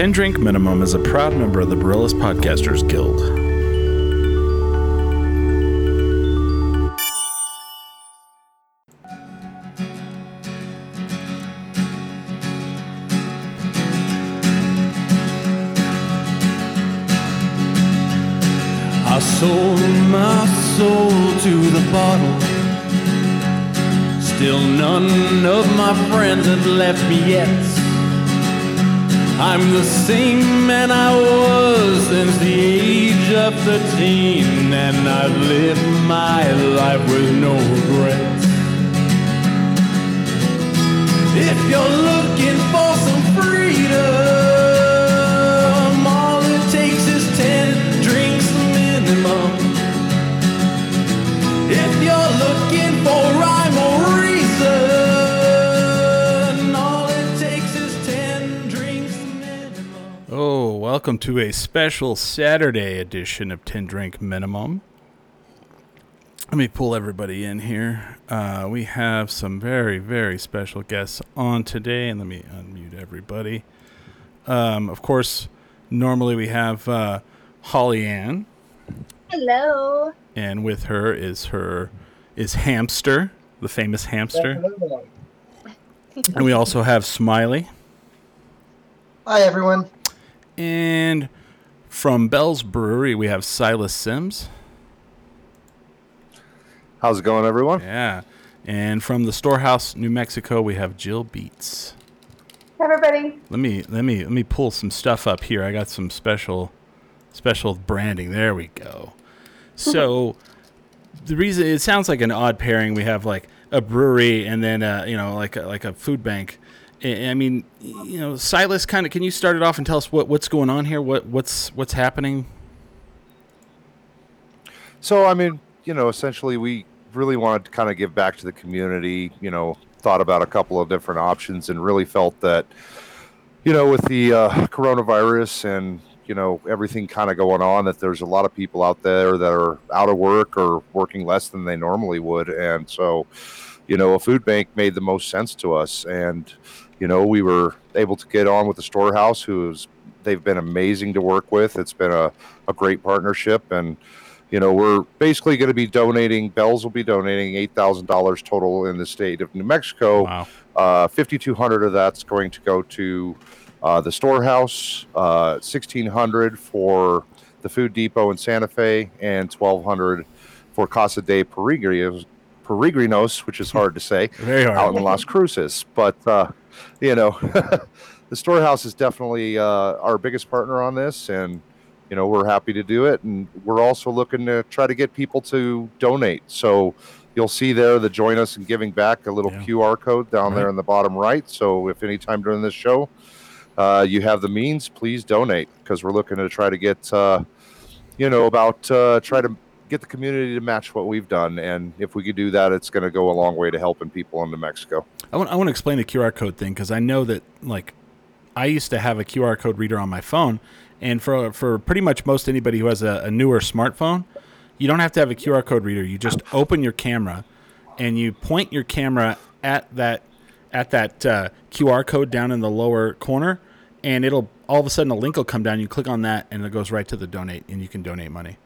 10 Drink Minimum is a proud member of the Barillas Podcasters Guild. Sold my soul to the bottle. Still none of my friends have left me yet. I'm the same man I was since the age of 13, and I've lived my life with no regrets. If you're looking welcome to a special Saturday edition of 10 Drink Minimum. Let me pull everybody in here. Uh, we have some very, very special guests on today, and let me unmute everybody. Um, of course, normally we have uh, Holly Ann, Hello. and with her is her is Hamster, the famous Hamster, and we also have Smiley. Hi, everyone. And from Bell's Brewery, we have Silas Sims. How's it going, everyone? Yeah. And from the Storehouse, New Mexico, we have Jill Beats. Everybody. Let me let me let me pull some stuff up here. I got some special special branding. There we go. So the reason it sounds like an odd pairing. We have like a brewery and then uh, you know like a, like a food bank. I mean, you know, Silas, kind of. Can you start it off and tell us what, what's going on here? What what's what's happening? So, I mean, you know, essentially, we really wanted to kind of give back to the community. You know, thought about a couple of different options and really felt that, you know, with the uh, coronavirus and you know everything kind of going on, that there's a lot of people out there that are out of work or working less than they normally would, and so, you know, a food bank made the most sense to us, and you know, we were able to get on with the storehouse, who's they've been amazing to work with. It's been a, a great partnership and you know, we're basically going to be donating. Bells will be donating eight thousand dollars total in the state of New Mexico. Wow. Uh, Fifty two hundred of that's going to go to uh, the storehouse. Uh, Sixteen hundred for the food depot in Santa Fe, and twelve hundred for Casa de Peregrinos, Peregrinos, which is hard to say out in Las Cruces. But uh, you know, the storehouse is definitely uh, our biggest partner on this, and you know we're happy to do it. And we're also looking to try to get people to donate. So you'll see there the join us and giving back a little Yeah. QR code down there in the bottom right. So if anytime during this show uh, you have the means, please donate because we're looking to try to get uh, you know about uh, try to get the community to match what we've done. And if we could do that, it's going to go a long way to helping people in New Mexico. I want, I want to explain the QR code thing because I know that like I used to have a QR code reader on my phone, and for for pretty much most anybody who has a, a newer smartphone, you don't have to have a QR code reader. You just open your camera, and you point your camera at that at that uh, QR code down in the lower corner, and it'll all of a sudden a link will come down. You click on that, and it goes right to the donate, and you can donate money.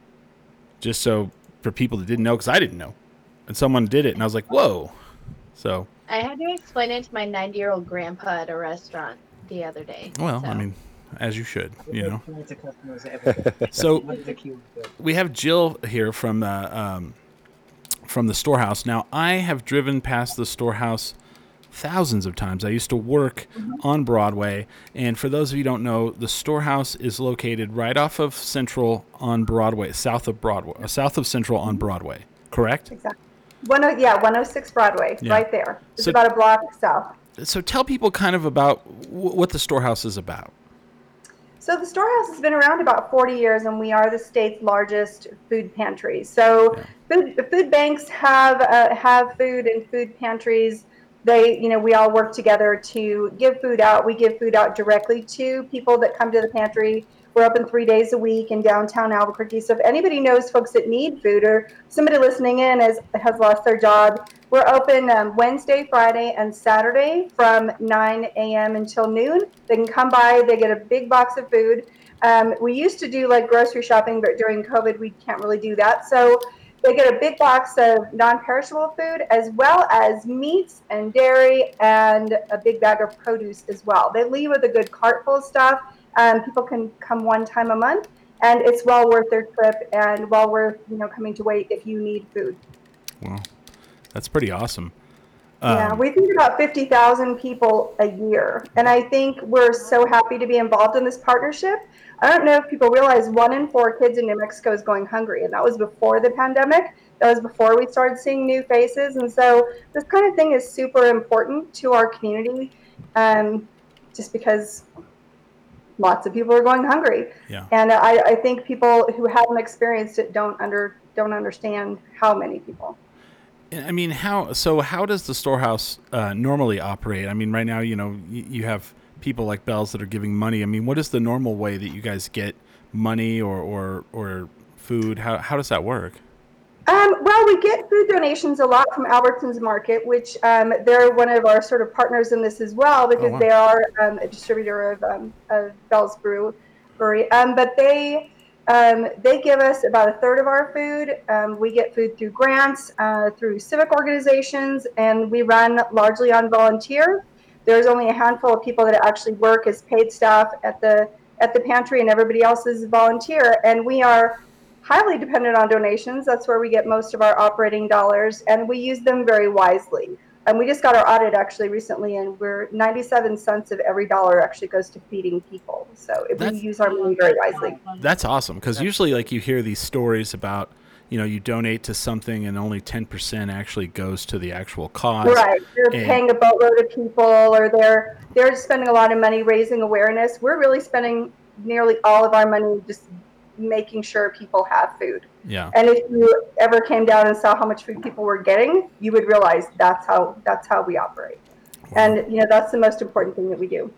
Just so for people that didn't know, because I didn't know, and someone did it, and I was like, whoa. So I had to explain it to my 90 year old grandpa at a restaurant the other day. Well, so. I mean, as you should, you know. Explain to customers everything. So What is the QR code? we have Jill here from the um, from the storehouse. Now, I have driven past the storehouse thousands of times. I used to work on Broadway, and for those of you who don't know, the storehouse is located right off of Central on Broadway, south of Broadway, uh, south of Central on Broadway. Correct. Exactly. One oh yeah, 106 Broadway, Yeah. right there. It's So- about a block south. So tell people kind of about w- what the storehouse is about. So the storehouse has been around about 40 years, and we are the state's largest food pantry. So food, food banks have uh, have food and food pantries they, you know, we all work together to give food out. We give food out directly to people that come to the pantry. We're open three days a week in downtown Albuquerque. So if anybody knows folks that need food or somebody listening in has, has lost their job, we're open um, Wednesday, Friday, and Saturday from 9 a.m. until noon. They can come by, they get a big box of food. Um, we used to do like grocery shopping, but during COVID, we can't really do that. So they get a big box of non-perishable food as well as meats and dairy and a big bag of produce as well. They leave with a good cart full of stuff. Um, people can come one time a month, and it's well worth their trip and well worth you know coming to wait if you need food. Well, that's pretty awesome. yeah, Um, we feed about 50,000 people a year. And I think we're so happy to be involved in this partnership. I don't know if people realize one in four kids in New Mexico is going hungry. And that was before the pandemic. That was before we started seeing new faces. And so this kind of thing is super important to our community um, just because lots of people are going hungry. Yeah. And I, I think people who haven't experienced it don't under don't understand how many people. I mean, how so? How does the storehouse uh, normally operate? I mean, right now, you know, you, you have people like Bells that are giving money. I mean, what is the normal way that you guys get money or or, or food? How how does that work? Um, well, we get food donations a lot from Albertsons Market, which um, they're one of our sort of partners in this as well because wow. they are um, a distributor of, um, of Bell's Brew Brewery. Um, but they um, they give us about a third of our food. Um, we get food through grants, uh, through civic organizations, and we run largely on volunteer. There's only a handful of people that actually work as paid staff at the at the pantry, and everybody else is volunteer. And we are highly dependent on donations. That's where we get most of our operating dollars, and we use them very wisely. And we just got our audit actually recently, and we're 97 cents of every dollar actually goes to feeding people. So if we use our money very wisely. That's awesome because usually, like, you hear these stories about, you know, you donate to something and only ten percent actually goes to the actual cause. Right, they're and- paying a boatload of people, or they're they're spending a lot of money raising awareness. We're really spending nearly all of our money just making sure people have food. Yeah. And if you ever came down and saw how much food people were getting, you would realize that's how that's how we operate. And you know that's the most important thing that we do.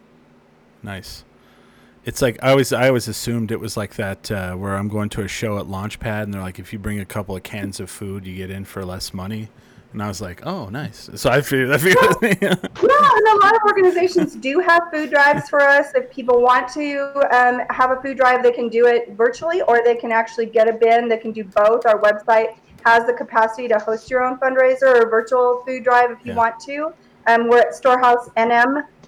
Nice. It's like I always I always assumed it was like that uh, where I'm going to a show at Launchpad and they're like if you bring a couple of cans of food you get in for less money, and I was like oh nice. So I figured I figured Yeah, and a lot of organizations do have food drives for us. If people want to um, have a food drive, they can do it virtually, or they can actually get a bin. They can do both. Our website has the capacity to host your own fundraiser or virtual food drive if you Yeah. want to. Um, we're at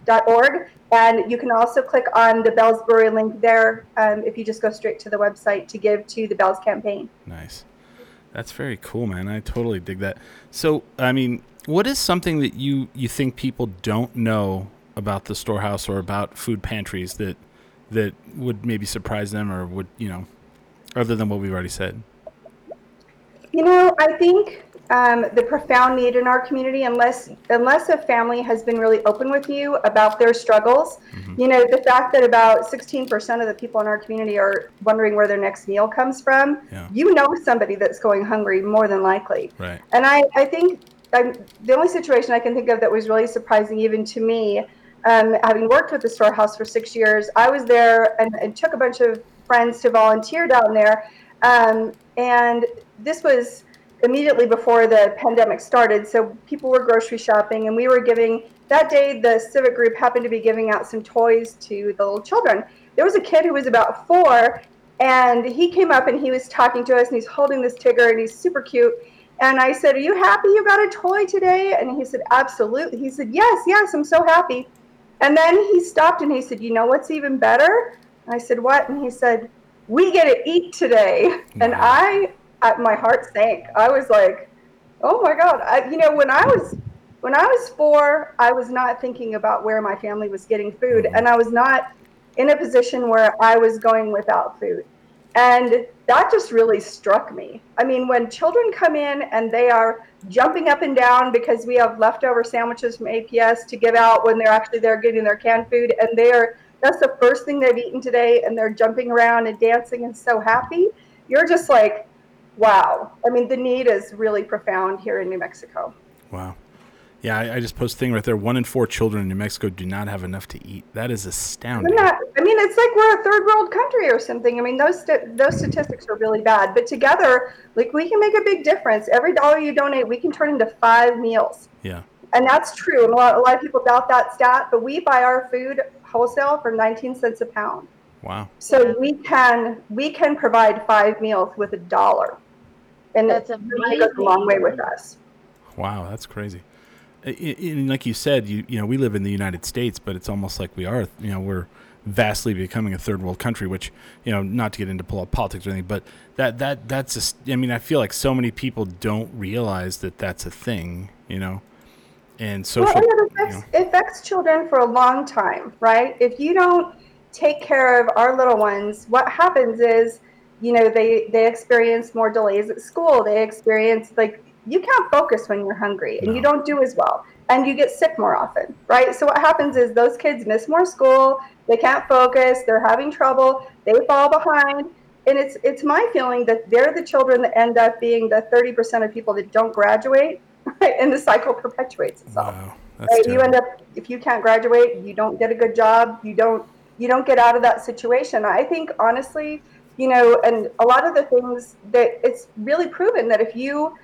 storehousenm.org, and you can also click on the Bell's Brewery link there um, if you just go straight to the website to give to the Bell's campaign. Nice. That's very cool, man. I totally dig that. So, I mean, what is something that you you think people don't know about the storehouse or about food pantries that that would maybe surprise them or would, you know, other than what we've already said? You know, I think um, the profound need in our community, unless unless a family has been really open with you about their struggles, you know, the fact that about 16% of the people in our community are wondering where their next meal comes from, Yeah. you know somebody that's going hungry more than likely. Right. And I, I think um, the only situation I can think of that was really surprising, even to me, um, having worked with the storehouse for six years, I was there and, and took a bunch of friends to volunteer down there. Um, and this was immediately before the pandemic started. So people were grocery shopping, and we were giving that day. The civic group happened to be giving out some toys to the little children. There was a kid who was about four, and he came up and he was talking to us, and he's holding this Tigger, and he's super cute. And I said, Are you happy you got a toy today? And he said, Absolutely. He said, Yes, yes, I'm so happy. And then he stopped and he said, You know what's even better? And I said, What? And he said, We get to eat today. And I, I, my heart sank. I was like, Oh my God. I, you know, when I was. When I was four, I was not thinking about where my family was getting food, Mhm. and I was not in a position where I was going without food. And that just really struck me. I mean, when children come in and they are jumping up and down because we have leftover sandwiches from APS to give out when they're actually there getting their canned food, and they are that's the first thing they've eaten today, and they're jumping around and dancing and so happy, you're just like, wow. I mean, the need is really profound here in New Mexico. Wow. Yeah, I, I just posted a thing right there. One in four children in New Mexico do not have enough to eat. That is astounding. Isn't I mean, it's like we're a third world country or something. I mean, those st- those statistics are really bad. But together, like we can make a big difference. Every dollar you donate, we can turn into five meals, Yeah. and that's true. And a lot, a lot of people doubt that stat, but we buy our food wholesale for 19 cents a pound. Wow. So we can we can provide five meals with a dollar, and That's it really goes a long way with us. Wow, that's crazy. I- I- And like you said, you you know we live in the United States, but it's almost like we are. You know, we're vastly becoming a third world country. Which you know, not to get into pol- politics or anything, but that that that's just. I mean, I feel like so many people don't realize that that's a thing. You know, and social. well, and it you know. it affects children for a long time, right? If you don't take care of our little ones, what happens is, you know, they they experience more delays at school. They experience like you can't focus when you're hungry, and you don't do as well, and you get sick more often, right? So what happens is those kids miss more school. They can't focus. They're having trouble. They fall behind. And it's it's my feeling that they're the children that end up being the 30% of people that don't graduate, right? And the cycle perpetuates itself Wow, right? You end up if you can't graduate, you don't get a good job, you don't you don't get out of that situation. I think honestly, you know, and a lot of the things that it's really proven that if you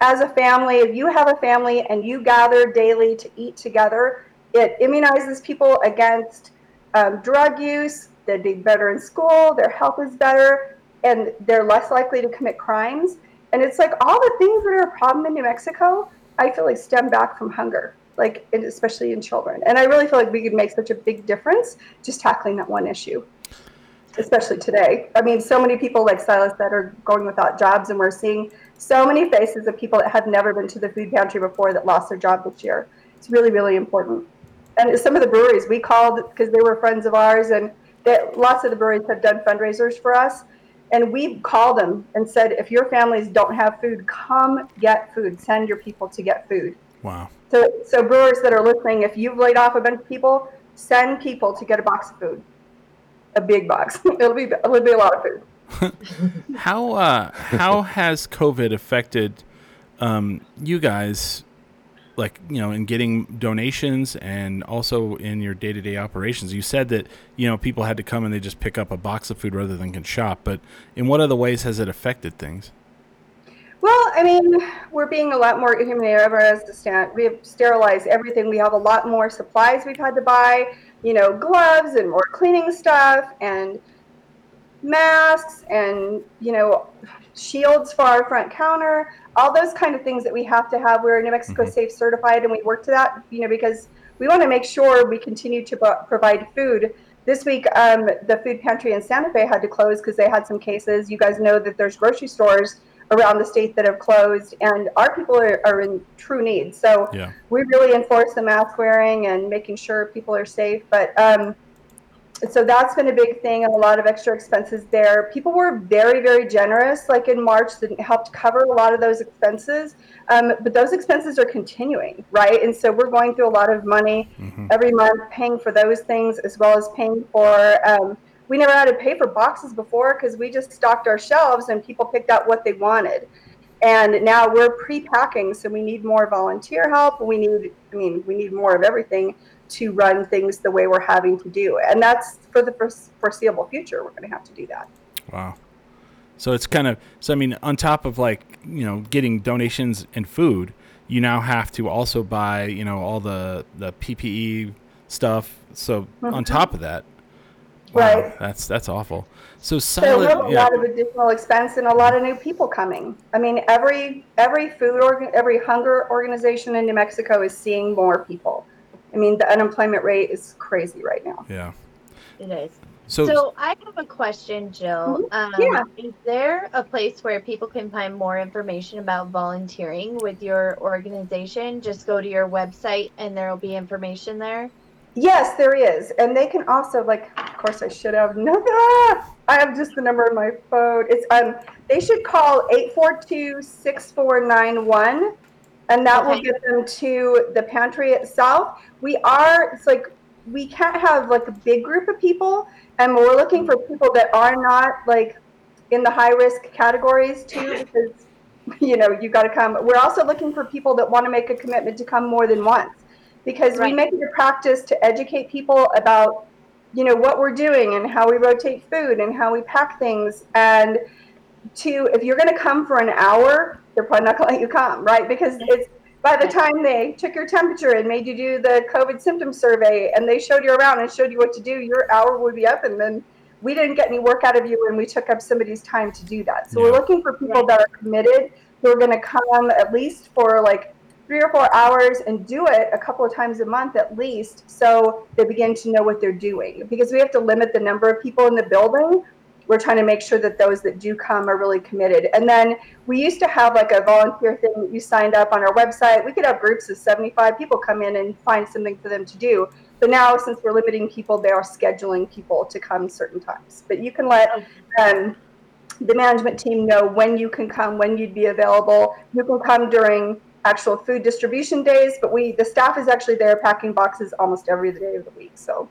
as a family, if you have a family and you gather daily to eat together, it immunizes people against um, drug use. They do better in school. Their health is better, and they're less likely to commit crimes. And it's like all the things that are a problem in New Mexico, I feel like stem back from hunger, like especially in children. And I really feel like we could make such a big difference just tackling that one issue, especially today. I mean, so many people, like Silas said, are going without jobs, and we're seeing so many faces of people that have never been to the food pantry before that lost their job this year. It's really, really important. And some of the breweries we called because they were friends of ours, and that lots of the breweries have done fundraisers for us. And we called them and said, if your families don't have food, come get food. Send your people to get food. Wow. So, so brewers that are listening, if you've laid off a bunch of people, send people to get a box of food, a big box. it'll be it'll be a lot of food. How uh, how has COVID affected um, you guys, like you know, in getting donations and also in your day to day operations? You said that you know people had to come and they just pick up a box of food rather than can shop. But in what other ways has it affected things? Well, I mean, we're being a lot more human ever as to stand. We have sterilized everything. We have a lot more supplies we've had to buy, you know, gloves and more cleaning stuff and masks and, you know, shields for our front counter, all those kind of things that we have to have. We're New Mexico Mhm. Safe certified and we work to that, you know, because we want to make sure we continue to pro- provide food. This week, um, the food pantry in Santa Fe had to close because they had some cases. You guys know that there's grocery stores around the state that have closed, and our people are, are in true need. So Yeah. we really enforce the mask wearing and making sure people are safe. But um, so that's been a big thing and a lot of extra expenses there. People were very, very generous, like in March, that helped cover a lot of those expenses. Um, but those expenses are continuing, right? And so we're going through a lot of money hmm every month paying for those things as well as paying for um, we never had to pay for boxes before because we just stocked our shelves and people picked out what they wanted and now we're pre-packing so we need more volunteer help we need i mean we need more of everything to run things the way we're having to do and that's for the foreseeable future we're going to have to do that Wow. So it's kind of so I mean on top of like, you know, getting donations and food, you now have to also buy, you know, all the the PPE stuff. So on Mhm. top of that, Right. That's that's awful. So So we have a silent yeah. lot of additional expense and a lot of new people coming. I mean, every every food organ, every hunger organization in New Mexico is seeing more people. I mean, the unemployment rate is crazy right now. Yeah. It is. So, So, I have a question, Jill. Um, Yeah. Is there a place where people can find more information about volunteering with your organization? Just go to your website and there will be information there. Yes, there is, and they can also like. Of course, I should have no. I have just the number on my phone. It's um. They should call 842-6491, and that will get them to the pantry itself. We are. It's like we can't have like a big group of people, and we're looking for people that are not like in the high risk categories too, because you know, you've got to come. We're also looking for people that want to make a commitment to come more than once because we make it a practice to educate people about, you know, what we're doing and how we rotate food and how we pack things. And to, if you're going to come for an hour, they're probably not going to let you come, right? Because it's, by the time they took your temperature and made you do the COVID symptom survey and they showed you around and showed you what to do, your hour would be up and then we didn't get any work out of you when we took up somebody's time to do that. So we're looking for people that are committed, who are going to come at least for like three or four hours and do it a couple of times a month at least so they begin to know what they're doing. Because we have to limit the number of people in the building. We're trying to make sure that those that do come are really committed. And then we used to have like a volunteer thing that you signed up on our website. We could have groups of 75 people come in and find something for them to do. But now since we're limiting people they are scheduling people to come certain times. But you can let um, the management team know when you can come, when you'd be available. You can come during actual food distribution days, but we the staff is actually there packing boxes almost every day of the week. So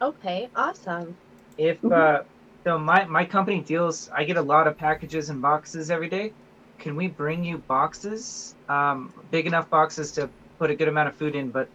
Okay, awesome. If Mhm. uh, so, my my company deals. I get a lot of packages and boxes every day. Can we bring you boxes? Um, big enough boxes to put a good amount of food in, but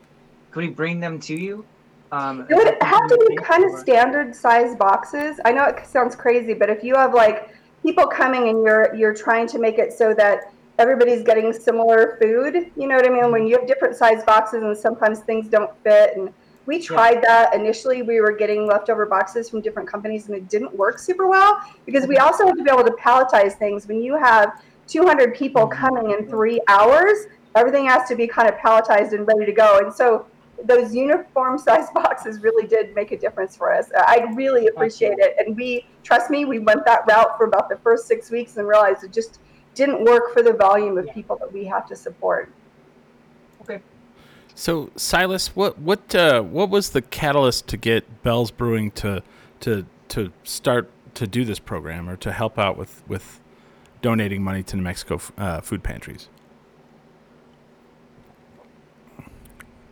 could we bring them to you? Um, it would have to be or- kind of standard size boxes. I know it sounds crazy, but if you have like people coming and you're you're trying to make it so that everybody's getting similar food, you know what I mean? When mm-hmm. you have different size boxes and sometimes things don't fit and we tried that initially. We were getting leftover boxes from different companies and it didn't work super well because we mm-hmm. also have to be able to palletize things. When you have 200 people mm-hmm. coming in three hours, everything has to be kind of palletized and ready to go. And so those uniform size boxes really did make a difference for us. I really appreciate it. And we, trust me, we went that route for about the first six weeks and realized it just didn't work for the volume of people that we have to support. Okay. So Silas, what what uh, what was the catalyst to get Bell's Brewing to to to start to do this program or to help out with with donating money to New Mexico uh, food pantries?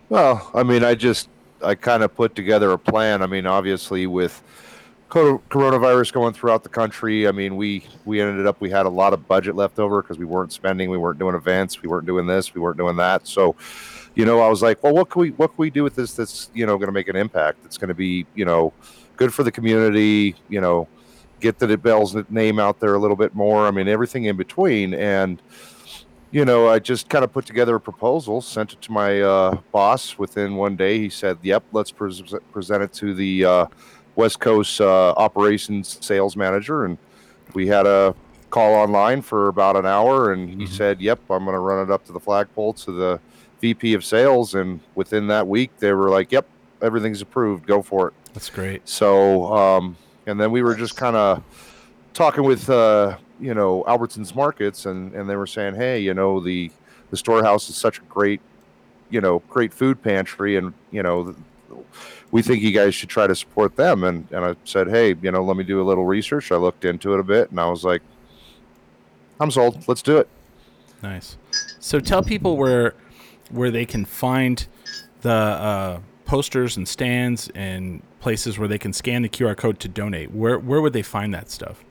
Well, I mean, I just I kind of put together a plan. I mean, obviously with co- coronavirus going throughout the country, I mean, we we ended up we had a lot of budget left over because we weren't spending, we weren't doing events, we weren't doing this, we weren't doing that. So, you know, I was like, well, what can we what can we do with this that's you know going to make an impact? That's going to be you know good for the community. You know, get the Bell's name out there a little bit more. I mean, everything in between and you know, I just kind of put together a proposal, sent it to my uh, boss within one day. He said, "Yep, let's pres present it to the uh, West Coast uh, operations sales manager." And we had a call online for about an hour, and he Mhm. said, "Yep, I'm going to run it up to the flagpole to the VP of sales." And within that week, they were like, "Yep, everything's approved. Go for it." That's great. So, um, and then we were just kind of talking with, uh, you know, Albertsons markets, and and they were saying, hey, you know, the the storehouse is such a great, you know, great food pantry, and you know, we think you guys should try to support them. And and I said, hey, you know, let me do a little research. I looked into it a bit, and I was like, I'm sold. Let's do it. Nice. So tell people where where they can find the uh, posters and stands and places where they can scan the QR code to donate. Where where would they find that stuff?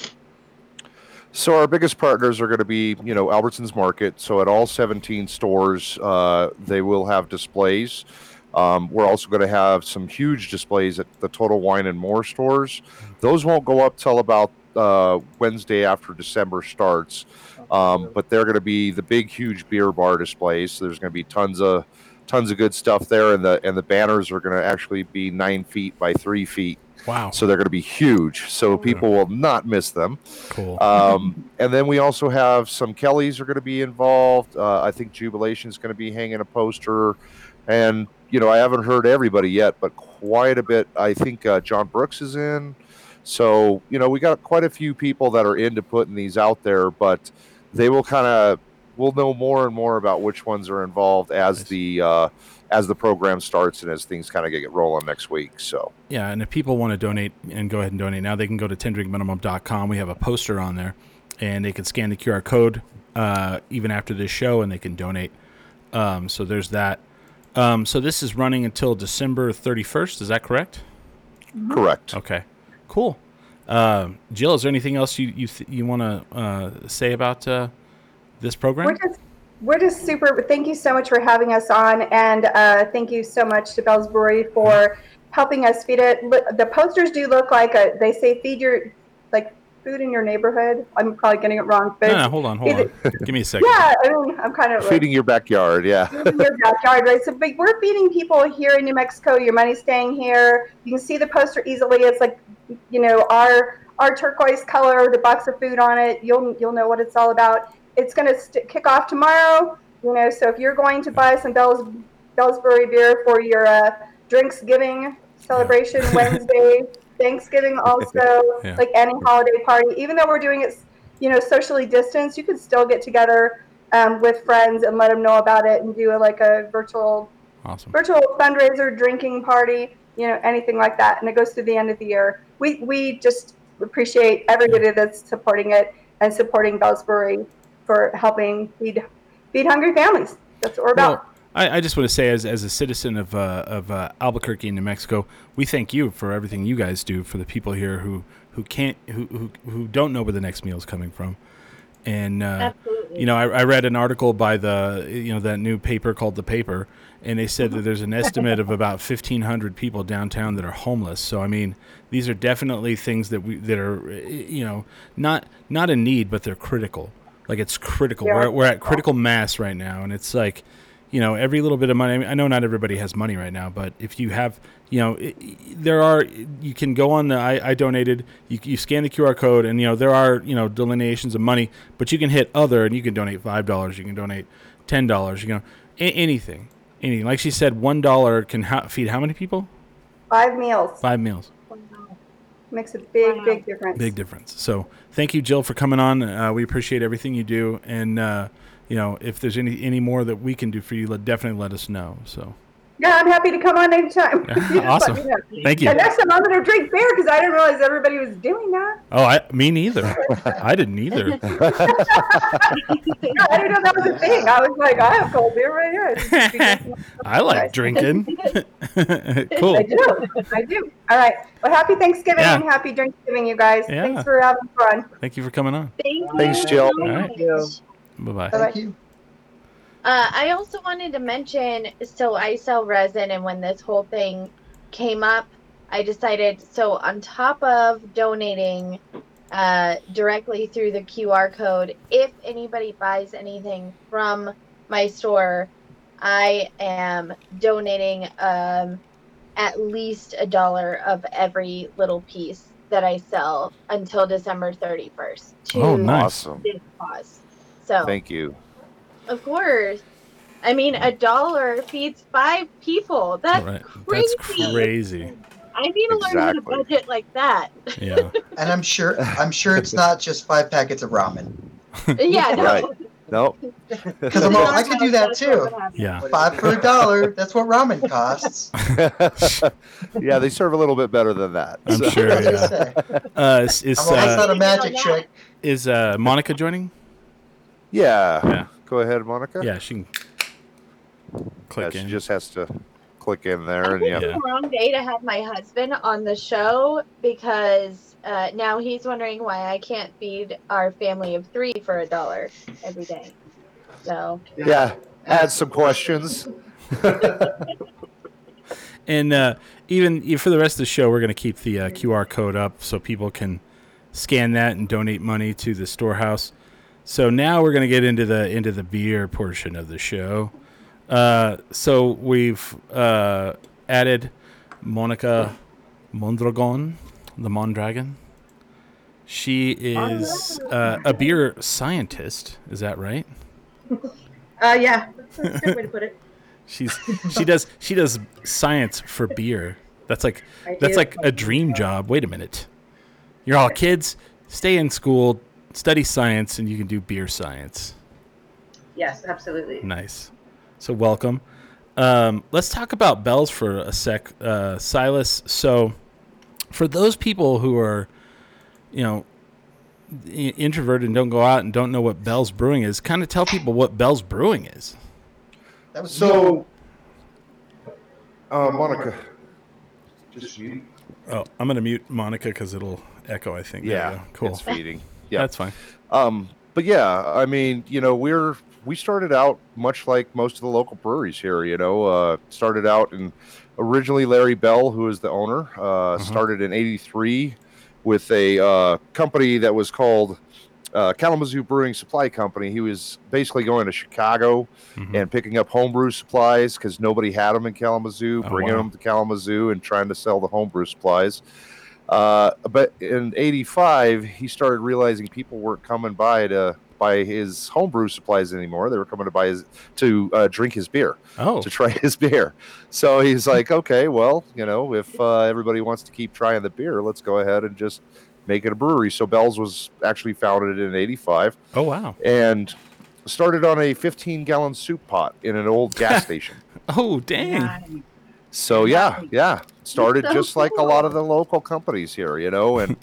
So our biggest partners are going to be, you know, Albertsons Market. So at all 17 stores, uh, they will have displays. Um, we're also going to have some huge displays at the Total Wine and More stores. Those won't go up till about uh, Wednesday after December starts, um, but they're going to be the big, huge beer bar displays. So there's going to be tons of tons of good stuff there, and the and the banners are going to actually be nine feet by three feet. Wow. So they're going to be huge. So people will not miss them. Cool. Um, and then we also have some Kellys are going to be involved. Uh, I think Jubilation is going to be hanging a poster, and you know I haven't heard everybody yet, but quite a bit. I think uh, John Brooks is in. So you know we got quite a few people that are into putting these out there, but they will kind of we'll know more and more about which ones are involved as Nice. the uh, as the program starts and as things kind of get rolling next week. So Yeah, and if people want to donate and go ahead and donate now, they can go to 10drinkminimum.com. We have a poster on there, and they can scan the QR code uh, even after this show, and they can donate. Um, so there's that. Um, so this is running until December 31st. Is that correct? correct. Okay, cool. Um Jill, is there anything else you you th- you want to uh, say about uh, this We're program? just, we're just super. Thank you so much for having us on, and uh, thank you so much to Bell's Brewery for helping us feed it. The posters do look like a. They say feed your like food in your neighborhood. I'm probably getting it wrong, but No, no, hold on, hold on. Give me a second. yeah, I mean, I'm kind of like, Feeding your backyard, yeah. in your backyard, right? So, but we're feeding people here in New Mexico. Your money's staying here. You can see the poster easily. It's like, you know, our our turquoise color, the box of food on it. You'll you'll know what it's all about. It's going to st- kick off tomorrow. You know, so if you're going to buy some Bell's Bellsbury beer for your uh, drinks giving celebration Wednesday, Thanksgiving also, Yeah. like any holiday party, even though we're doing it, you know, socially distanced, you can still get together um, with friends and let them know about it and do a, like a virtual Awesome. virtual fundraiser, drinking party, you know, anything like that. And it goes through the end of the year. We we just appreciate everybody that's supporting it and supporting Bell's Brewery for helping feed feed hungry families. That's what we're about. Well, I, I just want to say, as, as a citizen of, uh, of uh, Albuquerque, New Mexico, we thank you for everything you guys do for the people here who, who can't who, who, who don't know where the next meal is coming from. And uh, you know, I, I read an article by the you know that new paper called the paper, and they said that there's an estimate of about 1,500 people downtown that are homeless. So I mean, these are definitely things that we that are uh, you know not not a need, but they're critical. Like it's critical. Yeah. We're we're at critical mass right now, and it's like you know every little bit of money. I, mean, I know not everybody has money right now, but if you have you know i i- there are you can go on the I, I donated you, you scan the qr code and you know there are you know delineations of money but you can hit other and you can donate five dollars you can donate ten dollars you know a- anything anything. Like she said one dollar can ha- feed how many people? Five meals. Five meals. Makes a big Wow. big difference. big difference. So thank you jill for coming on. Uh, we appreciate everything you do. And uh, you know if there's any any more that we can do for you let, definitely let us know so Yeah, I'm happy to come on anytime. You awesome thank you And next time I'm going to drink beer because I didn't realize everybody was doing that. oh i me neither i didn't either Yeah, I didn't know that was a thing. I was like, I have cold beer right here. I like drinking. cool. I do. I do. All right. Well, happy Thanksgiving Yeah. and happy Thanksgiving, you guys. Yeah. Thanks for having fun. Thank you for coming on. Thank Thanks, you Jill. so All right. much. Bye bye. Thank you. Uh, I also wanted to mention so I sell resin, and when this whole thing came up, I decided so on top of donating uh, directly through the QR code, if anybody buys anything from my store, I am donating um, at least a dollar of every little piece that I sell until December 31st to Oh, nice. Awesome. this cause. So Thank you. of course. I mean, a dollar feeds five people. That's All right. crazy. That's crazy. I need to learn how to budget like that. Yeah. And I'm sure I'm sure it's not just five packets of ramen. yeah, no. Right. No. Because I'm I could do that too. Yeah. Five for a dollar. That's what ramen costs. yeah, they serve a little bit better than that. I'm So- sure. I was gonna Yeah. Uh, is is, I'm that's uh, not a magic trick. is uh, Monica joining? Yeah. Yeah. Go ahead, Monica. Yeah, she can click Yeah, click she just has to click in there, I and think yeah. it's the wrong day to have my husband on the show because uh, now he's wondering why I can't feed our family of three for a dollar every day. So Yeah. Add some questions. And uh, even for the rest of the show, we're going to keep the uh, QR code up so people can scan that and donate money to the storehouse. So now we're going to get into the into the beer portion of the show. Uh, so we've uh, added Monica Mondragon, the Mondragon. She is uh, a beer scientist. Is that right? Uh, yeah. That's a good way to put it. She's she does she does science for beer. That's like I that's do. like a dream job. Wait a minute. You're all kids, stay in school, study science, and you can do beer science. Yes, absolutely. Nice. So welcome. Um, let's talk about bells for a sec, uh, Silas. So, for those people who are, you know, i- introverted and don't go out and don't know what Bell's Brewing is, kind of tell people what Bell's Brewing is. That was So, uh, Monica, just you. Oh, I'm gonna mute Monica because it'll echo. I think. There Yeah. Cool. It's feeding. Yeah. That's fine. Um, but yeah, I mean, you know, we're we started out much like most of the local breweries here. You know, uh, started out and originally Larry Bell, who is the owner, uh, started in '83 with a uh, company that was called uh, Kalamazoo Brewing Supply Company. He was basically going to Chicago Mhm. and picking up homebrew supplies because nobody had them in Kalamazoo, Oh, bringing wow. them to Kalamazoo and trying to sell the homebrew supplies. Uh, but in '85, he started realizing people weren't coming by to buy his homebrew supplies anymore. They were coming to buy his to uh, drink his beer Oh, to try his beer. So he's like, okay, well, you know, if uh, everybody wants to keep trying the beer, let's go ahead and just make it a brewery. So Bell's was actually founded in '85 oh wow. and started on a 15 gallon soup pot in an old gas station. Oh dang. Nice. So yeah, yeah, started so just like a lot of the local companies here, you know. And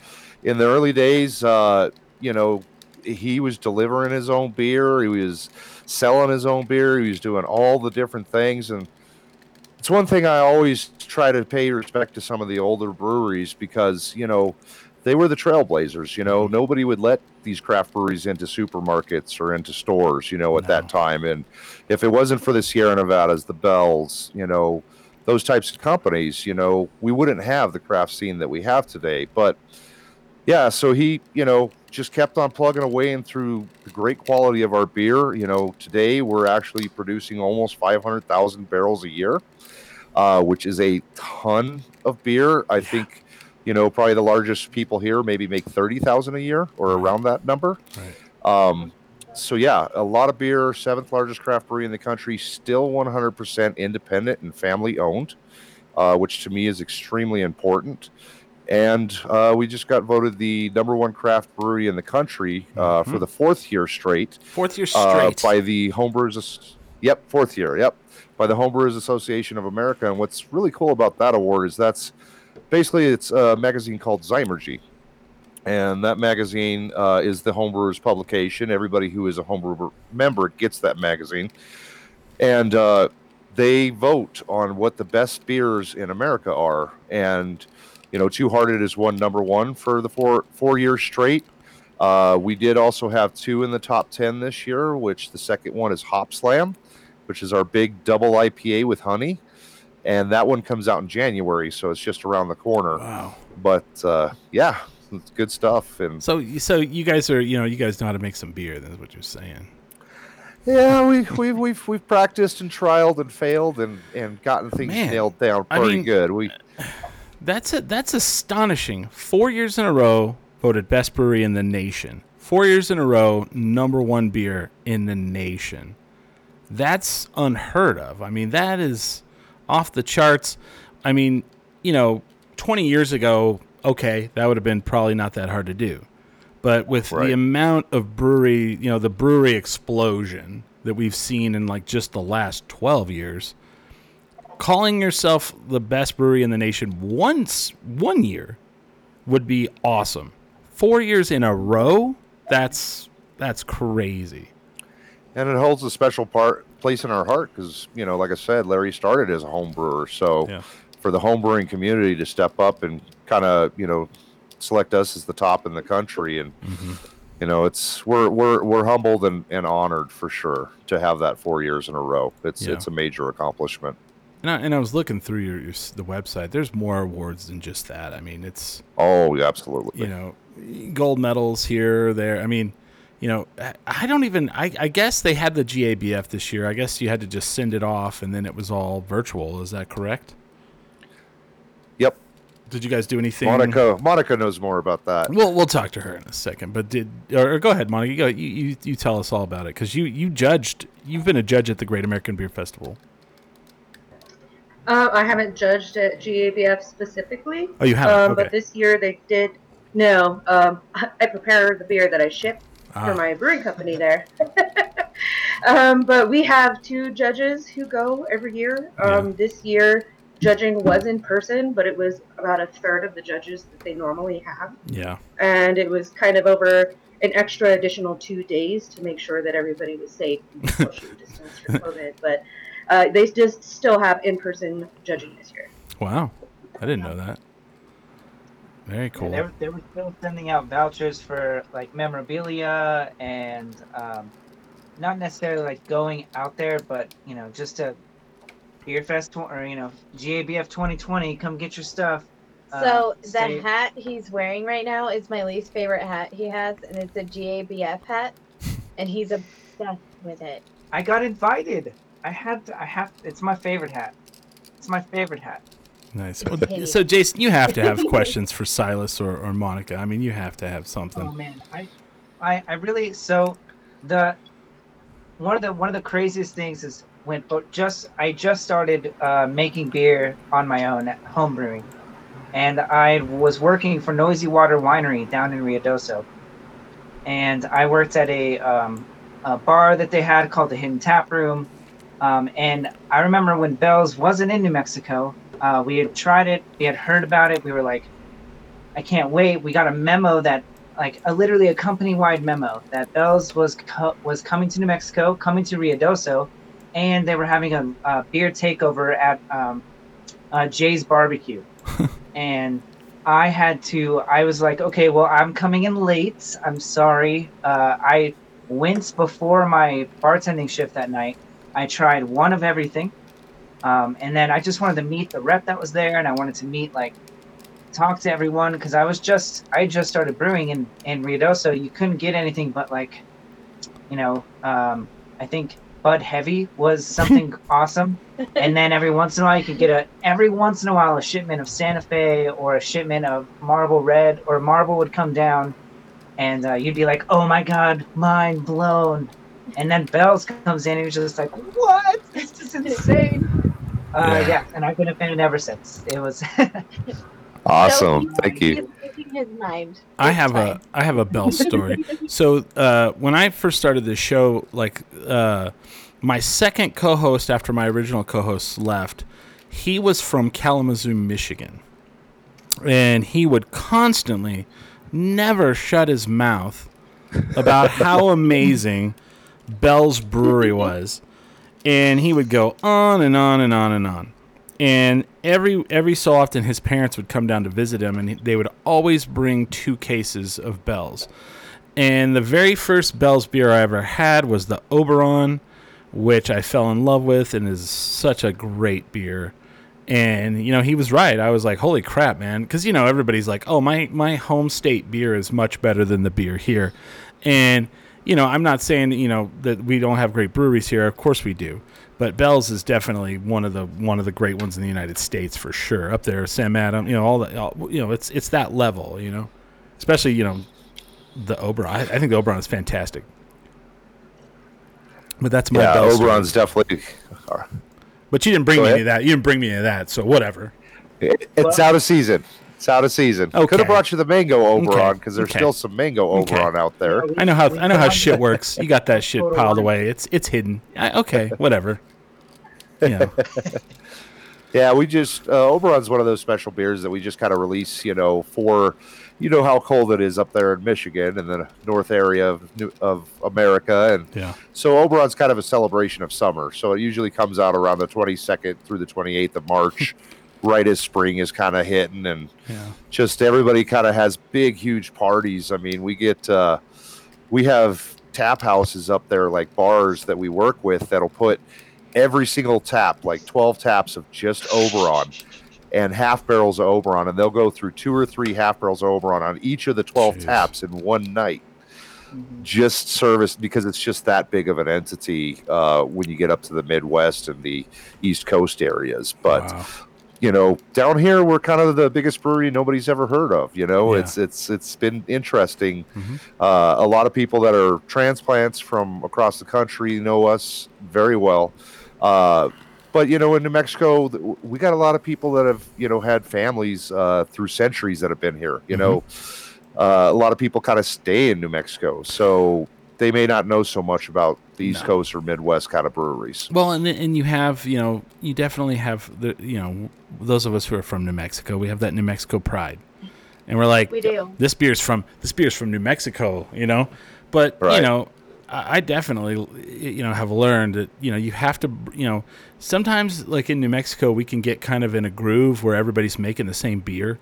in the early days, uh, you know, he was delivering his own beer, he was selling his own beer, he was doing all the different things. And it's one thing I always try to pay respect to some of the older breweries because you know they were the trailblazers. You know, nobody would let these craft breweries into supermarkets or into stores. You know, at No. that time, and if it wasn't for the Sierra Nevadas, the Bells, you know, those types of companies, you know, we wouldn't have the craft scene that we have today. But yeah, so he, you know, just kept on plugging away and through the great quality of our beer. You know, today we're actually producing almost 500,000 barrels a year, uh, which is a ton of beer. I think, you know, probably the largest people here maybe make 30,000 a year or around that number. Right. Um, so yeah, a lot of beer, seventh largest craft brewery in the country, still 100% independent and family owned, uh, which to me is extremely important. And uh, we just got voted the number one craft brewery in the country uh, for Mhm. the fourth year straight Fourth year uh, straight. by the Homebrewers. Yep, fourth year. Yep, by the Homebrewers Association of America. And what's really cool about that award is that's basically it's a magazine called Zymurgy, and that magazine uh, is the Homebrewers publication. Everybody who is a Homebrewer member gets that magazine, and uh, they vote on what the best beers in America are. And you know, Two Hearted is one number one for the four four years straight. Uh, we did also have two in the top 10 this year, which the second one is Hop Slam, which is our big double IPA with honey. And that one comes out in January, so it's just around the corner. wow. But uh, yeah, it's good stuff. And So so you guys are you know you guys know how to make some beer. That's what you're saying. yeah, we, we've, we've, we've practiced and trialed and failed and, and gotten things Man, nailed down I pretty mean- good. We That's a, that's astonishing. Four years in a row, voted best brewery in the nation. Four years in a row, number one beer in the nation. That's unheard of. I mean, that is off the charts. I mean, you know, 20 years ago, okay, that would have been probably not that hard to do. But with Right. the amount of brewery, you know, the brewery explosion that we've seen in like just the last 12 years, calling yourself the best brewery in the nation once one year would be awesome. Four years in a row, that's that's crazy. and it holds a special part place in our heart because you know like i said larry started as a home brewer so Yeah. for the home brewing community to step up and kind of you know select us as the top in the country and mm-hmm. you know it's we're we're we're humbled and, and honored for sure to have that four years in a row it's Yeah. it's a major accomplishment And I, and I was looking through your, your the website. There's more awards than just that. I mean, it's oh yeah, absolutely you know gold medals here there. I mean, you know, I- I don't even. I, I guess they had the GABF this year. I guess you had to just send it off, and then it was all virtual. Is that correct? Yep Did you guys do anything? monica monica knows more about that We'll we'll talk to her in a second. But did or, or go ahead, Monica. You, go, you you you tell us all about it because you you judged. You've been a judge at the Great American Beer Festival. Uh, I haven't judged at GABF specifically, Oh, you haven't. um, okay. but this year they did. No, um, I prepare the beer that I ship Ah, for my brewing company there. um, but we have two judges who go every year. Um, This year, judging was in person, but it was about a third of the judges that they normally have, yeah. and it was kind of over an extra additional two days to make sure that everybody was safe and social distance for COVID. But uh, they just still have in-person judging this year. Wow. I didn't know that. Very cool. They were, they were still sending out vouchers for like memorabilia and um, not necessarily like going out there, but you know, just to Beer Fest tw- or you know, GABF 2020, come get your stuff. Uh, So the stay- hat he's wearing right now is my least favorite hat he has, and it's a GABF hat, and he's obsessed with it. I got invited. I had to, I have it's my favorite hat. It's my favorite hat. Nice. Well, so, Jason, you have to have questions for Silas or, or Monica. I mean, you have to have something. Oh man, I, I, I really so the one of the one of the craziest things is when but just I just started uh, making beer on my own at home brewing, and I was working for Noisy Water Winery down in Rio Ruidoso, and I worked at a um, a bar that they had called the Hidden Tap Room, um, and I remember when Bell's wasn't in New Mexico, uh, we had tried it, we had heard about it, we were like, I can't wait. We got a memo that like a, literally a company-wide memo that Bell's was co- was coming to New Mexico, coming to Rio Ruidoso, and they were having a, a beer takeover at um, uh, Jay's Barbecue, and I had to. I was like, okay, well, I'm coming in late. I'm sorry. Uh, I went before my bartending shift that night. I tried one of everything, um, and then I just wanted to meet the rep that was there, and I wanted to meet like talk to everyone because I was just I just started brewing in in Rio, so You couldn't get anything but like, you know, um, I think Bud Heavy was something awesome, and then every once in a while you could get a every once in a while a shipment of Santa Fe or a shipment of Marble Red or Marble would come down, and uh, you'd be like, oh my god, mind blown. And then Bells comes in and you're just like, what? This is insane. Uh, Yeah. yeah, and I've been a fan ever since. It was Awesome. So Thank he's you. His mind. I have fine. a I have a Bell story. so uh, when I first started this show, like uh, my second co-host after my original co-host left, he was from Kalamazoo, Michigan, and he would constantly never shut his mouth about how amazing Bell's Brewery was, and he would go on and on and on and on. And every every so often, his parents would come down to visit him, and they would always bring two cases of Bell's. And the very first Bell's beer I ever had was the Oberon, which I fell in love with, and is such a great beer. And you know, he was right. I was like, "Holy crap, man!" Because you know, everybody's like, "Oh, my my home state beer is much better than the beer here," and you know, I'm not saying you know that we don't have great breweries here. Of course we do, but Bell's is definitely one of the one of the great ones in the United States for sure. Up there, Sam Adam, you know, all the all, you know, it's it's that level, you know, especially you know, the Oberon. I, I think the Oberon is fantastic. But that's my Yeah, story. Oberon's definitely. But you didn't bring Go me ahead. any of that. You didn't bring me any of that. So whatever. It, it's out of season. It's out of season. Could have brought you the mango Oberon Okay. because there's Okay. still some mango Okay. Oberon out there. I know how I know how shit works. You got that shit piled away. It's it's hidden. I, okay, whatever. You know. Yeah, we just uh, Oberon's one of those special beers that we just kind of release, you know, for you know how cold it is up there in Michigan and the north area of New, of America, and Yeah. so Oberon's kind of a celebration of summer. So it usually comes out around the 22nd through the 28th of March, right as spring is kind of hitting, and Yeah. just everybody kind of has big, huge parties. I mean, we get uh, we have tap houses up there, like bars that we work with, that'll put every single tap, like 12 taps of just Oberon and half barrels of Oberon, and they'll go through two or three half barrels of Oberon on each of the 12 Jeez. taps in one night. Just service because it's just that big of an entity uh, when you get up to the Midwest and the East Coast areas. But Wow. You know, down here we're kind of the biggest brewery nobody's ever heard of. You know, Yeah. it's it's it's been interesting. Mhm. Uh, a lot of people that are transplants from across the country know us very well. Uh, but you know, in New Mexico, we got a lot of people that have you know had families uh, through centuries that have been here. You know, uh, a lot of people kind of stay in New Mexico, so they may not know so much about the East No. Coast or Midwest kind of breweries. Well, and and you have you know you definitely have the you know those of us who are from New Mexico, we have that New Mexico pride, and we're like, We do. this beer's from this beer's from New Mexico, you know. But you know, I, I definitely you know have learned that you know you have to you know sometimes like in New Mexico we can get kind of in a groove where everybody's making the same beer,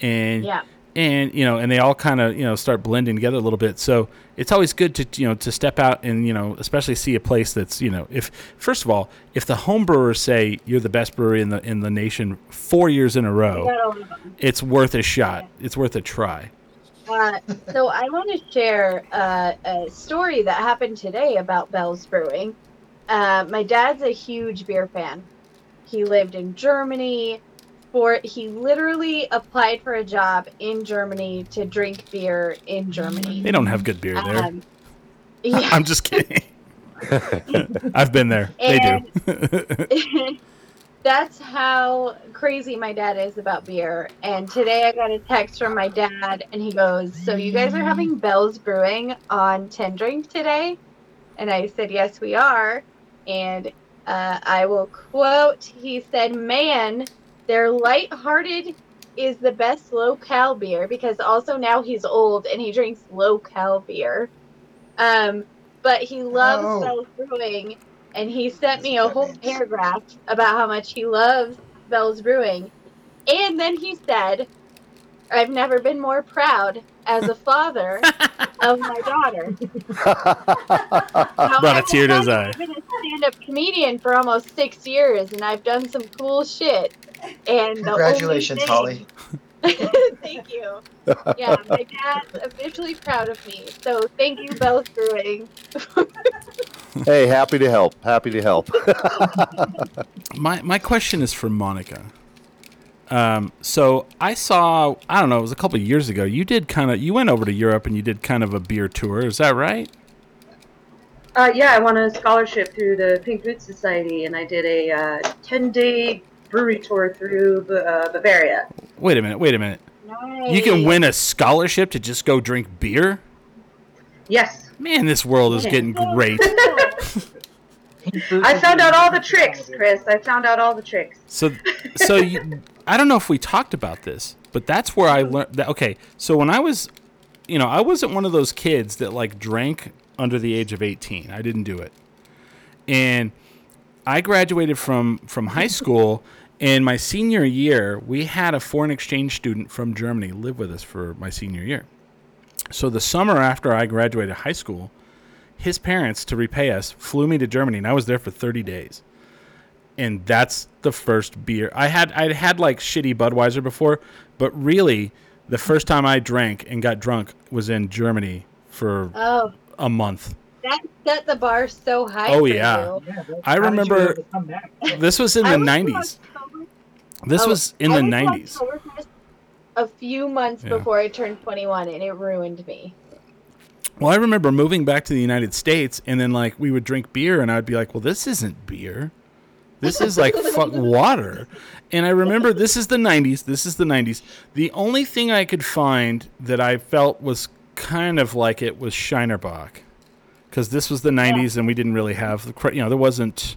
and Yeah. And you know, and they all kind of you know start blending together a little bit. So it's always good to you know to step out and you know especially see a place that's you know if first of all if the home brewers say you're the best brewery in the in the nation four years in a row, Gotta love 'em. it's worth a shot. It's worth a try. Uh, so I want to share uh, a story that happened today about Bell's Brewing. Uh, my dad's a huge beer fan. He lived in Germany. For he literally applied for a job in Germany to drink beer in Germany. They don't have good beer there. Um, yeah. I'm just kidding. I've been there. They do. that's how crazy my dad is about beer. And today I got a text from my dad, and he goes, "So you guys are having Bell's Brewing on Ten Drink today?" And I said, "Yes, we are." And uh, I will quote: He said, "Man, their lighthearted is the best low cal beer because also now he's old and he drinks low cal beer." Um, but he loves Oh. Bell's Brewing, and he sent me a whole paragraph about how much he loves Bell's Brewing. And then he said, I've never been more proud as a father of my daughter. Now, Brought a I've tear to his eye. I've been a stand-up comedian for almost six years, and I've done some cool shit. And Congratulations, thing- Holly. thank you. Yeah, my dad's officially proud of me. So thank you, Bell's Brewing. hey, happy to help. Happy to help. My my question is for Monica. Um, so I saw I don't know it was a couple of years ago. You did kind of you went over to Europe and you did kind of a beer tour. Is that right? Uh, yeah, I won a scholarship through the Pink Boots Society, and I did a uh, 10-day brewery tour through uh, Bavaria. Wait a minute. Wait a minute. You can win a scholarship to just go drink beer. Yes, Man, this world is getting great. I found out all the tricks, Chris. I found out all the tricks. So, so you, I don't know if we talked about this, but that's where I learned that. Okay, so when I was, you know, I wasn't one of those kids that like drank under the age of eighteen. I didn't do it, and I graduated from from high school. And my senior year, we had a foreign exchange student from Germany live with us for my senior year. So the summer after I graduated high school, his parents, to repay us, flew me to Germany, and I was there for 30 days and that's the first beer I had. I'd had like shitty Budweiser before, but really, the first time I drank and got drunk was in Germany for Oh, a month. that set the bar so high. Oh, for yeah. you. Yeah, I how did you remember- be able to come back? This was in the was to '90s. This oh, was in I the '90s. A few months Yeah. before I turned 21, and it ruined me. Well, I remember moving back to the United States, and then like we would drink beer, and I'd be like, "Well, this isn't beer. This is like fuck water." And I remember this is the '90s. This is the '90s. The only thing I could find that I felt was kind of like it was Shiner Bock, because this was the '90s, and we didn't really have the you know there wasn't,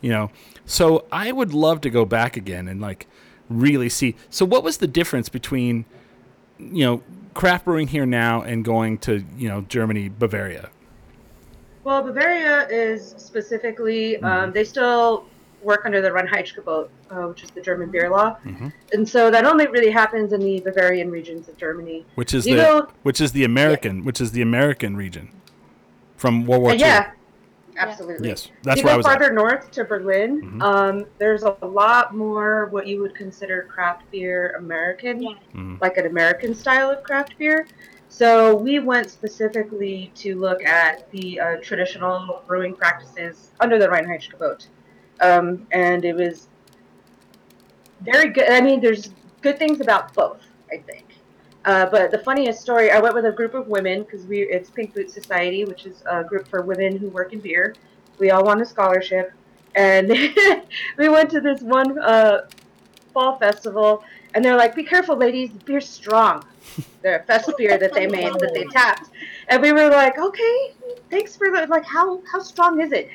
you know. So I would love to go back again and like really see. So what was the difference between you know, craft brewing here now and going to, you know, Germany, Bavaria. Well, Bavaria is specifically, Mm-hmm. um, they still work under the Reinheitsgebot, uh, which is the German beer law. Mhm. And so that only really happens in the Bavarian regions of Germany. Which is You the know- which is the American, which is the American region from World War Uh, II. yeah, absolutely. Yes, that's you where I go was. At. farther north to Berlin, Mhm. um, there's a lot more what you would consider craft beer American, Yeah. Mhm. like an American style of craft beer. So we went specifically to look at the uh, traditional brewing practices under the Reinheitsgebot, um, and it was very good. I mean, there's good things about both, I think. Uh, but the funniest story, I went with a group of women because we it's Pink Boot Society, which is a group for women who work in beer. We all won a scholarship, and we went to this one uh, fall festival, and they're like, "Be careful, ladies, beer's strong." Their fest beer that they made that they tapped, and we were like, "Okay, thanks for the like. How how strong is it?"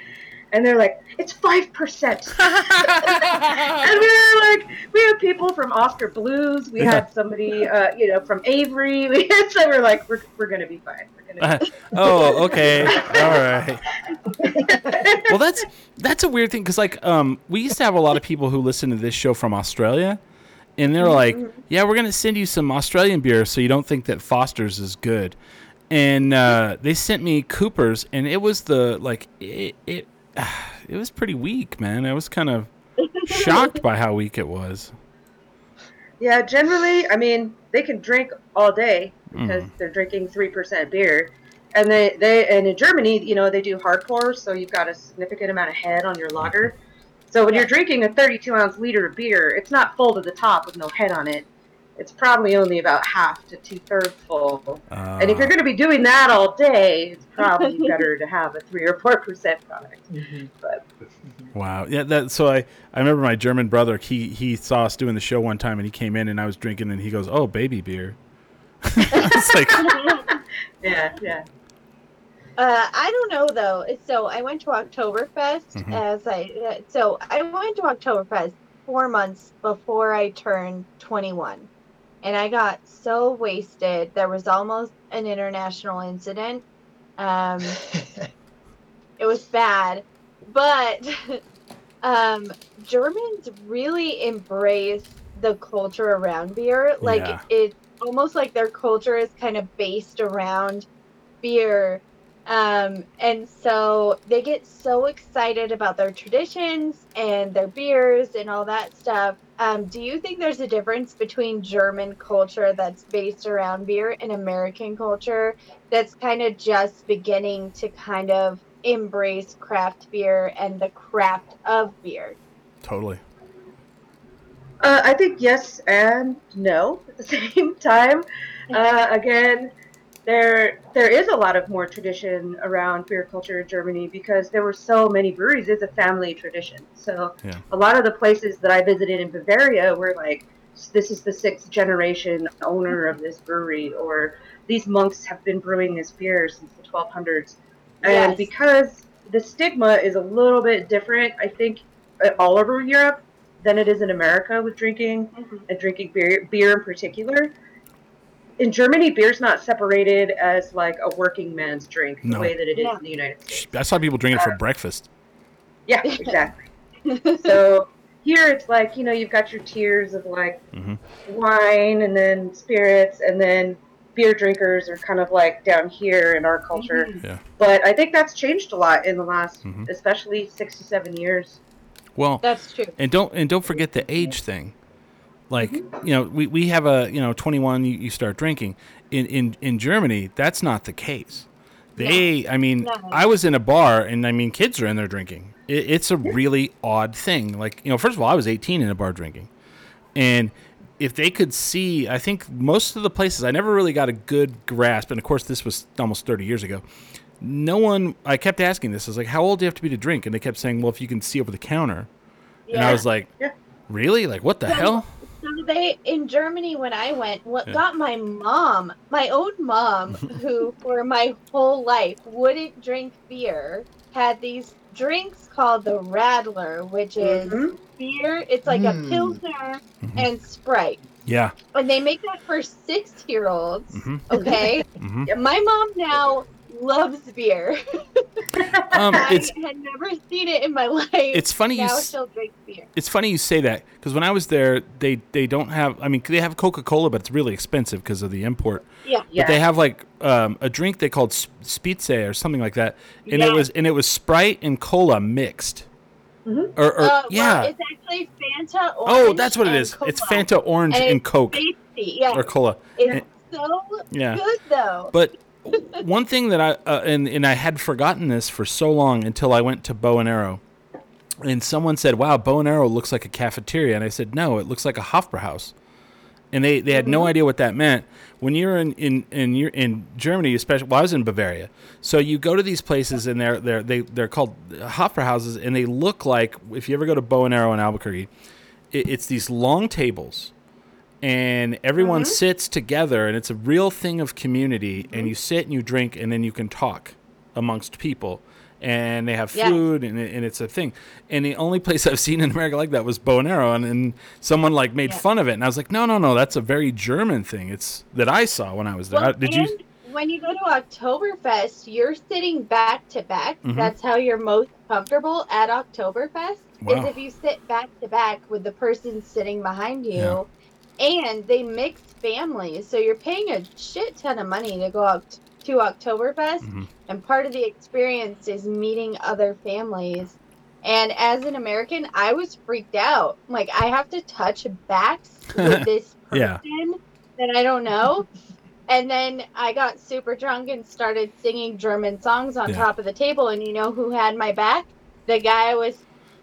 And they're like, "It's five percent." and we were like, we had people from Oskar Blues. We had somebody, uh, you know, from Avery. We had so we're like, we're, we're gonna be fine. We're gonna. Be oh, okay, all right. Well, that's that's a weird thing because like um, we used to have a lot of people who listen to this show from Australia, and they're like, "Yeah, we're gonna send you some Australian beer, so you don't think that Foster's is good." And uh, they sent me Cooper's, and it was the like it it, it was pretty weak, man. I was kind of shocked by how weak it was. Yeah, generally, I mean, they can drink all day because Mm. they're drinking three percent beer, and they they and in Germany, you know, they do hard hardcore, so you've got a significant amount of head on your lager. So when you're drinking a 32 ounce liter of beer, it's not full to the top with no head on it. It's probably only about half to two thirds full. and if you're going to be doing that all day, it's probably better to have a three or four percent product. But Wow. Yeah. That. So I, I remember my German brother. He he saw us doing the show one time, and he came in, and I was drinking, and he goes, "Oh, baby beer." it's like, yeah, yeah. Uh, I don't know though. So I went to Oktoberfest Mhm. as I uh, so I went to Oktoberfest four months before I turned 21, and I got so wasted. There was almost an international incident. Um, it was bad, but um, Germans really embrace the culture around beer. Like Yeah. it's almost like their culture is kind of based around beer. Um, and so they get so excited about their traditions and their beers and all that stuff. Um, do you think there's a difference between German culture that's based around beer and American culture that's kind of just beginning to kind of embrace craft beer and the craft of beer? totally. Uh, I think yes and no at the same time. Uh, again, there there is a lot of more tradition around beer culture in Germany because there were so many breweries. It's a family tradition. So Yeah. a lot of the places that I visited in Bavaria were like, this is the sixth generation owner of this brewery, or these monks have been brewing this beer since the 1200s. And Yes. because the stigma is a little bit different, I think, uh, all over Europe than it is in America with drinking and drinking beer, beer in particular. In Germany, beer's not separated as like a working man's drink the No. way that it is No. in the United States. I saw people drinking it for breakfast. Yeah, exactly. so here it's like you know you've got your tiers of like Mhm. wine and then spirits and then beer drinkers are kind of like down here in our culture. Yeah. But I think that's changed a lot in the last, Mhm. especially six to seven years. Well, That's true. and don't and don't forget the age thing. Like you know, we, we have a you know twenty one you, you start drinking. In, in in Germany, that's not the case. They, I mean, No. I was in a bar and I mean, kids are in there drinking. It, it's a really odd thing. Like you know, first of all, I was eighteen in a bar drinking, and if they could see, I think most of the places I never really got a good grasp. And of course, this was almost thirty years ago. No one. I kept asking this. I was like, "How old do you have to be to drink?" And they kept saying, "Well, if you can see over the counter." And I was like, Yeah. "Really? Like what the hell?" So they in Germany when I went, what Yeah. got my mom, my own mom, who for my whole life wouldn't drink beer, had these drinks called the Radler, which is Mhm. beer. It's like Mm. a pilsner Mhm. and Sprite, Yeah. and they make that for six-year-olds. Mhm. Okay, hmm my mom now loves beer. Um, I had never seen it in my life. it's funny you now s- she'll drink beer. it's funny you say that because when I was there, they they don't have. I mean, they have Coca Cola, but it's really expensive because of the import. Yeah. Yeah. But they have like um, a drink they called Sp- Spitze or something like that, and Yeah. it was and it was Sprite and cola mixed. Mhm. Or, or Uh, yeah. well, it's actually Fanta. oh, that's what it is. and is. It's Cola. Fanta orange And and, Coke Tasty, yeah. or cola. It's so Yeah. good though. But one thing that I uh, and and I had forgotten this for so long until I went to Bow and Arrow, and someone said, "Wow, Bow and Arrow looks like a cafeteria," and I said, "No, it looks like a Hofbrauhaus." And they, they had no idea what that meant. When you're in in in, you're in Germany, especially, well, I was in Bavaria, so you go to these places and they're they're they, they're called Hofbrauhauses, and they look like if you ever go to Bow and Arrow in Albuquerque, it, it's these long tables and everyone sits together and it's a real thing of community and you sit and you drink and then you can talk amongst people and they have food and, and it's a thing and the only place i've seen in america like that was bow and arrow and, someone like made Yeah. fun of it and i was like no no no that's a very german thing it's that i saw when i was there Well, did you when you go to Oktoberfest, you're sitting back to back. Mhm. That's how you're most comfortable at Oktoberfest. Wow. Is if you sit back to back with the person sitting behind you, Yeah. And they mix families, so you're paying a shit ton of money to go out to Oktoberfest, Mhm. and part of the experience is meeting other families. And as an American, I was freaked out. Like I have to touch backs with this Yeah. person that I don't know. And then I got super drunk and started singing German songs on Yeah. top of the table. And you know who had my back? The guy I was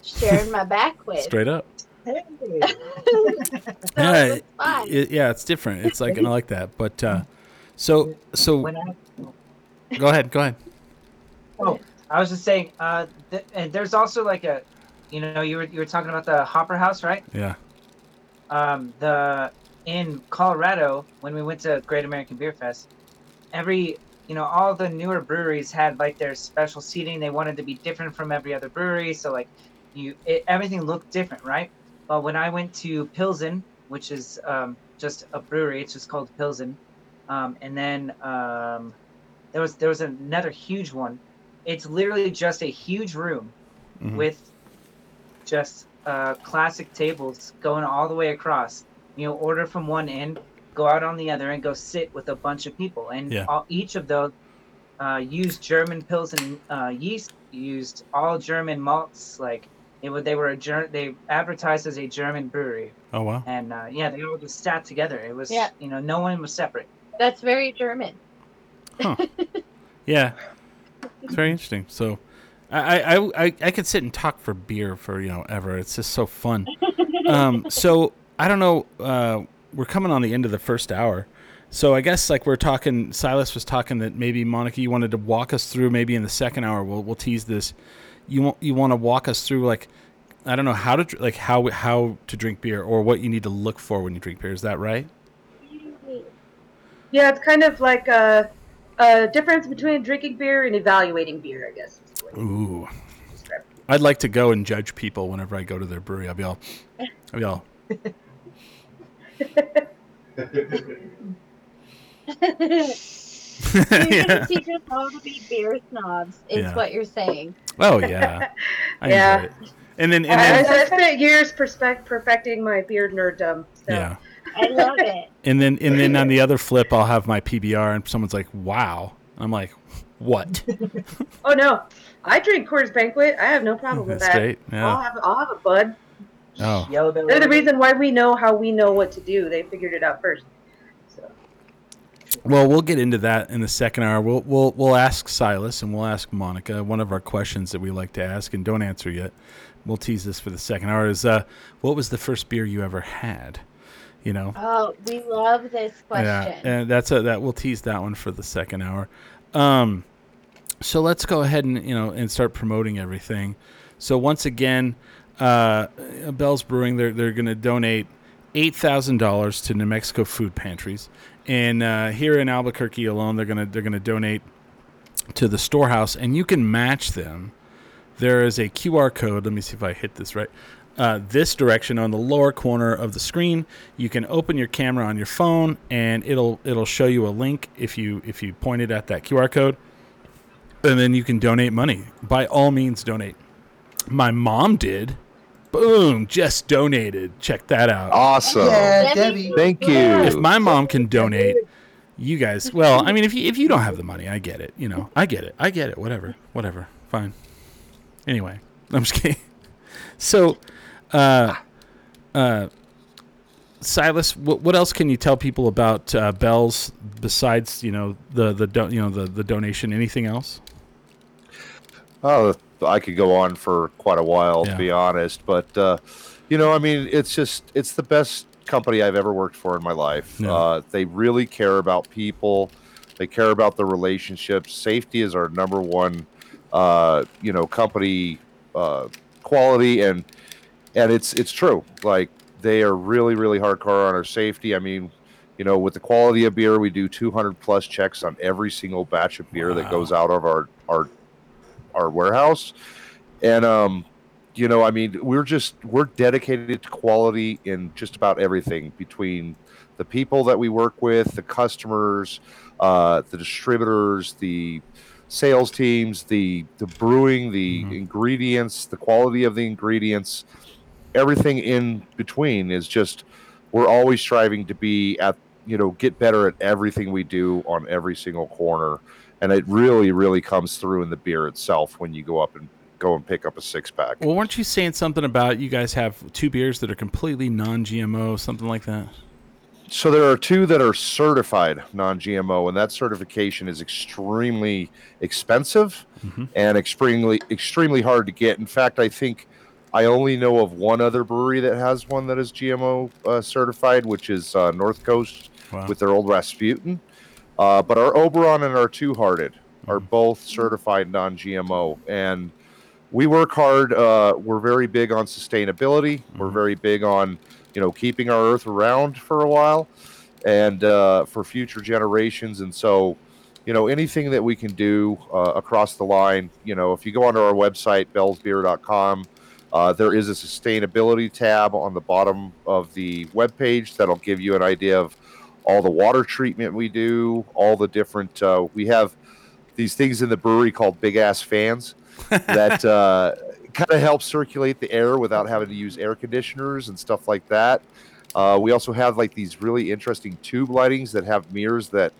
sharing my back with. Straight up. Hey. Yeah, it was fun. it- yeah, it's different. It's like and I like that. But uh, so so I go ahead, go ahead. Oh, I was just saying, uh, th- and there's also like a, you know, you were you were talking about the Hopper House, right? Yeah. Um, the in Colorado when we went to Great American Beer Fest, every you know all the newer breweries had like their special seating. They wanted to be different from every other brewery, so like you it, everything looked different, right? Well, when I went to Pilsen, which is um, just a brewery, it's just called Pilsen, um, and then um, there was there was another huge one. It's literally just a huge room Mhm. with just uh, classic tables going all the way across. You know, order from one end, go out on the other, and go sit with a bunch of people. And Yeah. all, each of those uh, used German Pilsen uh, yeast, used all German malts. Like it would, they were a ger- they advertised as a German brewery, Oh wow. and uh, yeah, they all just sat together. It was, Yeah. you know, no one was separate. That's very German. Huh. Yeah, it's very interesting. So, I, I, I, I could sit and talk for beer for you know ever. It's just so fun. um, so I don't know. Uh, we're coming on the end of the first hour, so I guess like we're talking. Silas was talking that maybe Monica, you wanted to walk us through. Maybe in the second hour, we'll we'll tease this. You want you want to walk us through like. I don't know how to like how how to drink beer or what you need to look for when you drink beer. Is that right? Yeah, it's kind of like a, a difference between drinking beer and evaluating beer, I guess. is the way to Ooh. I'd like to go and judge people whenever I go to their brewery. I'll be all, I'll be all. You're Yeah. gonna teach us all to be beer snobs. Is Yeah. what you're saying. Oh yeah, I Yeah. And then and I, then I spent years perspect, perfecting my beer nerddom. So. yeah, I love it. and then and then on the other flip, I'll have my PBR, and someone's like, "Wow," I'm like, "What?" Oh no, I drink Coors Banquet. I have no problem mm, with That's that. great. I'll Yeah. have I'll have a bud. Oh, Yellow Belly. They're the reason why we know how we know what to do. They figured it out first. Well, we'll get into that in the second hour. We'll we'll we'll ask Silas and we'll ask Monica one of our questions that we like to ask and don't answer yet. We'll tease this for the second hour. Is uh, what was the first beer you ever had? You know. Oh, we love this question. Yeah, and that's a that we'll tease that one for the second hour. Um, so let's go ahead and you know and start promoting everything. So once again, uh, Bell's Brewing they're they're going to donate eight thousand dollars to New Mexico food pantries, and uh, here in Albuquerque alone they're gonna they're gonna donate to the storehouse, and you can match them. There is a QR code. Let me see if I hit this right. Uh, this direction on the lower corner of the screen. You can open your camera on your phone, and it'll it'll show you a link if you if you point it at that QR code, and then you can donate money. By all means, donate. My mom did. Boom! Just donated. Check that out. Awesome. Yeah, Debbie. Debbie. Thank you. If my mom can donate, you guys. Well, I mean, if you if you don't have the money, I get it. You know, I get it. I get it. Whatever. Whatever. Fine. Anyway, I'm just kidding. So, uh, uh, Silas, what, what else can you tell people about uh, Bell's besides you know the the do, you know the the donation? Anything else? Oh, I could go on for quite a while, Yeah. to be honest. But uh, you know, I mean, it's just it's the best company I've ever worked for in my life. Yeah. Uh, they really care about people. They care about the relationships. Safety is our number one, uh, you know, company uh, quality, and and it's it's true. Like they are really really hardcore on our safety. I mean. You know, with the quality of beer, we do 200 plus checks on every single batch of beer that goes out of our our our warehouse. And um you know i mean we're just we're dedicated to quality in just about everything between the people that we work with the customers uh the distributors the sales teams the the brewing the Mhm. ingredients the quality of the ingredients. Everything in between is just we're always striving to be at you know get better at everything we do on every single corner, and it really really comes through in the beer itself when you go up and go and pick up a six pack. Well, weren't you saying something about you guys have two beers that are completely non-GMO, something like that? So there are two that are certified non-GMO, and that certification is extremely expensive Mhm. and extremely extremely hard to get. In fact, I think I only know of one other brewery that has one that is GMO uh, certified, which is uh, North Coast Wow. with their old Rasputin. Uh, but our Oberon and our Two Hearted are both certified non-GMO, and we work hard. Uh, we're very big on sustainability. We're Mhm. very big on you know keeping our Earth around for a while, and uh, for future generations. And so, you know, anything that we can do uh, across the line. You know, if you go onto our website bellsbeer.com. Uh, there is a sustainability tab on the bottom of the webpage that'll give you an idea of all the water treatment we do, all the different. Uh, we have these things in the brewery called big ass fans that uh, kind of help circulate the air without having to use air conditioners and stuff like that. Uh, we also have like these really interesting tube lightings that have mirrors that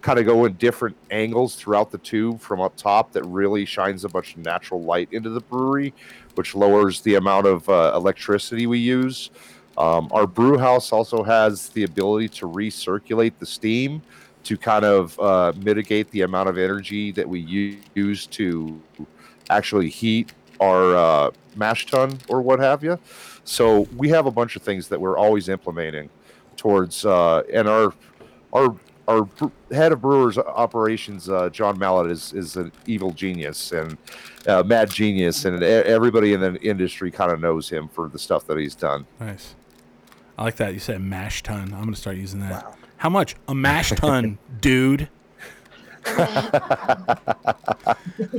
kind of go in different angles throughout the tube from up top that really shines a bunch of natural light into the brewery, which lowers the amount of uh, electricity we use. Um, our brew house also has the ability to recirculate the steam to kind of uh, mitigate the amount of energy that we use to actually heat our uh, mash tun or what have you. So we have a bunch of things that we're always implementing towards, uh, and our our our head of brewers operations, uh, John Mallett, is is an evil genius and uh, mad genius, and everybody in the industry kind of knows him for the stuff that he's done. Nice. I like that. You said mash ton. I'm gonna start using that. Wow. How much? A mash ton, dude.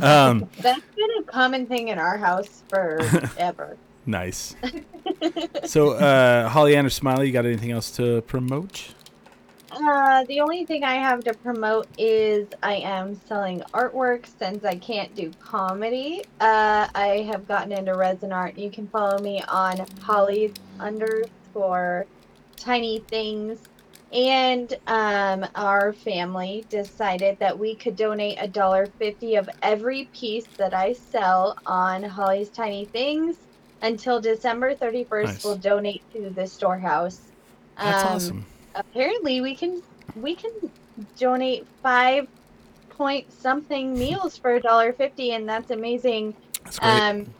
Um, That's been a common thing in our house forever. nice. So, uh, Holly Ann or Smiley, you got anything else to promote? Uh, the only thing I have to promote is I am selling artwork since I can't do comedy. Uh, I have gotten into resin art. You can follow me on Holly underscore tiny things. And um, our family decided that we could donate a dollar fifty of every piece that I sell on Holly's Tiny Things until December thirty first. Nice. We'll donate to the storehouse. That's Um, awesome. apparently we can we can donate five point something meals for a dollar fifty and that's amazing That's great. um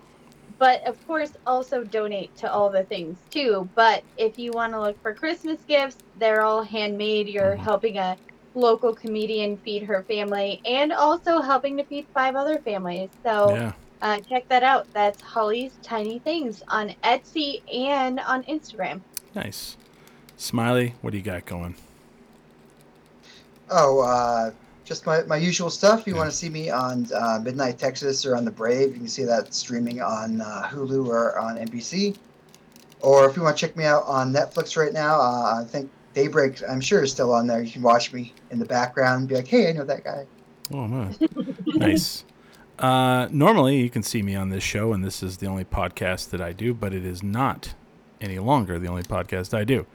but of course also donate to all the things too but if you want to look for christmas gifts they're all handmade you're Mhm. helping a local comedian feed her family and also helping to feed five other families so yeah. uh, check that out that's holly's tiny things on etsy and on instagram Nice. Smiley, what do you got going? Oh, uh, just my, my usual stuff. If you Yeah. want to see me on uh, Midnight Texas or on The Brave, you can see that streaming on uh, Hulu or on NBC. Or if you want to check me out on Netflix right now, uh, I think Daybreak, I'm sure, is still on there. You can watch me in the background and be like, hey, I know that guy. Oh, no. nice. Uh, normally, you can see me on this show, and this is the only podcast that I do, but it is not any longer the only podcast I do.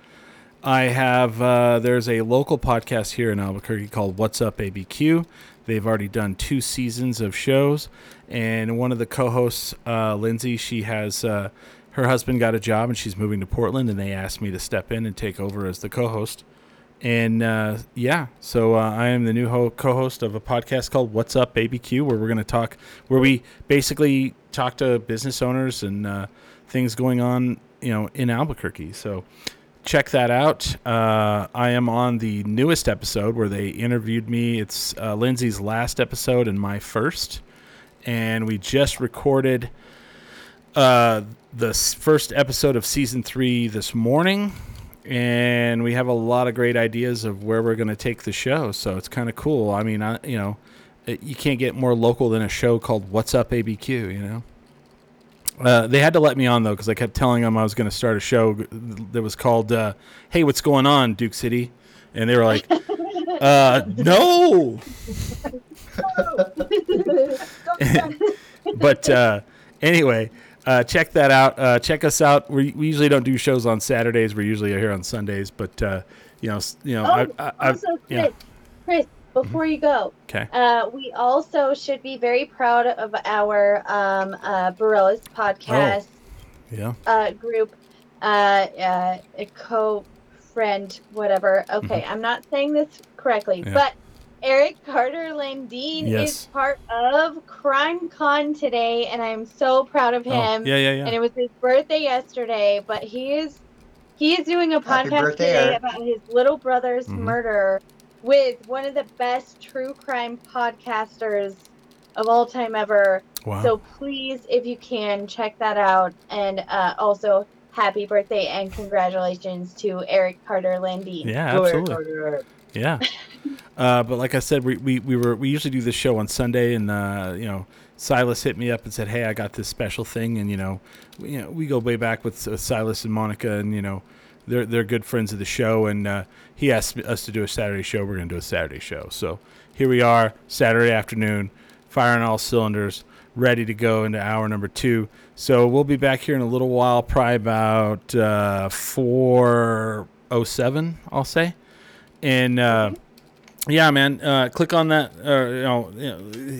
I have, uh, there's a local podcast here in Albuquerque called What's Up ABQ. They've already done two seasons of shows, and one of the co hosts, uh, Lindsay, she has, uh, her husband got a job and she's moving to Portland, and they asked me to step in and take over as the co host. And uh, yeah, so uh, I am the new ho- co-host of a podcast called "What's Up ABQ," where we're going to talk, where we basically talk to business owners and uh, things going on, you know, in Albuquerque. So check that out. Uh, I am on the newest episode where they interviewed me. It's uh, Lindsay's last episode and my first, and we just recorded uh, the first episode of season three this morning and we have a lot of great ideas of where we're going to take the show. So it's kind of cool. I mean, I, you know, you can't get more local than a show called "What's Up ABQ." You know, uh, they had to let me on though because I kept telling them I was going to start a show that was called uh, "Hey, what's going on, Duke City?" And they were like, uh, "No." but uh, anyway, uh, check that out. Uh, check us out. We, we usually don't do shows on Saturdays. We're usually here on Sundays, but uh, you know, you know, Oh, I, I, I, also, Chris, yeah. Chris, before you go, okay. uh, we also should be very proud of our um, uh, Barillas podcast Yeah. uh, group, uh, uh, a co-friend, whatever. Okay, I'm not saying this correctly, Mm-hmm. Yeah. but Eric Carter Landine Yes. is part of Crime Con today, and I'm so proud of Oh, him. yeah, yeah, And it was his birthday yesterday, but he is he is doing a Happy podcast birthday, today Eric. about his little brother's Mhm. murder with one of the best true crime podcasters of all time ever. Wow. So please, if you can, check that out. And uh, also, happy birthday and congratulations to Eric Carter Landine. yeah, Go absolutely. Carter. Yeah. uh, but like I said, we, we, we were we usually do this show on Sunday, and uh, you know, Silas hit me up and said, "Hey, I got this special thing," and you know, we, you know, we go way back with uh, Silas and Monica, and you know, they're they're good friends of the show, and uh, he asked us to do a Saturday show. We're gonna do a Saturday show, so here we are, Saturday afternoon, firing all cylinders, ready to go into hour number two. So we'll be back here in a little while, probably about uh, four oh seven, I'll say and uh, yeah, man, uh, click on that. Uh, you know,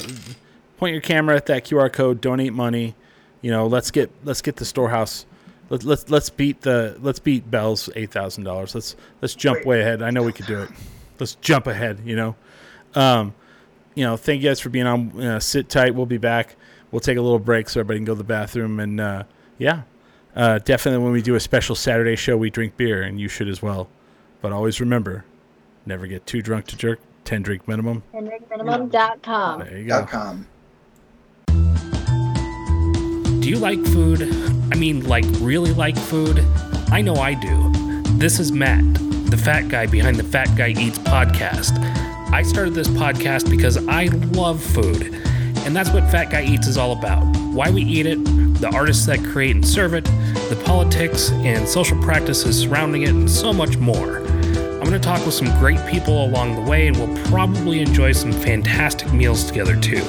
point your camera at that QR code. Donate money. You know, let's get let's get the storehouse. Let's let's let's beat the let's beat Bell's eight thousand dollars. Let's let's jump way ahead. I know we could do it. Let's jump ahead. You know, um, you know. Thank you guys for being on. Uh, sit tight. We'll be back. We'll take a little break so everybody can go to the bathroom. And uh, yeah, uh, definitely when we do a special Saturday show, we drink beer, and you should as well. But always remember, never get too drunk to jerk. Ten drink minimum. HenryMinimum.com. There you go. Dot com. Do you like food? I mean, like, really like food? I know I do. This is Matt, the fat guy behind the Fat Guy Eats podcast. I started this podcast because I love food, and that's what Fat Guy Eats is all about. Why we eat it, the artists that create and serve it, the politics and social practices surrounding it, and so much more. I'm going to talk with some great people along the way, and we'll probably enjoy some fantastic meals together too.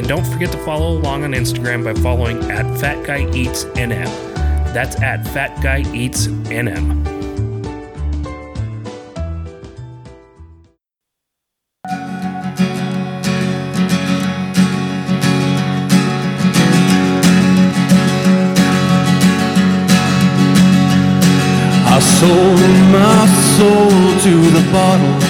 And don't forget to follow along on Instagram by following at Fat Guy Eats. That's at Fat Guy Eats. I sold my soul to the bottle.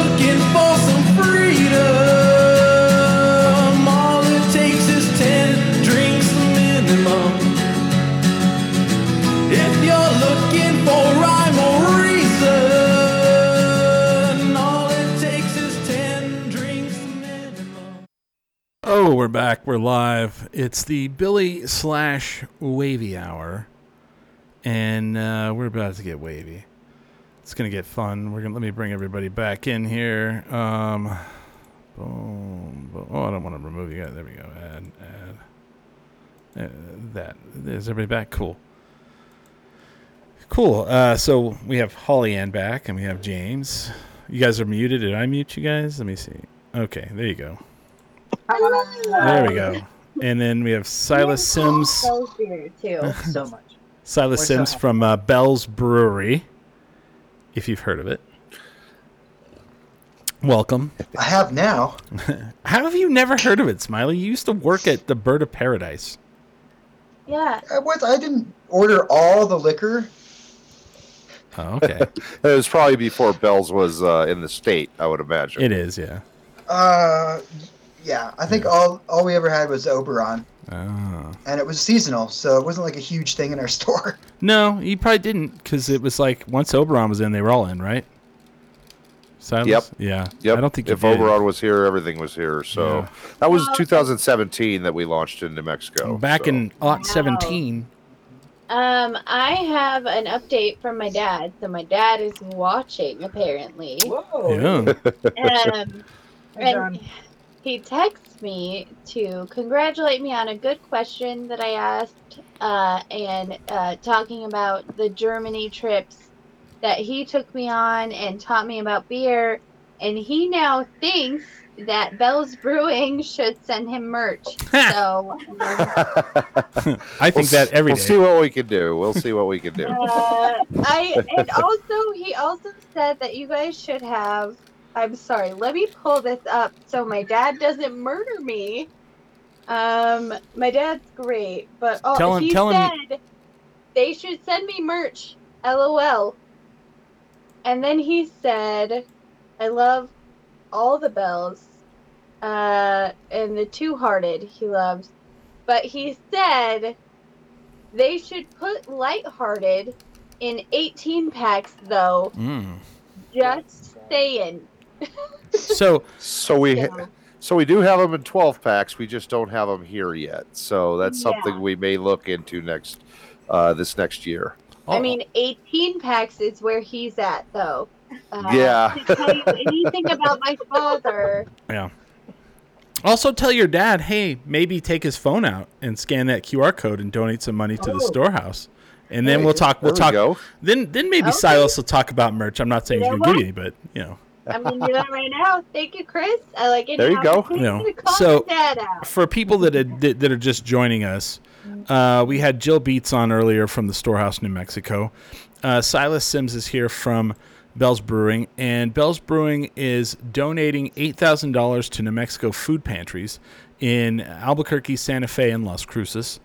back. We're live. It's the Billy slash Wavy Hour, and uh, we're about to get wavy. It's gonna get fun. We're gonna let me bring everybody back in here. Um, boom, boom. Oh, I don't want to remove you guys. There we go. Add, add. Uh, that is everybody back. Cool. Cool. Uh, so we have Holly Ann back, and we have James. You guys are muted. Did I mute you guys? Let me see. Okay, there you go. There we go. And then we have Silas Sims. Bell's beer too. So much. Silas We're Sims happy. from uh, Bell's Brewery, if you've heard of it. Welcome. I have now. How have you never heard of it, Smiley? You used to work at the Bird of Paradise. Yeah. I, was, I didn't order all the liquor. Oh, okay. It was probably before Bell's was uh, in the state, I would imagine. it is, yeah. Uh, yeah, I think all all we ever had was Oberon, Oh. and it was seasonal, so it wasn't like a huge thing in our store. No, you probably didn't, because it was like once Oberon was in, they were all in, right? Silas? Yep. Yeah. Yep. I don't think if. Oberon was here, everything was here. So Yeah. that was Oh, 2017 that we launched in New Mexico. Back so. in aught 17. Um, I have an update from my dad. So my dad is watching apparently. Whoa. Yeah. Um, and he texts me to congratulate me on a good question that I asked, uh, and uh, talking about the Germany trips that he took me on and taught me about beer. And he now thinks that Bell's Brewing should send him merch. so I think that every we'll day. see what we can do. We'll see what we can do. Uh, I and also he also said that you guys should have. I'm sorry. Let me pull this up so my dad doesn't murder me. Um, my dad's great, but oh, Tell him- he tell him- said they should send me merch. LOL. And then he said, "I love all the bells, uh, and the two hearted he loves, but he said." They should put light-hearted in 18 packs, though. Mm. Just saying. So So we So, so we do have them in 12 packs. We just don't have them here yet. So that's Yeah. something we may look into next uh, this next year. I mean, 18 packs is where he's at, though. Uh, Yeah. To tell you anything about my father, yeah. Also, tell your dad, hey, maybe take his phone out and scan that QR code and donate some money to the storehouse, and then we'll talk. We'll There we talk. go. Then, then maybe Okay. Silas will talk about merch. I'm not saying You he's gonna give what? you, but you know. I'm going to do that right now. Thank you, Chris. I like it. There you go. To You know, call so- my dad out. for people that had, that that are just joining us, uh, we had Jill Beats on earlier from the Storehouse, New Mexico. Uh, Silas Sims is here from Bell's Brewing, and Bell's Brewing is donating eight thousand dollars to New Mexico food pantries in Albuquerque, Santa Fe, and Las Cruces,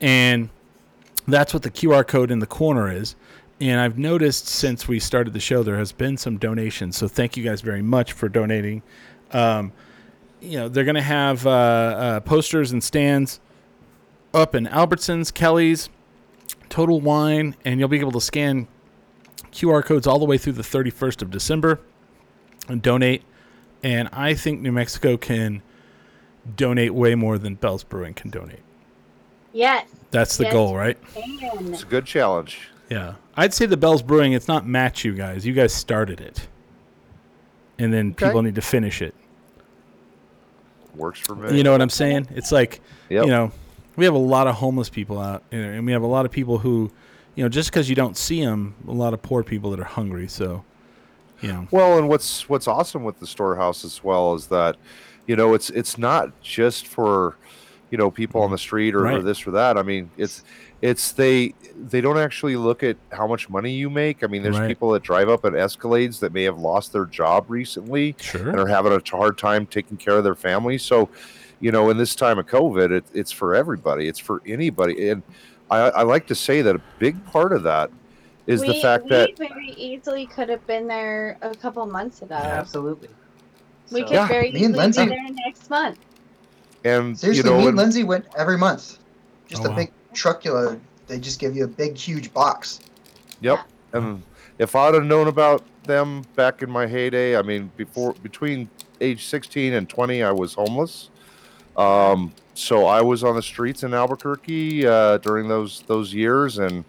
and that's what the QR code in the corner is. And I've noticed since we started the show, there has been some donations. So thank you guys very much for donating. Um, you know they're going to have uh, uh, posters and stands up in Albertsons, Kelly's, Total Wine, and you'll be able to scan QR codes all the way through the 31st of December and donate. And I think New Mexico can donate way more than Bell's Brewing can donate. Yes. That's the Yes. goal, right? And It's a good challenge. Yeah. I'd say the Bell's Brewing, it's not match you guys. You guys started it. And then Okay. people need to finish it. Works for me. You know what I'm saying? It's like, Yep. you know, we have a lot of homeless people out, you and we have a lot of people who, you know, just because you don't see them, a lot of poor people that are hungry. So, you know, Well, and what's what's awesome with the storehouse as well is that, you know, it's it's not just for, you know, people on mm-hmm. the street or, or this or that. I mean, it's it's they they don't actually look at how much money you make. I mean, there's Right. people that drive up in Escalades that may have lost their job recently and are having a hard time taking care of their family. So, you know, in this time of COVID, it, it's for everybody. It's for anybody. And I, I like to say that a big part of that is the fact we that we very easily could have been there a couple months ago. Absolutely. We So- could Yeah, very easily Lindsay- be there next month. and Seriously, you know me and and- Lindsay went every month. Just Oh, a wow. big truck. You know, they just give you a big, huge box. Yep. And if I'd have known about them back in my heyday, I mean, before between age 16 and 20, I was homeless. Um, so I was on the streets in Albuquerque uh, during those those years, and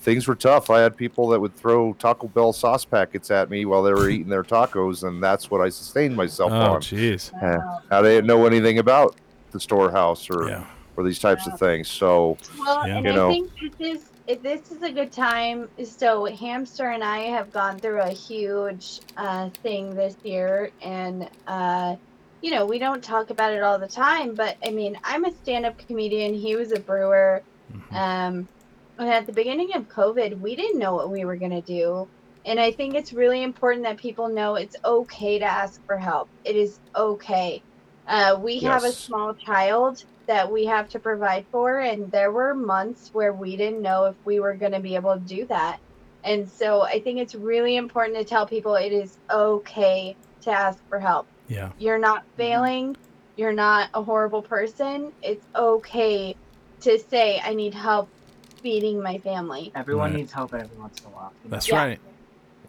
things were tough. I had people that would throw Taco Bell sauce packets at me while they were eating their tacos, and that's what I sustained myself Oh, on. jeez. Eh, I didn't know anything about the storehouse or Yeah. Or these types of things. So Well, Yeah. and You I know. think this is if this is a good time. So Hamster and I have gone through a huge uh, thing this year, and uh, you know we don't talk about it all the time. But I mean, I'm a stand-up comedian. He was a brewer. Mhm. Um, and at the beginning of COVID, we didn't know what we were gonna do. And I think it's really important that people know it's okay to ask for help. It is okay. Uh, we have a Yes. small child that we have to provide for, and there were months where we didn't know if we were going to be able to do that. And so I think it's really important to tell people it is okay to ask for help. Yeah. You're not failing, you're not a horrible person. It's okay to say, I need help feeding my family. Everyone Right. needs help every once in a while. you know? That's Yeah. right.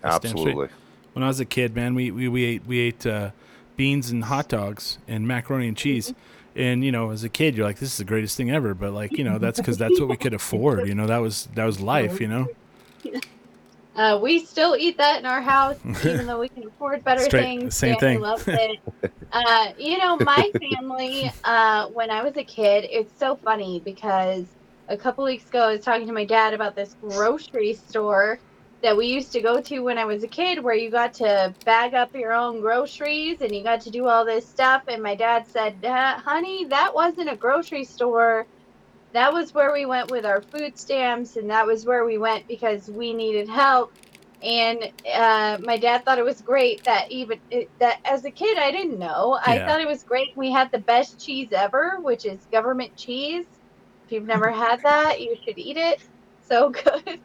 That's absolutely. When I was a kid, man, we, we, we ate we ate uh, beans and hot dogs and macaroni and cheese. And you know, as a kid, you're like, "This is the greatest thing ever." But like, you know, that's because that's what we could afford. You know, that was that was life. You know. Uh, we still eat that in our house, even though we can afford better Straight- things. same Family thing. loves it. Uh, you know, my family, uh, when I was a kid, it's so funny because a couple weeks ago I was talking to my dad about this grocery store that we used to go to when I was a kid where you got to bag up your own groceries and you got to do all this stuff. And my dad said, "Uh, honey, that wasn't a grocery store. That was where we went with our food stamps and that was where we went because we needed help. And uh, my dad thought it was great that even it, that as a kid I didn't know. I thought it was great. We had the best cheese ever, which is government cheese. If you've never had that, you should eat it. So good.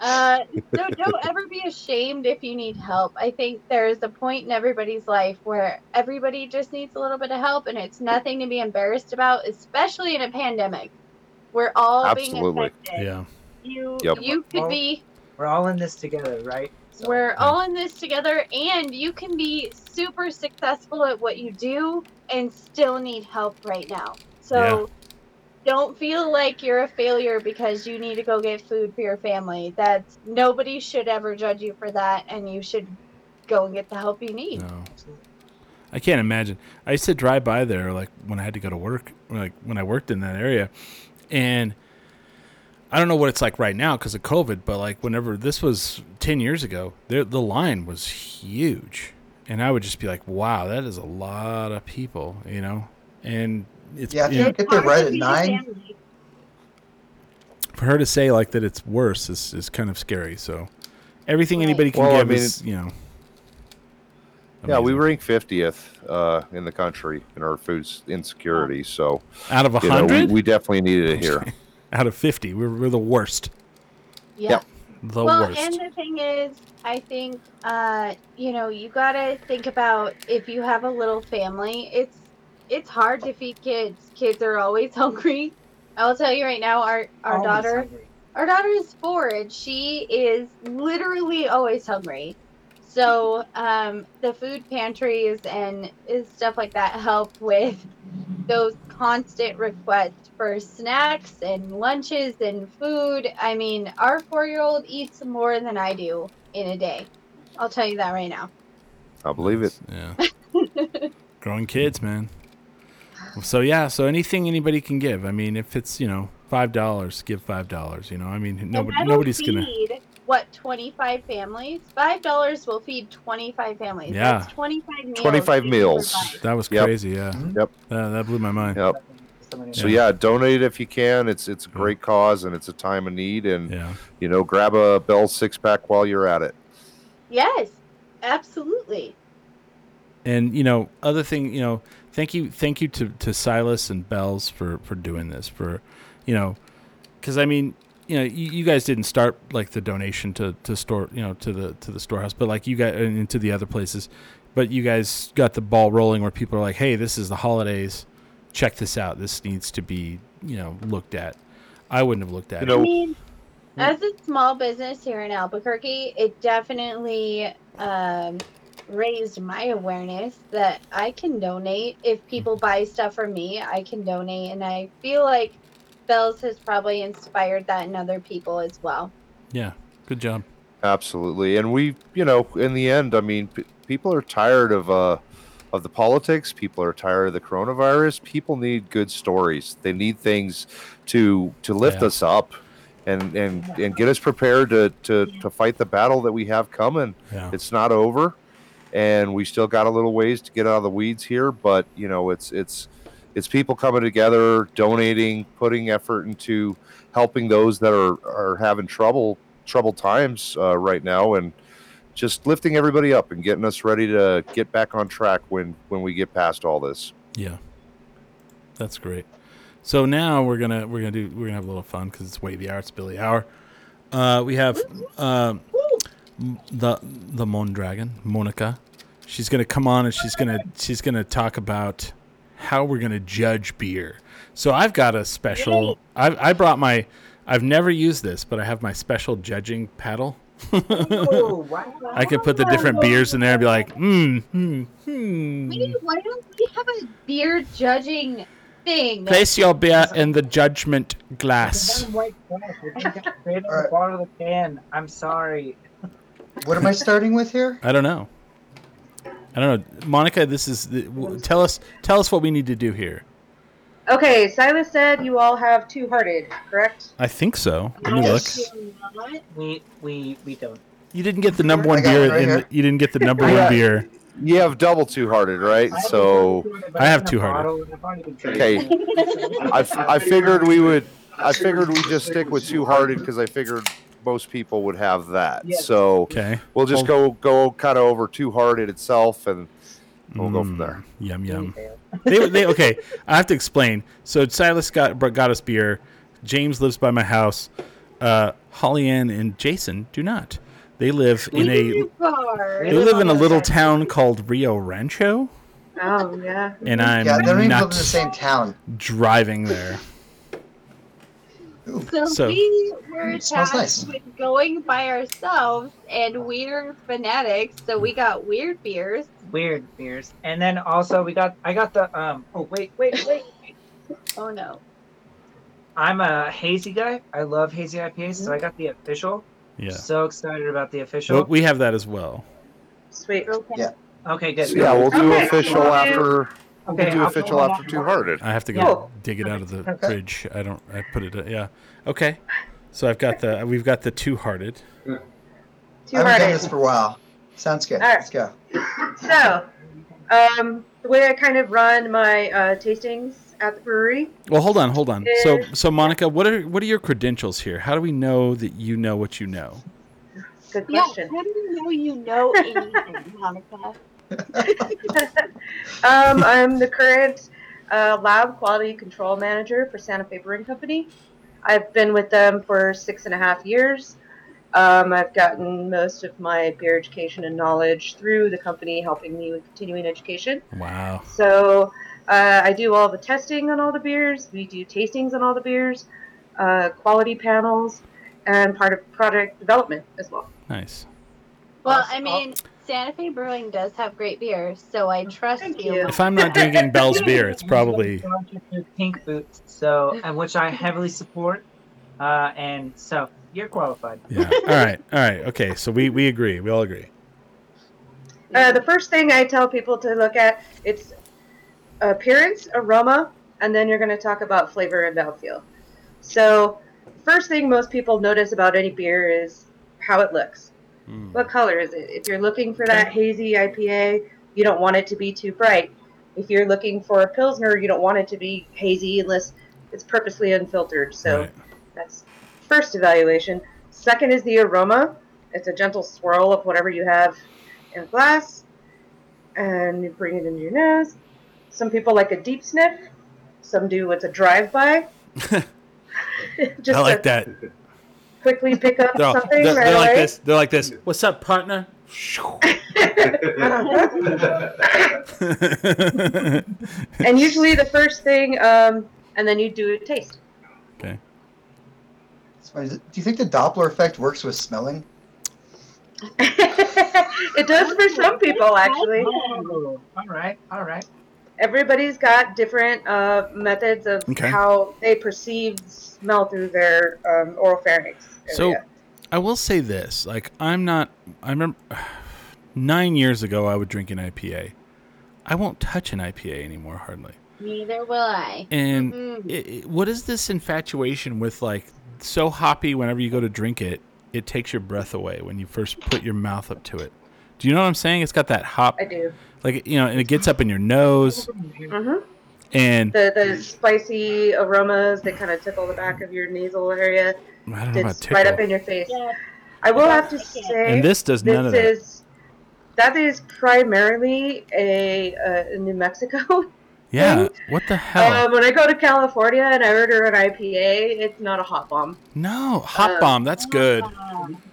Uh, so don't ever be ashamed if you need help. I think there's a point in everybody's life where everybody just needs a little bit of help, and it's nothing to be embarrassed about, especially in a pandemic. We're all Absolutely. being affected. Yeah. You Yep. you could Well, be We're all in this together, right? So- we're all in this together, and you can be super successful at what you do and still need help right now. So don't feel like you're a failure because you need to go get food for your family. That's nobody should ever judge you for that, and you should go and get the help you need. No. I can't imagine. I used to drive by there like when I had to go to work, like when I worked in that area, and I don't know what it's like right now because of COVID, but like whenever this was ten years ago, there the line was huge, and I would just be like, "Wow, that is a lot of people," you know. And it's Yeah, you you know, get there right at nine, for her to say like that it's worse is, is kind of scary. So everything Right. anybody can Well, I give mean, is you know. Yeah, we rank 50th uh, in the country in our food insecurity. So out of a you know, we, hundred, we definitely needed it here. out of fifty, we're we're the worst. Yeah. Yep. The well, worst. and the thing is, I think, uh, you know, you gotta think about if you have a little family, it's it's hard to feed kids. Kids are always hungry. I'll tell you right now, our our Always daughter, hungry. our daughter is four, and she is literally always hungry. So um, the food pantries and is stuff like that help with those constant requests for snacks and lunches and food. I mean, our four-year-old eats more than I do in a day. I'll tell you that right now. I believe it. Yeah. Growing kids, man. So yeah, so anything anybody can give. I mean, if it's you know five dollars, give five dollars. You know, I mean, And nobody, that'll nobody's gonna. feed what twenty-five families. Five dollars will feed twenty-five families. Yeah. That's twenty-five meals. 25 meals. That was Yep. crazy. Yeah, Yep. Uh, that blew my mind. Yep. Somebody- So yeah, donate if you can. It's it's a great cause and it's a time of need. And Yeah. you know, grab a Bell six pack while you're at it. Yes, absolutely. And you know, other thing, you know, thank you, thank you to to Silas and Bells for for doing this. For, you know, because I mean, you know, you, you guys didn't start like the donation to to store, you know, to the to the storehouse, but like you got into the other places, but you guys got the ball rolling where people are like, hey, this is the holidays, check this out. This needs to be, you know, looked at. I wouldn't have looked at You it. I mean, as a small business here in Albuquerque, it definitely um, raised my awareness that I can donate. If people buy stuff from me, I can donate. And I feel like Bells has probably inspired that in other people as well. Yeah, good job. Absolutely, and we, you know, in the end, I mean, p- people are tired of uh, of the politics. People are tired of the coronavirus. People need good stories. They need things to to lift Yeah. us up, and and and get us prepared to to to fight the battle that we have coming. Yeah. It's not over, and we still got a little ways to get out of the weeds here. But you know, it's it's it's people coming together, donating, putting effort into helping those that are are having trouble troubled times uh, right now, and just lifting everybody up and getting us ready to get back on track when when we get past all this. Yeah, that's great. So now we're gonna we're gonna do we're gonna have a little fun because it's way the arts Billy hour. Uh, we have m- the the Moon Dragon Monica. She's gonna come on and she's gonna she's gonna talk about how we're gonna judge beer. So I've got a special. I I brought my. I've never used this, but I have my special judging paddle. Oh, wow. I could put the different beers in there and be like, hmm, hmm, hmm. Wait, why don't we have a beer judging thing. Place your beer in the judgment glass. White glass. We're drinking straight of the bottom of the can. I'm sorry. What am I starting with here? I don't know. I don't know, Monica. This is the, w- tell us tell us what we need to do here. Okay, Silas said you all have two hearted, correct? I think so. Let me look. We we we don't. You didn't get the number I one got it beer. right in here. the, you didn't get the number one beer. You have double two hearted, right? I So a two-hearted, but I have it's in a two-hearted. bottle, and I've already been drinking. okay, I, f- I figured we would. I figured we'd just stick with two hearted because I figured most people would have that. Yes. So Okay. we'll just go go kind of over two hearted itself, and we'll go from Mm, there. Yum yum. they, they okay. I have to explain. So Silas got br- got us beer. James lives by my house. Uh, Holly Ann and Jason do not. They live in a Car. they live in a little town called Rio Rancho, Oh, yeah. and I'm yeah, they don't even live in the same town. driving there. So, So- we were It tasked nice. with going by ourselves, and we're fanatics, so we got weird beers. Weird beers, and then also we got. I got the um. Oh wait wait wait. Oh no. I'm a hazy guy. I love hazy IPAs, so I got the official. Yeah. So excited about the official. Well, we have that as well. Sweet. Okay. Yeah. okay, good. So yeah, we'll do Okay. official after. We'll Okay, do I'll official put after two the- hearted. I have to go Yeah. dig it out of the Okay. fridge. I don't. I put it. Yeah. Okay. So I've got the. We've got the two hearted. Two I haven't done this for a while. Sounds good. All right. Let's go. So, um, the way I kind of run my uh, tastings at the brewery. Well, hold on, hold on. So, Eh. so Monica, what are what are your credentials here? How do we know that you know what you know? Good question. Yeah, how do you know you know anything, Monica? um, I'm the current uh, lab quality control manager for Santa Fe Brewing Company. I've been with them for six and a half years. Um, I've gotten most of my beer education and knowledge through the company, helping me with continuing education. Wow. So uh, I do all the testing on all the beers. We do tastings on all the beers, uh, quality panels, and part of product development as well. Nice. Well, Also- I mean, Santa Fe Brewing does have great beers, so I trust Thank you. you. If I'm not drinking Bell's beer, it's probably Pink Boots, so and which I heavily support, uh, and so you're qualified. yeah. All right. All right. Okay. So we we agree. We all agree. Uh, the first thing I tell people to look at it's appearance, aroma, and then you're going to talk about flavor and mouthfeel. So, first thing most people notice about any beer is how it looks. Mm. What color is it? If you're looking for that hazy IPA, you don't want it to be too bright. If you're looking for a pilsner, you don't want it to be hazy unless it's purposely unfiltered. So Right. that's first evaluation. Second is the aroma. It's a gentle swirl of whatever you have in a glass, and you bring it into your nose. Some people like a deep sniff. Some do it's a drive-by. I like to that. Quickly pick up They're, all- something they're, right they're like this. They're like this. What's up, partner? and usually the first thing, um, and then you do a taste. Okay. funny. Do you think the Doppler effect works with smelling? it does for some people, actually. All right, all right. Everybody's got different uh, methods of Okay. how they perceive smell through their um, oral pharynx. So. I will say this: like, I'm not. I remember nine years ago, I would drink an IPA. I won't touch an IPA anymore, hardly. Neither will I. And Mm-mm. i i what is this infatuation with like so hoppy? Whenever you go to drink it, it takes your breath away when you first put your mouth up to it. Do you know what I'm saying? It's got that hop, I do. like you know, and it gets up in your nose, hmm and The the spicy aromas that kind of tickle the back of your nasal area. I don't know about It's right up in your face. Yeah. I will have to say, And this does none of that. is that is primarily a, uh, New Mexico. Yeah, what the hell? Um, when I go to California and I order an IPA, it's not a hop bomb. no, hot uh, bomb. That's good.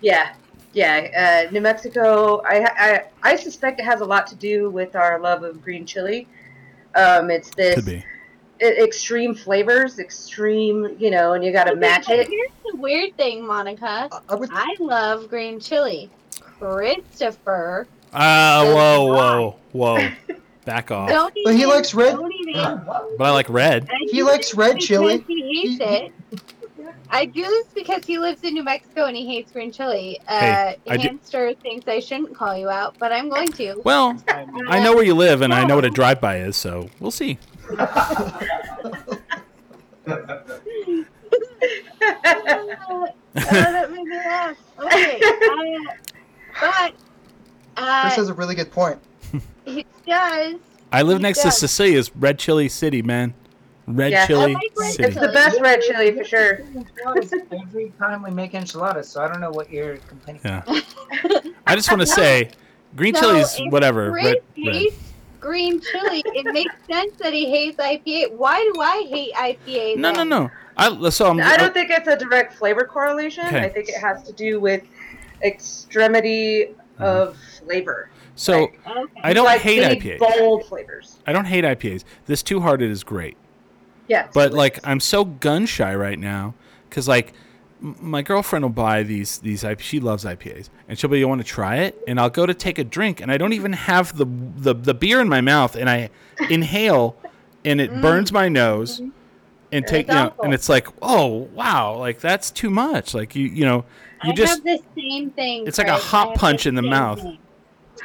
Yeah, yeah. Uh, New Mexico. I, I I suspect it has a lot to do with our love of green chili. Um, it's this Could be. extreme flavors, extreme, you know, and you got to match it. Here's the weird thing, Monica. I, I would. I love green chili. Christopher. Ah, whoa, whoa, whoa. Back off. Don't But he even- likes red. Don't even. But I like red. I He likes red chili. He hates He- it. I do this because he lives in New Mexico and he hates green chili. Uh, Hey, I do- Hamster thinks I shouldn't call you out, but I'm going to. Well, I know where you live, and I know what a drive-by is, so we'll see. oh, that made me laugh. Okay, uh, but uh, Chris has a really good point. he does. I live He next to. Cecilia's Red Chili City, man. Red Yeah. Chili I like red City. It's the best red chili for sure. Every time we make enchiladas, so I don't know what you're complaining. Yeah. I just want to say, green No, chili's if whatever. Chris Red, red. hates green chili. It makes sense that he hates IPA. Why do I hate IPA? No, no, then? no. I so I'm. I don't think it's a direct flavor correlation. Okay. I think it has to do with extremity mm-hmm. of flavor. so Okay. I don't like hate big, IPAs. bold flavors. I don't hate IPAs. This Two Hearted is great. Yes. But like I'm so gun shy right now because like m- my girlfriend will buy these these IP, she loves IPAs and she'll be you want to try it and I'll go to take a drink and I don't even have the the, the beer in my mouth and I inhale and it mm. burns my nose mm-hmm. and take you know and it's like oh wow like that's too much like you you know you I just have the same thing. it's like a hot punch in the mouth. thing.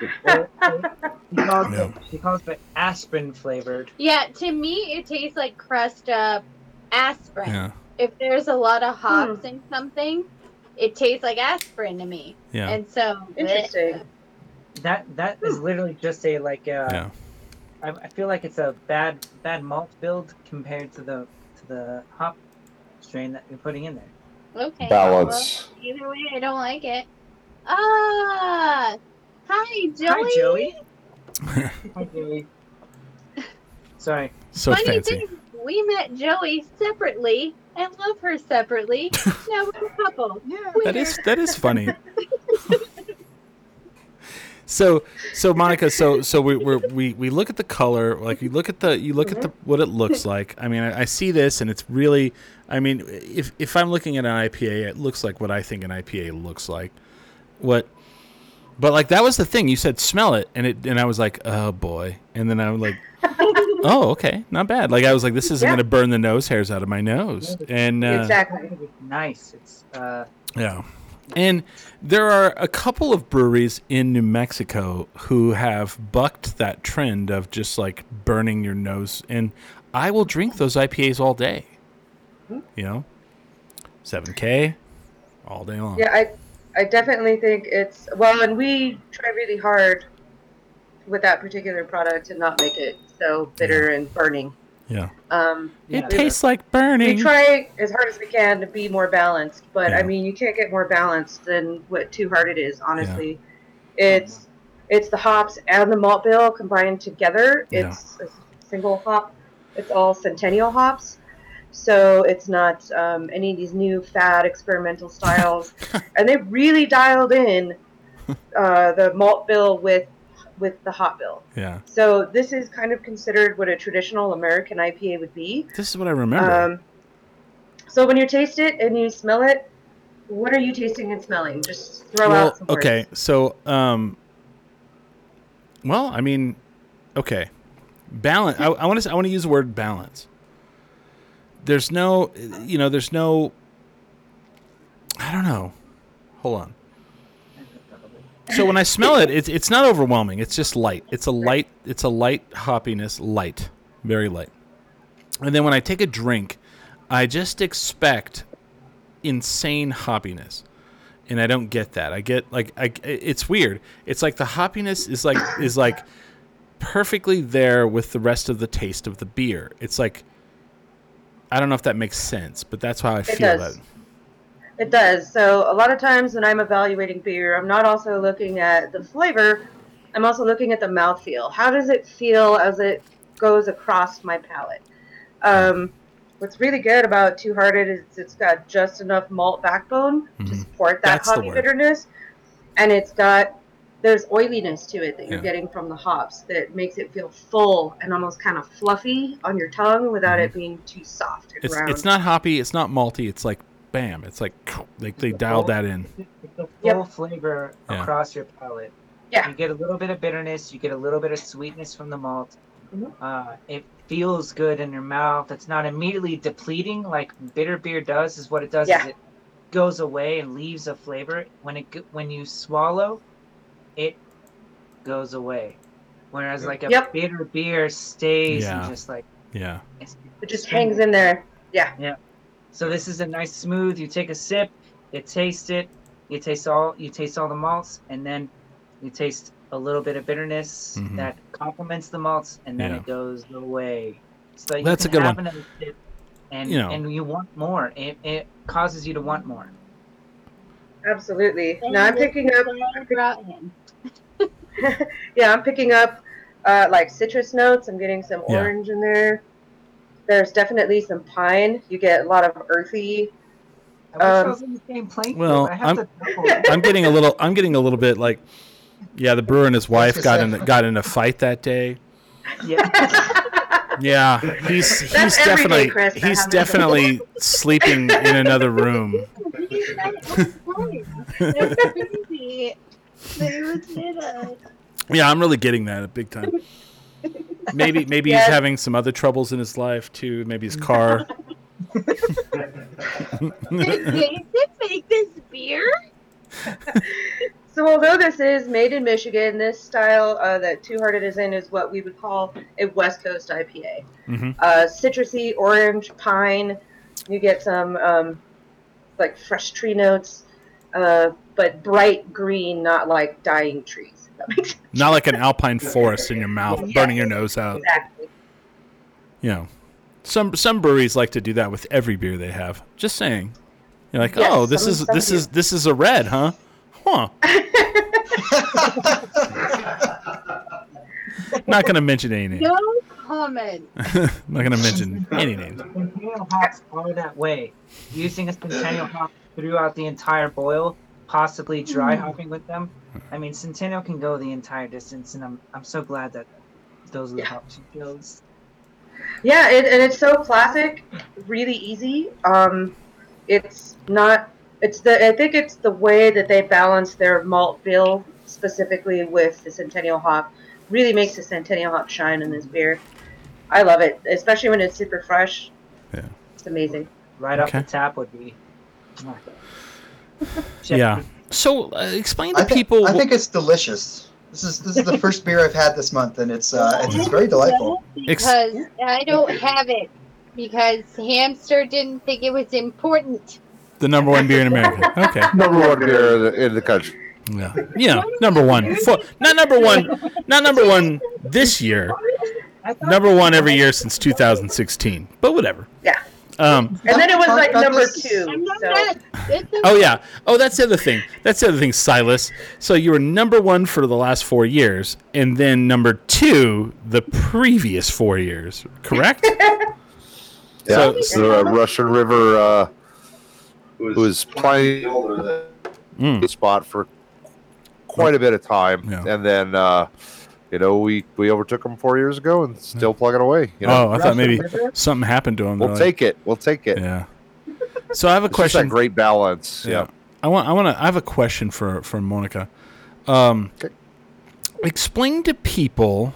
She calls, Yeah. it, she calls it aspirin flavored. Yeah, to me, it tastes like crushed up aspirin. yeah If there's a lot of hops in something, it tastes like aspirin to me. yeah And so, Interesting. That that is literally just a like. Uh, yeah I, I feel like it's a bad bad malt bill compared to the to the hop strain that you're putting in there. Okay. Balance. Well, either way, I don't like it. Ah, hi, Joey. Hi, Joey. Hi, Joey. Sorry. so Funny fancy thing, we met Joey separately and love her separately. now we're a couple. Yeah. that is that is funny. so so Monica, so so we we're, we we look at the color, like you look at the you look at the mm-hmm. what it looks like. I mean, I, I see this and it's really, I mean, if if I'm looking at an IPA, it looks like what I think an IPA looks like. What, but like that was the thing. You said smell it, and it and I was like, oh boy, and then I was like. Oh, okay, not bad. Like I was like, this isn't Yeah. gonna burn the nose hairs out of my nose, and uh, exactly. It's nice. It's uh, yeah. And there are a couple of breweries in New Mexico who have bucked that trend of just like burning your nose. And I will drink those IPAs all day. You know, 7K all day long. Yeah, I, I definitely think it's well, and we try really hard with that particular product to not make it so bitter and burning. Yeah. Um, It Yeah. tastes like burning. we try as hard as we can to be more balanced, but Yeah. I mean, you can't get more balanced than what Two Hearted is. Honestly, it's it's the hops and the malt bill combined together. Yeah. It's a single hop. It's all Centennial hops, so it's not um, any of these new fad experimental styles. and they really dialed in uh, the malt bill with with the hop bill. yeah. So this is kind of considered what a traditional American IPA would be. This is what I remember. Um, so when you taste it and you smell it, what are you tasting and smelling? Just throw well, out some words. okay. So, um, well, I mean, okay, balance. I, I want to. I want to use the word balance. There's no, you know, there's no. I don't know. Hold on. So when I smell it, it's it's not overwhelming. It's just light. It's a light. It's a light hoppiness. Light, very light. And then when I take a drink, I just expect insane hoppiness and I don't get that. I get like I it's weird. It's like the hoppiness is like is like perfectly there with the rest of the taste of the beer. It's like I don't know if that makes sense, but that's how I feel does. about it. It does. So a lot of times when I'm evaluating beer, I'm not also looking at the flavor. I'm also looking at the mouthfeel. How does it feel as it goes across my palate? Um, what's really good about Two Hearted is it's got just enough malt backbone to Mhm. support that That's hoppy bitterness, and it's got there's oiliness to it that you're Yeah. getting from the hops that makes it feel full and almost kind of fluffy on your tongue without it being too soft and Mm-hmm. It's round. it's not hoppy, it's not malty, it's like bam. It's like like they dialed that in. it's the full Yep. flavor Yeah. across your palate. Yeah. You get a little bit of bitterness. You get a little bit of sweetness from the malt. Mhm. Uh, it feels good in your mouth. It's not immediately depleting like bitter beer does. Is what it does. Yeah. Is it goes away and leaves a flavor. When it when you swallow, it goes away. Whereas like a Yep. bitter beer stays Yeah. and just like Yeah. it's, It just hangs in there. Yeah. Yeah. So this is a nice smooth. You take a sip, you taste it, you taste all you taste all the malts, and then you taste a little bit of bitterness Mhm. that complements the malts, and then Yeah. it goes away. So you That's a good have one. another sip, and You know. and you want more. It, it causes you to want more. Absolutely. Now I'm picking up. I brought him. Yeah, I'm picking up uh, like citrus notes. I'm getting some Yeah. orange in there. There's definitely some pine. You get a lot of earthy. I wish Um, I was in the same plate. well, I have I'm- I'm getting a little. I'm getting a little bit like, yeah. The brewer and his wife got in a, got in a fight that day. yeah. Yeah, he's he's That's every day, definitely Chris, he's happens. definitely sleeping in another room. He's not outside. That's crazy. They was in a- Yeah, I'm really getting that big time. Maybe maybe Yes. he's having some other troubles in his life too. Maybe his car. Did Jason make this beer? So although this is made in Michigan, this style uh, that Two Hearted is in is what we would call a West Coast IPA. Mhm. Uh, citrusy, orange, pine. You get some um, like fresh tree notes, uh, but bright green, not like dying trees. If that makes sense. Not like an alpine forest in your mouth, burning your nose out. Exactly. You know, some some breweries like to do that with every beer they have. Just saying. You're like, Yes, oh, this is this do. is this is a red, huh? Huh. Not gonna mention any names. No comment. Not gonna mention any names. Centennial hops are that way. Using a centennial hop throughout the entire boil, possibly dry hopping with them. I mean, Centennial can go the entire distance, and I'm I'm so glad that those are the hops she chose. Yeah, it, and it's so classic, really easy. Um, it's not. It's the. I think it's the way that they balance their malt bill specifically with the Centennial hop. Really makes the Centennial hop shine in this beer. I love it, especially when it's super fresh. Yeah. It's amazing. Right off the tap would be. Check Yeah. So uh, explain I to think, people. I think it's delicious. This is this is the first beer I've had this month, and it's uh, it's, it's very delightful. Because I don't have it. Because Hamster didn't think it was important. the number one beer in America. Okay. Number one beer in the, in the country. Yeah. Yeah. Number one. For, not number one. Not number one this year. Number one every year since 2016. But whatever. Yeah. Um. And then it was like number this. two. So Oh yeah. Oh, that's the other thing. That's the other thing, Silas. So you were number one for the last four years, and then number two the previous four years. Correct? Yeah, So- it's the uh, Russian River uh, was playing Mm. the spot for quite a bit of time, Yeah. and then uh, you know we we overtook them four years ago and still plugging away. You know, Oh, I thought maybe something happened to him. we'll They're take it. We'll take it. Yeah. So I have a It's just that question. great balance. Yeah. Yeah. I want. I want to. I have a question for for Monica. Um, Okay. Explain to people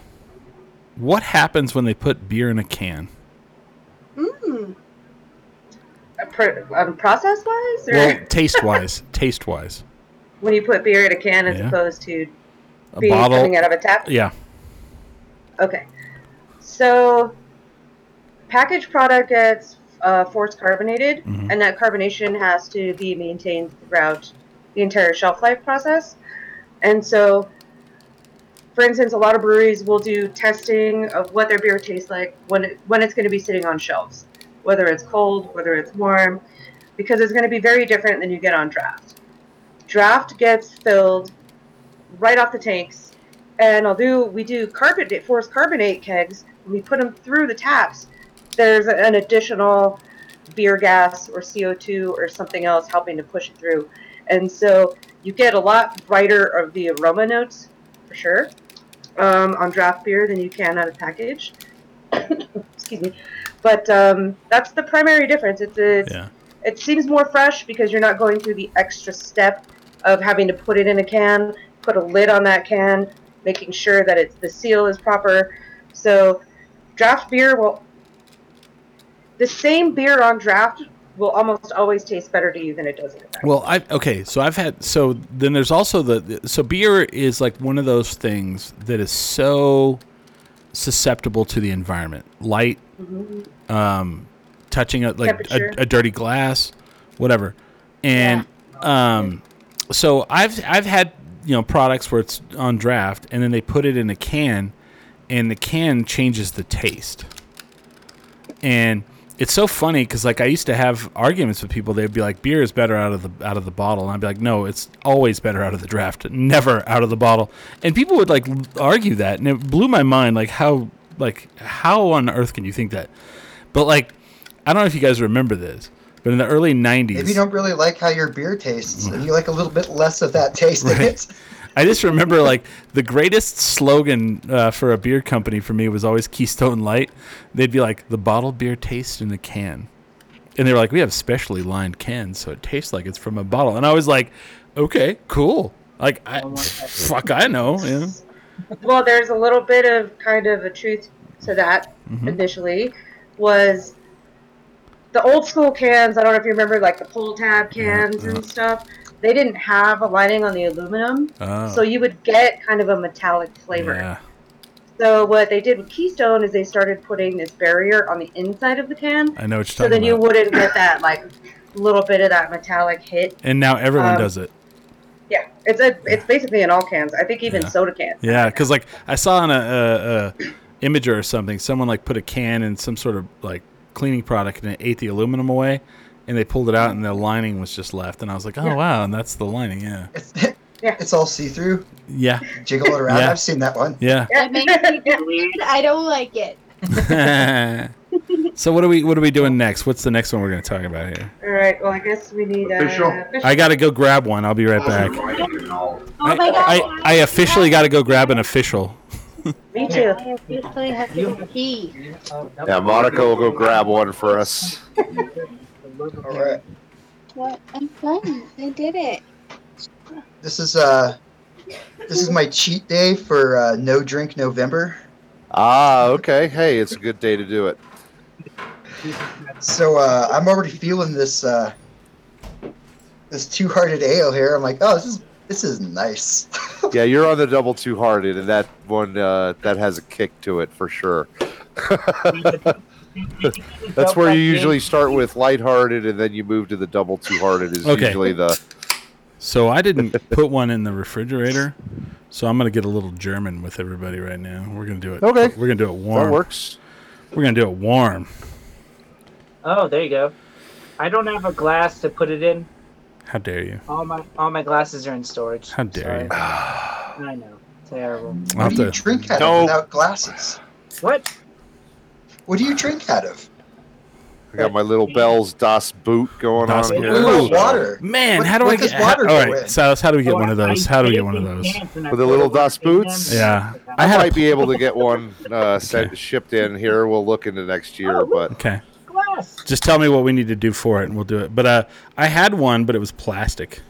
what happens when they put beer in a can. Mm. uh, pro- um, process wise, or Well, taste wise. taste wise. when you put beer in a can as Yeah. opposed to A being bottle. coming out of a tap. Yeah. Okay. So, packaged product gets uh, force carbonated, Mhm. and that carbonation has to be maintained throughout the entire shelf life process. And so, for instance, a lot of breweries will do testing of what their beer tastes like when it, when it's going to be sitting on shelves, whether it's cold, whether it's warm, because it's going to be very different than you get on draft. Draft gets filled right off the tanks and I'll do we do carbonate forced carbonate kegs. When we put them through the taps, there's an additional beer gas or CO2 or something else helping to push it through, and so you get a lot brighter of the aroma notes for sure um, on draft beer than you can out of package. Excuse me, but um, that's the primary difference. It's, it's Yeah. it seems more fresh because you're not going through the extra step of having to put it in a can put a lid on that can, making sure that it's the seal is proper. So, draft beer will the same beer on draft will almost always taste better to you than it does in a bag. Well, I okay. So I've had so then there's also the so beer is like one of those things that is so susceptible to the environment, light, um, touching a, like a, a dirty glass, whatever, and um, so I've I've had you know products where it's on draft and then they put it in a can, and the can changes the taste, and it's so funny because like I used to have arguments with people. They'd be like, "Beer is better out of the out of the bottle," and I'd be like, "No, it's always better out of the draft, never out of the bottle." And people would like argue that, and it blew my mind. Like how like how on earth can you think that? But like, I don't know if you guys remember this, but in the early '90s, If you don't really like how your beer tastes, and you like a little bit less of that taste in it. I just remember like the greatest slogan uh, for a beer company for me was always Keystone Light. They'd be like, "The bottled beer tastes in the can," and they were like, "We have specially lined cans, so it tastes like it's from a bottle." And I was like, "Okay, cool." Like, I, fuck, I know. Yeah. Well, there's a little bit of kind of a truth to that Mhm. initially was the old school cans. I don't know if you remember, like the pull tab cans and stuff. They didn't have a lining on the aluminum, Oh, so you would get kind of a metallic flavor. yeah. So what they did with Keystone is they started putting this barrier on the inside of the can, I know what you're so then you wouldn't get that like little bit of that metallic hit. and now everyone um, does it. Yeah, it's a it's basically in all cans. I think even Yeah. soda cans. Yeah, because like I saw on a, a, a Imgur or something, someone like put a can in some sort of like cleaning product and it ate the aluminum away, and they pulled it out and the lining was just left, and I was like, oh Yeah. wow, and that's the lining, yeah, It's, Yeah. it's all see through. yeah, Jiggle it around. Yeah. I've seen that one. yeah. It makes me feel weird. I don't like it. so what are we what are we doing next? What's the next one we're going to talk about here? All right. Well, I guess we need uh, Official. I got to go grab one. I'll be right back. Oh my god. I, I officially got to go grab an official. Me too. I officially have to pee. Yeah, Monica will go grab one for us. All right. What? I'm fine. I did it. This is uh, this is my cheat day for uh, no drink November. Ah, okay. Hey, it's a good day to do it. So uh, I'm already feeling this uh, this two hearted ale here. I'm like, oh, this is this is nice. Yeah, you're on the double two hearted, and that one uh, that has a kick to it for sure. That's where you usually start with lighthearted, and then you move to the double two hearted. Is Okay. usually the So I didn't put one in the refrigerator. So I'm gonna get a little German with everybody right now. We're gonna do it. Okay. We're gonna do it warm. that warm. works. We're gonna do it warm. Oh, there you go. I don't have a glass to put it in. How dare you? All my all my glasses are in storage. How dare Sorry. you? I know. Terrible. I'll what have do you to- drink out No. of without glasses? What? What do you drink out of? I got my little Bell's Das Boot going Das on Boot. here. Ooh. water? Man, What- how do what I get? water how- all go right, in? Silas, how do we get Oh, one of those? How do we get one of those? cans and I With the little it Das Boots? Yeah, I I might a be able to get one uh, sent, Okay. shipped in here. We'll look into next year, but okay. Glass. Just tell me what we need to do for it, and we'll do it. But uh, I had one, but it was plastic.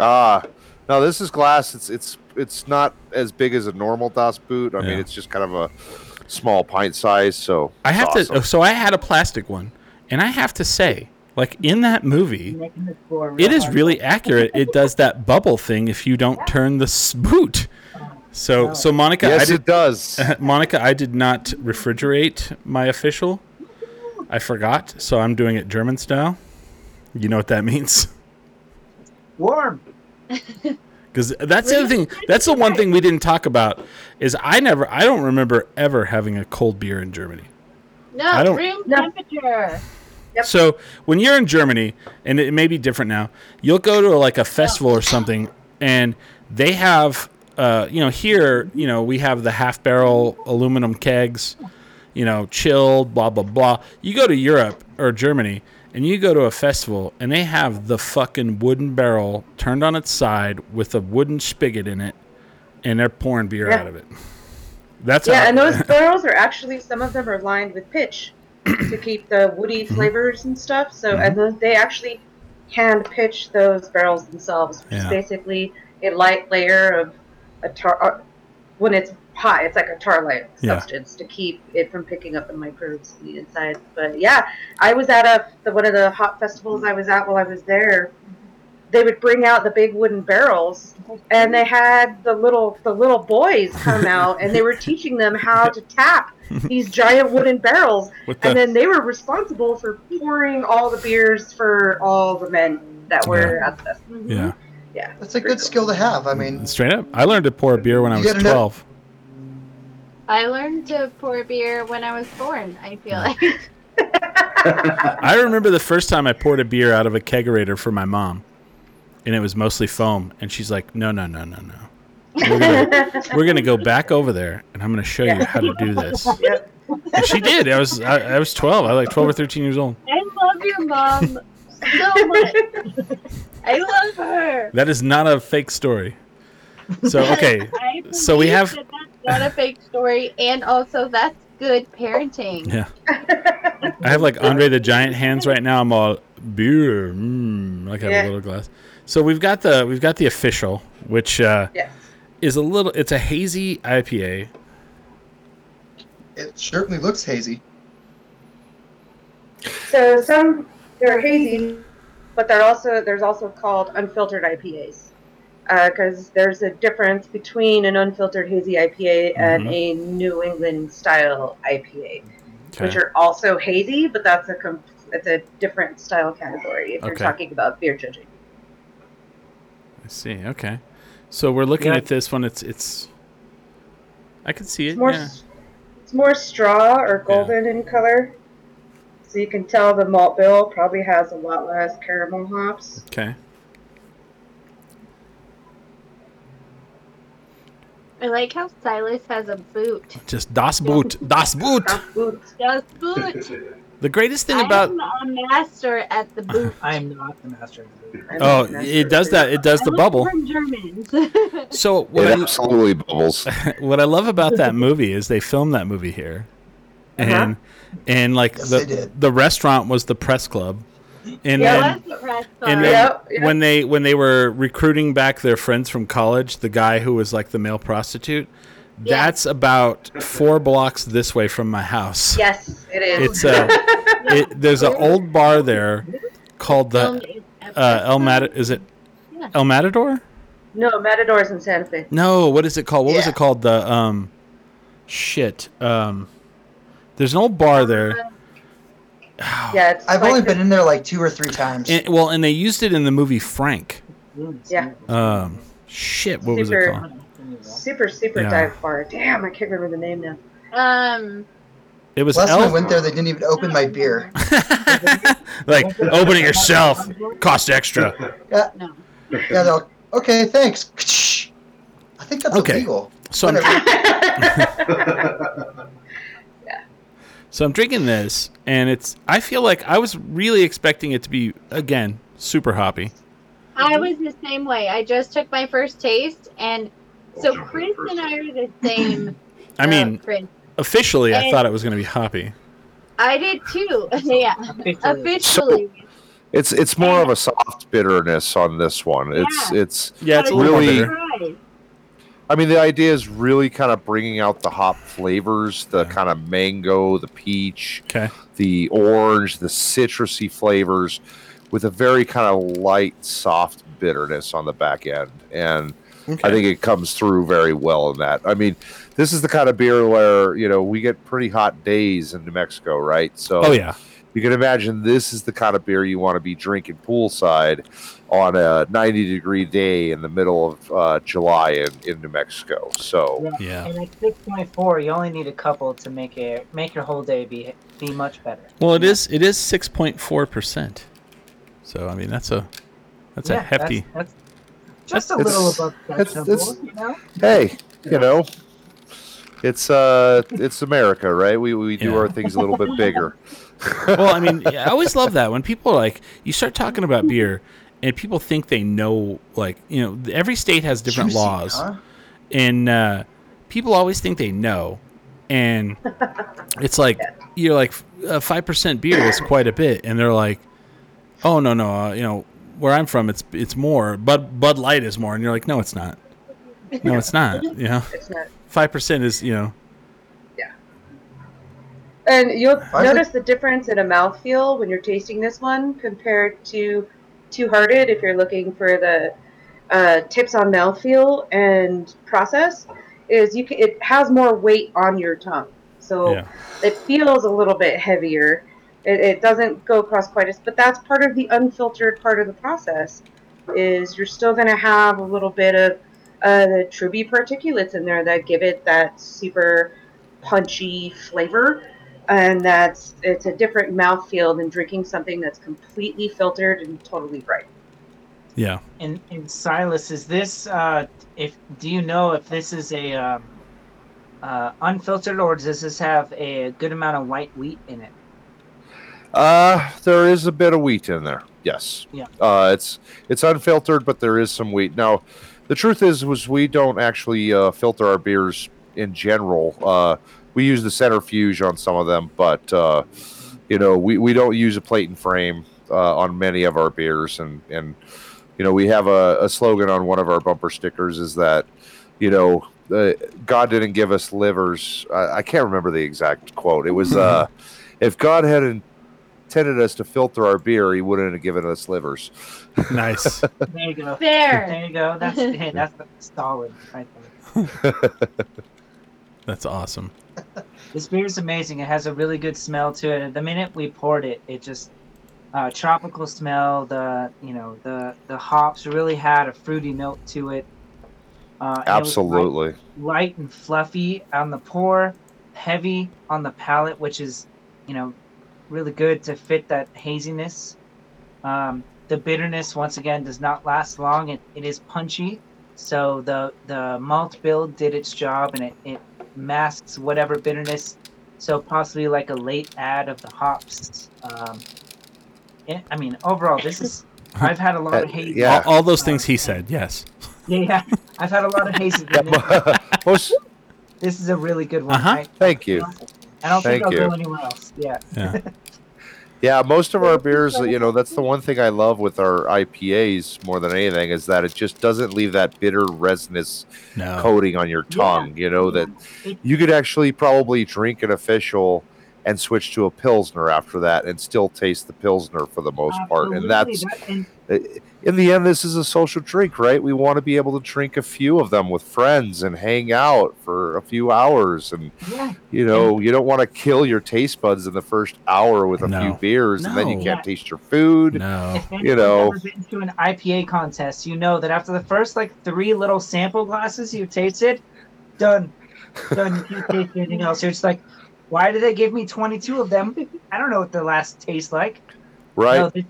ah, no, this is glass. It's it's it's not as big as a normal Das Boot. I Yeah. mean, it's just kind of a small pint size. So I have awesome. to. So I had a plastic one, and I have to say, like in that movie, Making this for real it is really accurate. It does that bubble thing if you don't turn the s- boot. So, so Monica, I Yes, did, it does. Monica, I did not refrigerate my official. I forgot, so I'm doing it German style. You know what that means? warm. Because that's the other thing. That's the one thing we didn't talk about. Is I never, I don't remember ever having a cold beer in Germany. No, I don't- room temperature. Yep. So when you're in Germany, and it may be different now, you'll go to like a festival or something, and they have, uh, you know, here, you know, we have the half barrel aluminum kegs, you know, chilled, blah blah blah. You go to Europe or Germany, and you go to a festival, and they have the fucking wooden barrel turned on its side with a wooden spigot in it, and they're pouring beer Yeah. out of it. That's Yeah, and those barrels are actually some of them are lined with pitch to keep the woody Mm-hmm. flavors and stuff. So and those, they actually hand pitch those barrels themselves, which Yeah. is basically a light layer of a tar. Uh, when it's hot, it's like a tar-like Yeah. substance to keep it from picking up the microbes in the inside. But yeah, I was at a the, one of the hop festivals I was at while I was there. They would bring out the big wooden barrels, and they had the little the little boys come out, and they were teaching them how to tap these giant wooden barrels, the- and then they were responsible for pouring all the beers for all the men that were at the festival. Yeah. Yeah, That's a good skill to have. I mean, Straight up. I learned to pour beer when I was gotta know- 12. I learned to pour beer when I was born. I feel hmm. like I remember the first time I poured a beer out of a kegerator for my mom, and it was mostly foam. And she's like, "No, no, no, no, no. We're gonna, we're gonna go back over there, and I'm gonna show you how to do this." Yep. And she did. I was I, I was 12. I was like 12 or 13 years old. I love your mom so much. I love her. That is not a fake story. So okay, So we have- that that's not a fake story, and also that's good parenting. yeah. I have like Andre the Giant hands right now. I'm all beer, mm, like I have Yeah. a little glass. So we've got the we've got the official, which uh, Yes. is a little. It's a hazy IPA. it certainly looks hazy. So some they're hazy, but they're also there's also called unfiltered IPAs Uh, because there's a difference between an unfiltered hazy IPA and mm-hmm. a New England style IPA, which are also hazy, but that's a com- it's a different style category if you're talking about beer judging. I see. Okay. So we're looking Yeah. at this one. It's it's. I can see it. It's more yeah. it's more straw or golden in color. So you can tell the malt bill probably has a lot less caramel hops. Okay. I like how Silas has a boot. Just das Boot. Das Boot. That's good. Just boot. The greatest thing I about am a master at the boot. I am not the master of the boot. I'm oh, not it does that. It does I the learned bubble. from Germans. So what It I, absolutely bubbles. what I love about that movie is they filmed that movie here, Uh-huh. and and like Yes, the the restaurant was the press club, and Yeah, then What's the rest and then Yep, yep. when they when they were recruiting back their friends from college, the guy who was like the male prostitute, Yeah. that's about four blocks this way from my house. Yes, it is. It's a, it, there's an old bar there called the uh, El time. Mat. Is it Yeah. El Matador? no Matadors in Santa Fe. No, what is it called? What was it called? The um, shit. Um, there's an old bar there. Yeah, it's I've like only the- been in there like two or three times. And, well, and they used it in the movie Frank. Yeah. Um, shit. What was it Super- called? super super Yeah. dive bar. Damn, I can't remember the name now. Um, It was Last time I went there, they didn't even open my beer. like open it yourself. Cost extra. no. Yeah, they're like, okay, thanks. I think that's Okay. illegal. So I'm, Whatever. So I'm drinking this, and it's. I feel like I was really expecting it to be again super hoppy. I was the same way. I just took my first taste, and so Chris and I are the same. I uh, mean, Chris. officially, I thought it was going to be hoppy. I did too. yeah, Officially. officially. It's it's more of a soft bitterness on this one. It's Yeah. it's Yeah, it's a But little really- surprised. I mean the idea is really kind of bringing out the hop flavors, the kind of mango, the peach, Okay. the orange, the citrusy flavors with a very kind of light soft bitterness on the back end. And I think it comes through very well in that. I mean, this is the kind of beer where, you know, we get pretty hot days in New Mexico, right? So Oh yeah. you can imagine this is the kind of beer you want to be drinking poolside on a 90 degree day in the middle of uh, July in, in New Mexico. So Yeah. And at six point four, you only need a couple to make it make your whole day be be much better. Well, it is. It is six point four percent. So I mean, that's a that's a hefty. That's, that's just a It's- little above it's- questionable, it's- you know. hey, you know, it's uh it's America, right? We we do Yeah. our things a little bit bigger. well, I mean, yeah, I always love that when people like you start talking about beer, and people think they know. Like you know, every state has different Juicy, laws, huh? and uh, people always think they know, and it's like you're like five percent beer is quite a bit, and they're like, oh no no, uh, you know. where I'm from, it's it's more. Bud Bud Light is more, and you're like, no, it's not. No, it's not. You know, It's not. five percent is you know. Yeah and you'll Why is it- notice the difference in a mouthfeel when you're tasting this one compared to Two Hearted if you're looking for the uh, tips on mouthfeel and process. Is you can, it has more weight on your tongue, so Yeah. it feels a little bit heavier. It, it doesn't go across quite as, but that's part of the unfiltered part of the process. Is you're still going to have a little bit of uh, the Truby particulates in there that give it that super punchy flavor and that's it's a different mouthfeel than drinking something that's completely filtered and totally bright. Yeah. And, and Silas, is this uh, if do you know if this is a um, uh, unfiltered or does this have a good amount of white wheat in it? Uh, there is a bit of wheat in there. Yes. Yeah. Uh, it's it's unfiltered, but there is some wheat. Now, the truth is, was we don't actually uh, filter our beers in general. Uh, we use the centrifuge on some of them, but uh, you know, we, we don't use a plate and frame uh, on many of our beers, and and you know, we have a, a slogan on one of our bumper stickers is that you know. Uh, God didn't give us livers. I, I can't remember the exact quote. It was, uh, "If God had intended us to filter our beer, He wouldn't have given us livers." Nice. There you go. There. There you go. That's hey, that's solid right there. That's awesome. This beer is amazing. It has a really good smell to it. The minute we poured it, it just uh, tropical smell. The you know the the hops really had a fruity note to it. Uh, and it light- Absolutely. light and fluffy on the pour, heavy on the palate, which is, you know, really good to fit that haziness. Um, the bitterness, once again, does not last long. It, it is punchy, so the the malt bill did its job, and it, it masks whatever bitterness. So possibly like a late add of the hops. Um, it, I mean, overall, this is. I've had a lot of Uh, hazy. yeah. All, all those things he said. Yes. yeah, I've had a lot of hazy. Yeah, This is a really good one. Uh-huh. I, thank you. I don't think Thank I'll you. go anywhere else. Yeah. Yeah. Yeah, most of our beers, you know, that's the one thing I love with our IPAs more than anything is that it just doesn't leave that bitter resinous No. coating on your tongue. You know that you could actually probably drink an official and switch to a pilsner after that and still taste the pilsner for the most part. And that's Absolutely. That- and Uh, in the end, this is a social drink, right? We want to be able to drink a few of them with friends and hang out for a few hours. And, yeah. you know, you don't want to kill your taste buds in the first hour with a No. few beers and then you can't taste your food. No. If You know. you've been to an IPA contest, you know that after the first like three little sample glasses you tasted, done, done. You can't taste anything else. You're just like, why did they give me 22 of them? I don't know what the last tastes like. Right? No,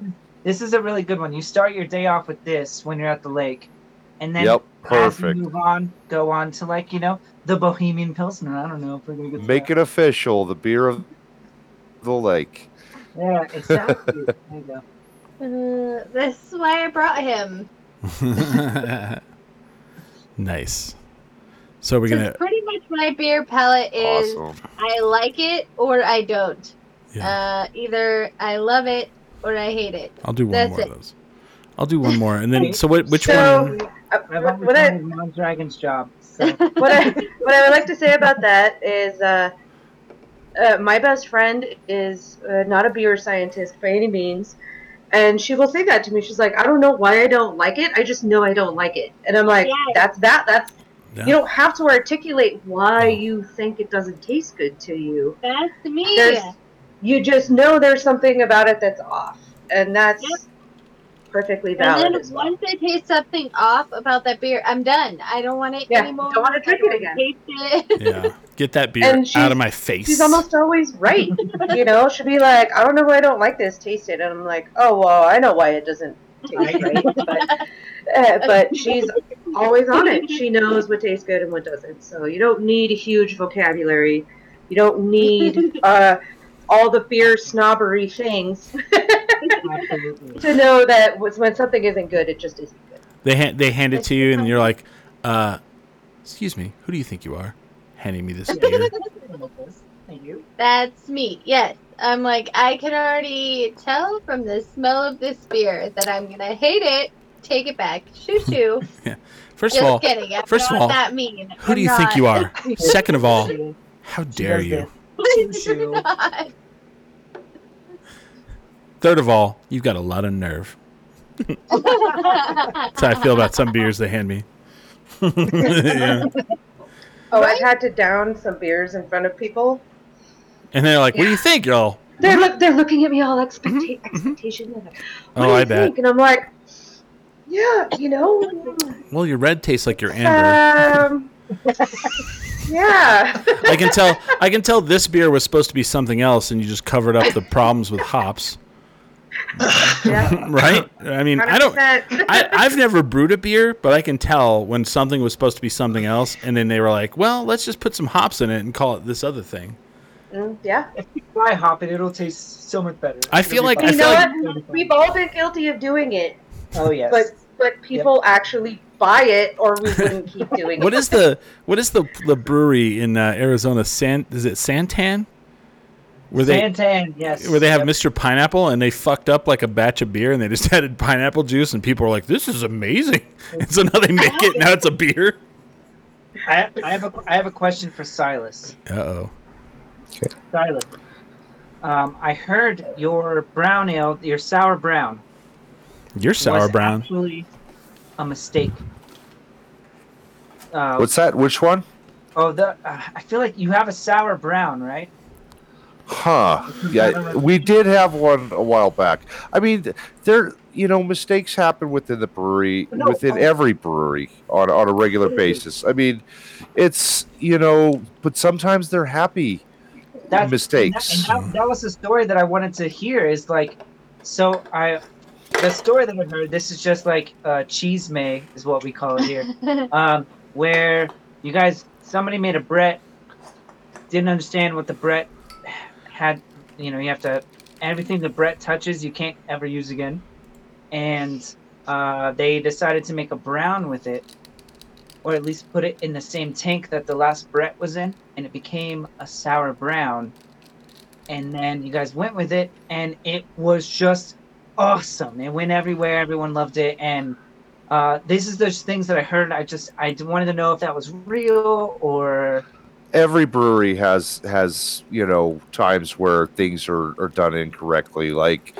this is, a really good one. You start your day off with this when you're at the lake, and then Yep. as you Perfect. move on, go on to like you know the Bohemian Pilsner. I don't know if we're gonna get to Make that. it official. The beer of the lake. Yeah, exactly. there you go. Uh, this is why I brought him. nice. So we're So gonna. pretty much my beer palette is Awesome. I like it or I don't. Yeah. Uh, either I love it or I hate it. I'll do one that's more it. of those. I'll do one more, and then so what? Which So- one? Uh, I've always what I Mom Dragon's job. So. what I what I would like to say about that is uh, uh, my best friend is uh, not a beer scientist by any means, and she will say that to me. She's like, I don't know why I don't like it. I just know I don't like it, and I'm like, Yes. that's that. That's Yeah. you don't have to articulate why you think it doesn't taste good to you. That's me. There's, you just know there's something about it that's off, and that's Yep. perfectly and valid then as well. once I taste something off about that beer, I'm done. I don't want it Yeah, anymore. I don't wanna drink it again. Taste it. Yeah. Get that beer out of my face. She's almost always right. you know, she'll be like, I don't know why I don't like this. Taste it. And I'm like, oh, well, I know why it doesn't taste right. But, uh, but she's always on it. She knows what tastes good and what doesn't. So you don't need a huge vocabulary. You don't need uh, all the beer snobbery things to know that when something isn't good, it just isn't good. They hand they hand it to you, and you're like, uh, "Excuse me, who do you think you are?" Handing me this beer. Thank you. That's me. Yes. I'm like, I can already tell from the smell of this beer that I'm gonna hate it. Take it back. Shoo shoo. yeah. First Just of all, kidding. I'm first of all, that mean. who do I'm you think you are? Second of all, how dare you? the shoo-shoo. Third of all, you've got a lot of nerve. That's how I feel about some beers they hand me. Yeah. Oh, I've had to down some beers in front of people. And they're like, "What do you think, y'all?" They're look, they're looking at me all expecta- expectation. like, What Oh, do you I bet. think? And I'm like, yeah, you know, Well, your red tastes like your amber. um, yeah. I can tell. I can tell this beer was supposed to be something else, and you just covered up the problems with hops. yeah. Right? I mean, I don't. I, I've never brewed a beer, but I can tell when something was supposed to be something else, and then they were like, "Well, let's just put some hops in it and call it this other thing." Mm, yeah. If you try hop it, it'll taste so much better. I feel It'll be like- fine. I you feel know like- We've all been guilty of doing it, Oh yes. but but people actually buy it, or we wouldn't keep doing What What is the what is the the brewery in uh, Arizona? San is it Santan? Where they Santan, yes. where they have Yep. Mr. Pineapple and they fucked up like a batch of beer and they just added pineapple juice and people are like, "This is amazing!" And so now they make it now it's a beer. I, I have a I have a question for Silas. Uh oh. Silas, um, I heard your brown ale, your sour brown, You're sour was brown. actually a mistake. Uh, What's that? Which one? oh, the uh, I feel like you have a sour brown, right? Huh. Yeah, we did have one a while back. I mean, there, you know, mistakes happen within the brewery, No, within every brewery on on a regular basis. I mean, it's you know, but sometimes they're happy That's, mistakes. And that, and that, that was the story that I wanted to hear. Is like, so I, the story that I heard. This is just like uh, cheese may is what we call it here. um, where you guys, somebody made a Brett, didn't understand what the Brett had. You know, you have to everything the Brett touches, you can't ever use again. And uh, they decided to make a brown with it, or at least put it in the same tank that the last Brett was in, and it became a sour brown. And then you guys went with it, and it was just awesome. It went everywhere. Everyone loved it, and uh, this is those things that I heard. I just I wanted to know if that was real or every brewery has has you know times where things are, are done incorrectly. Like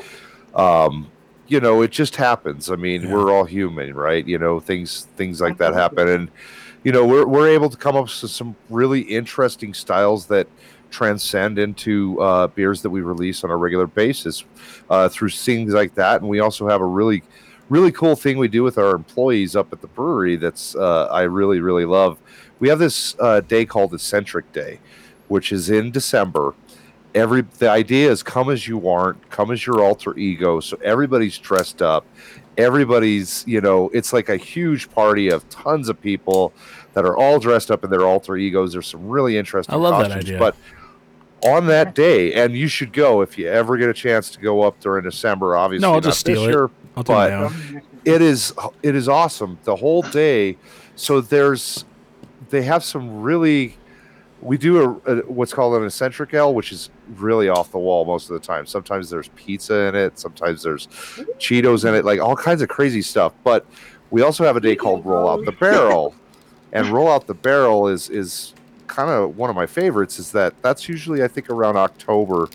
um you know it just happens. I mean Yeah. we're all human right? You know things things like that happen. And you know we're, we're able to come up with some really interesting styles that transcend into uh, beers that we release on a regular basis uh, through things like that. And we also have a really really cool thing we do with our employees up at the brewery that's uh, i really really love we have this uh, day called the Eccentric Day, which is in December. Every the idea is come as you aren't, come as your alter ego. So everybody's dressed up. Everybody's, you know, it's like a huge party of tons of people that are all dressed up in their alter egos. There's some really interesting I love that costumes, idea. But on that day, and you should go if you ever get a chance to go up during December. Obviously, No, I'll just steal it. I'll but- it is it is awesome the whole day so there's they have some really we do a, a what's called an eccentric ale which is really off the wall most of the time. Sometimes there's pizza in it sometimes there's cheetos in it like all kinds of crazy stuff. But we also have a day called roll out the barrel. And roll out the barrel is is kind of one of my favorites is that that's usually i think around october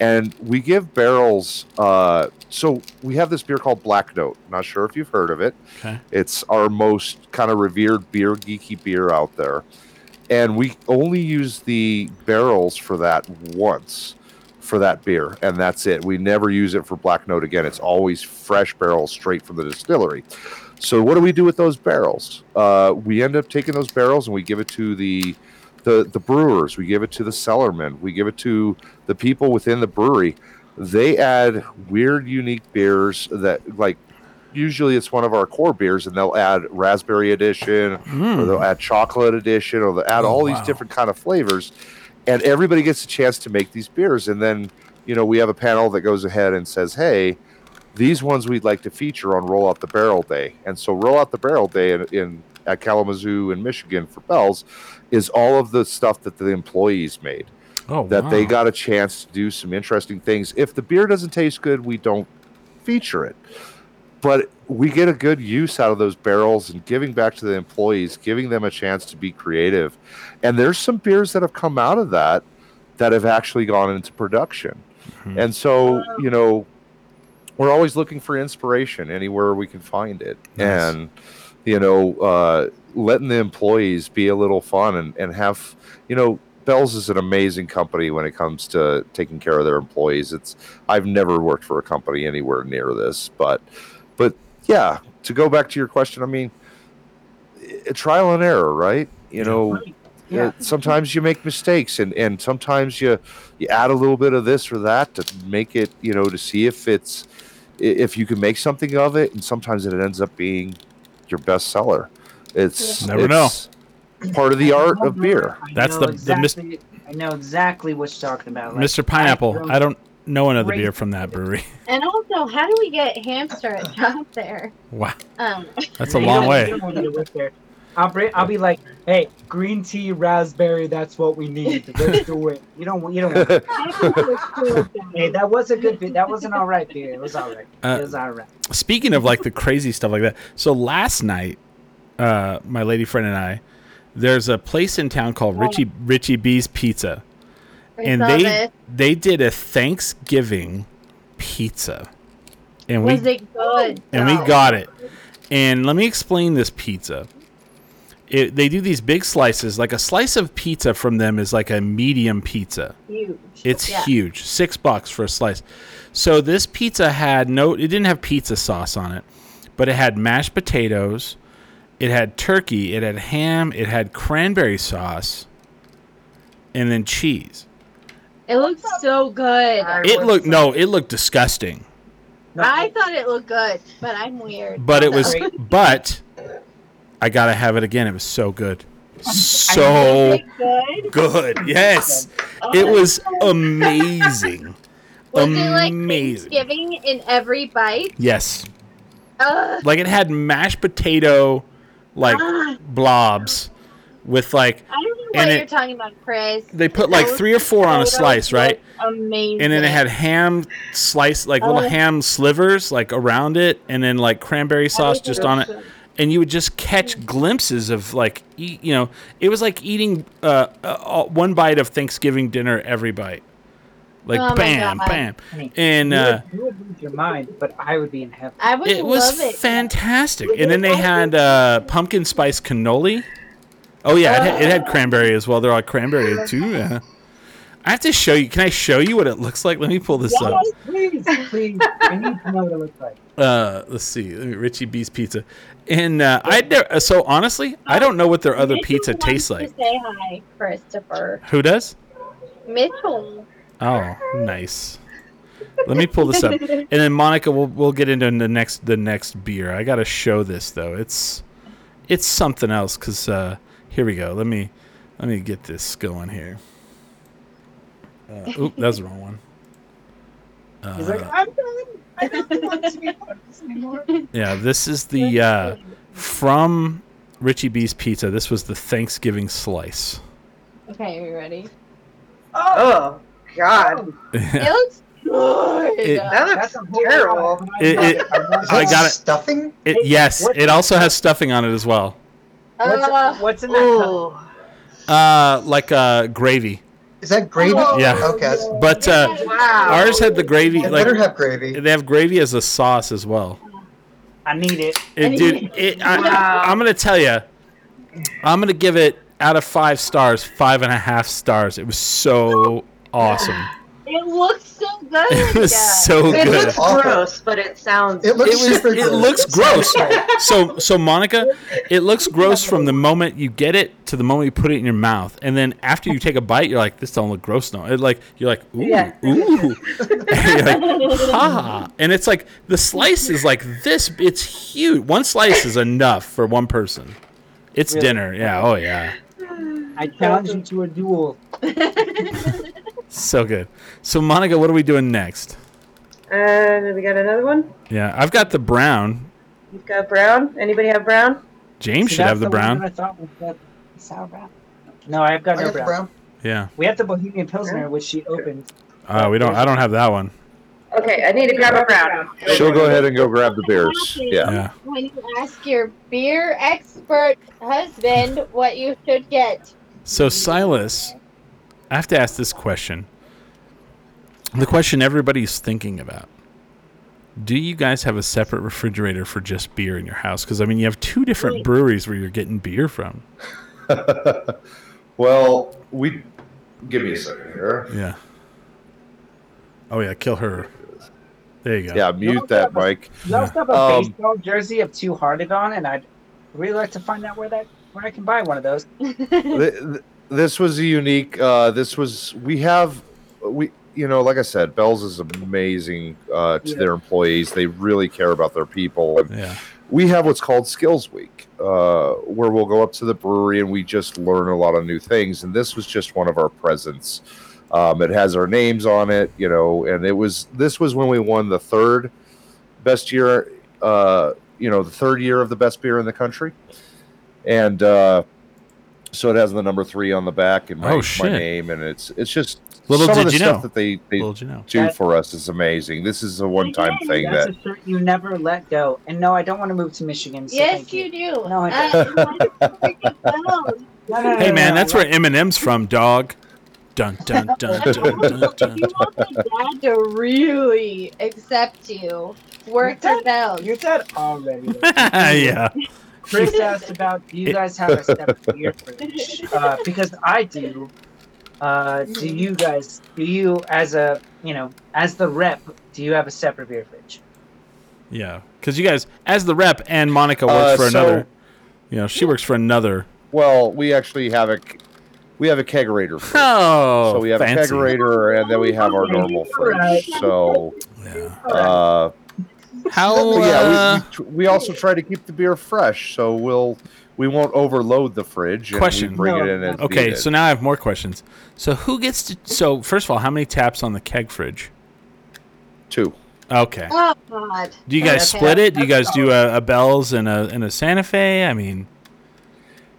and we give barrels uh, so we have this beer called black note. Not sure if you've heard of it. Okay. it's our most kind of revered beer geeky beer out there. And we only use the barrels for that once for that beer and that's it. We never use it for black note again. It's always fresh barrels straight from the distillery. So what do we do with those barrels? Uh, we end up taking those barrels and we give it to the the, the brewers we give it to the cellarmen we give it to the people within the brewery. They add weird unique beers that like usually it's one of our core beers and they'll add raspberry edition or Mm. they'll add chocolate edition or they'll add Oh, all these different kind of flavors. And everybody gets a chance to make these beers. And then you know we have a panel that goes ahead and says hey these ones we'd like to feature on roll out the barrel day. And so roll out the barrel day in, in at kalamazoo in michigan for Bell's is all of the stuff that the employees made Oh, that they got a chance to do some interesting things. If the beer doesn't taste good, we don't feature it. But we get a good use out of those barrels and giving back to the employees, giving them a chance to be creative. And there's some beers that have come out of that that have actually gone into production. Mhm. And so, you know, we're always looking for inspiration anywhere we can find it. Nice. And, you know, uh, letting the employees be a little fun and, and have, you know, Bell's is an amazing company when it comes to taking care of their employees. It's I've never worked for a company anywhere near this, but but yeah, to go back to your question, I mean, trial and error, right? You know, Yeah. uh, sometimes you make mistakes and and sometimes you you add a little bit of this or that to make it, you know, to see if it's if you can make something of it and sometimes it ends up being your best seller. It's Never know. part of the art of beer. I That's know the- the mis- I know exactly what you're talking about. Like, Mr. Pineapple, I don't know another beer from that brewery. And also, how do we get hamster out there? Wow, Um, that's a long way. You don't need to live there. I'll bring, I'll be like, hey, green tea, raspberry. That's what we need. Let's do it. You don't. You don't. hey, that was a good. Bit. That wasn't all right, dude. It was all right. Uh, it was all right. Speaking of like the crazy stuff like that, so last night, uh, my lady friend and I, there's a place in town called Richie Richie B's Pizza, I and they this. they did a Thanksgiving pizza, and we Was it good? and we got it. And let me explain this pizza. It, they do these big slices. Like a slice of pizza from them is like a medium pizza. huge. It's Yeah. huge. Six bucks for a slice. So this pizza had no it didn't have pizza sauce on it, but it had mashed potatoes, it had turkey, it had ham, it had cranberry sauce, and then cheese. It looks so good. It looked no, it looked disgusting. I thought it looked good, but I'm weird. But it was but I gotta have it again. It was so good. So good? good. Yes. It was amazing. Was it like Amazing. Thanksgiving in every bite? Yes. Like it had mashed potato like Ah, blobs with like I don't know what and you're talking about, Chris. they put like three or four on a slice, right? Amazing. And then it had ham slice like little Oh. ham slivers like around it and then like cranberry sauce just on it. And you would just catch glimpses of like eat, you know, it was like eating uh, uh, one bite of Thanksgiving dinner every bite. Like Oh bam, God. bam. I mean, And you, uh would, you would lose your mind, but I would be in heaven. I would it was love it. Was fantastic. And then they had uh, pumpkin spice cannoli. Oh yeah, it had, it had cranberry as well. They're all cranberry too. Yeah. I have to show you. Can I show you what it looks like? Let me pull this up. Please, please. I need to know what it looks like. Uh, let's see. Let me- Richie B's Pizza. And uh, I never, so honestly, I don't know what their other Mitchell pizza wants tastes to like. Say hi, Christopher. Who does? Mitchell. Oh, nice. Let me pull this up, and then Monica, we'll we'll get into the next the next beer. I gotta show this though. It's it's something else. Cause uh, here we go. Let me let me get this going here. Uh, oop, that was the wrong one. He's like, Uh, I'm done. I don't want to be part of this anymore. yeah, this is the uh, from Richie B's Pizza. This was the Thanksgiving slice. Okay, are you ready? Oh God, It looks good. It- that looks terrible. lot. It- it- Is I that got it. stuffing? It, yes, it also has stuffing on it as well. What's, Uh, what's in that. Uh, like uh, gravy. Is that gravy? Oh. Yeah. Okay. But uh, Wow. ours had the gravy. It Like better have gravy. they have gravy as a sauce as well. I need it. It, dude, it, I, Wow. I'm gonna tell you, I'm gonna give it out of five stars, five and a half stars. It was so awesome. It looks so good. It was so It good. looks Awful. gross, but it sounds. It looks It was. super It gross. looks gross. So, so Monica, it looks gross from the moment you get it to the moment you put it in your mouth, and then after you take a bite, you're like, "This don't look gross no." It like you're like, "Ooh, Yeah. ooh," and you're like, "Ha!" And it's like the slice is like this. It's huge. One slice is enough for one person. It's Really? dinner. Yeah. Oh yeah. I challenge you to a duel. So good. So Monica, what are we doing next? And we got another one. Yeah, I've got the brown. You've got brown. Anybody have brown? James See, should have that's the one brown. I thought was the sour brown. No, I've got I no got brown. brown. Yeah. We have the Bohemian Pilsner, which she opened. Uh, we don't. I don't have that one. Okay, I need to grab a brown. She'll go ahead and go grab the beers. Yeah. Yeah. When you ask your beer expert husband what you should get. So Silas, I have to ask this question. The question everybody's thinking about. Do you guys have a separate refrigerator for just beer in your house? Because I mean, you have two different breweries where you're getting beer from. well, we give me a second here. Yeah. Oh yeah, kill her. There you go. Yeah, mute that, Mike. You also have a Um, baseball jersey of Two Hearted on, and I'd really like to find out where that where I can buy one of those. Th- th- this was a unique. Uh, this was we have we you know like I said, Bell's is amazing uh, to Yeah. their employees. They really care about their people. And Yeah. we have what's called Skills Week, uh, where we'll go up to the brewery and we just learn a lot of new things. And this was just one of our presents. Um, it has our names on it, you know, and it was this was when we won the third best year, uh, you know, the third year of the best beer in the country, and uh, so it has the number three on the back and my, Oh, my name, and it's it's just Little some did of the you stuff know. that they they you know. do That- for us is amazing. This is a one time thing That's that a shirt you never let go. And no, I don't want to move to Michigan. So yes, thank you do. No, I Uh, you want to freaking know. No, no, no, Hey man, no, that's no. where Eminem's from, dog. Dun dun dun dun dun dun. You want the dad to really accept you. Work You're your bells. You're dead already. yeah. Chris asked about do you guys have a separate beer fridge? Uh, because I do. Uh, do you guys? Do you, as a you know, as the rep, do you have a separate beer fridge? Yeah. Because you guys, as the rep, and Monica works Uh, for so- another. You know, she works for another. well, we actually have a we have a kegerator. fridge. Oh, so we have fancy. a kegerator and then we have our normal fridge. So Yeah. uh, How? but yeah, uh, we, we, we also try to keep the beer fresh, so we'll we won't overload the fridge. Question. We bring it in as okay, needed. so now I have more questions. So who gets to? So first of all, how many taps on the keg fridge? two. Okay. Oh God. Do you guys Okay. split it? Do you guys do a, a Bell's and a and a Santa Fe? I mean,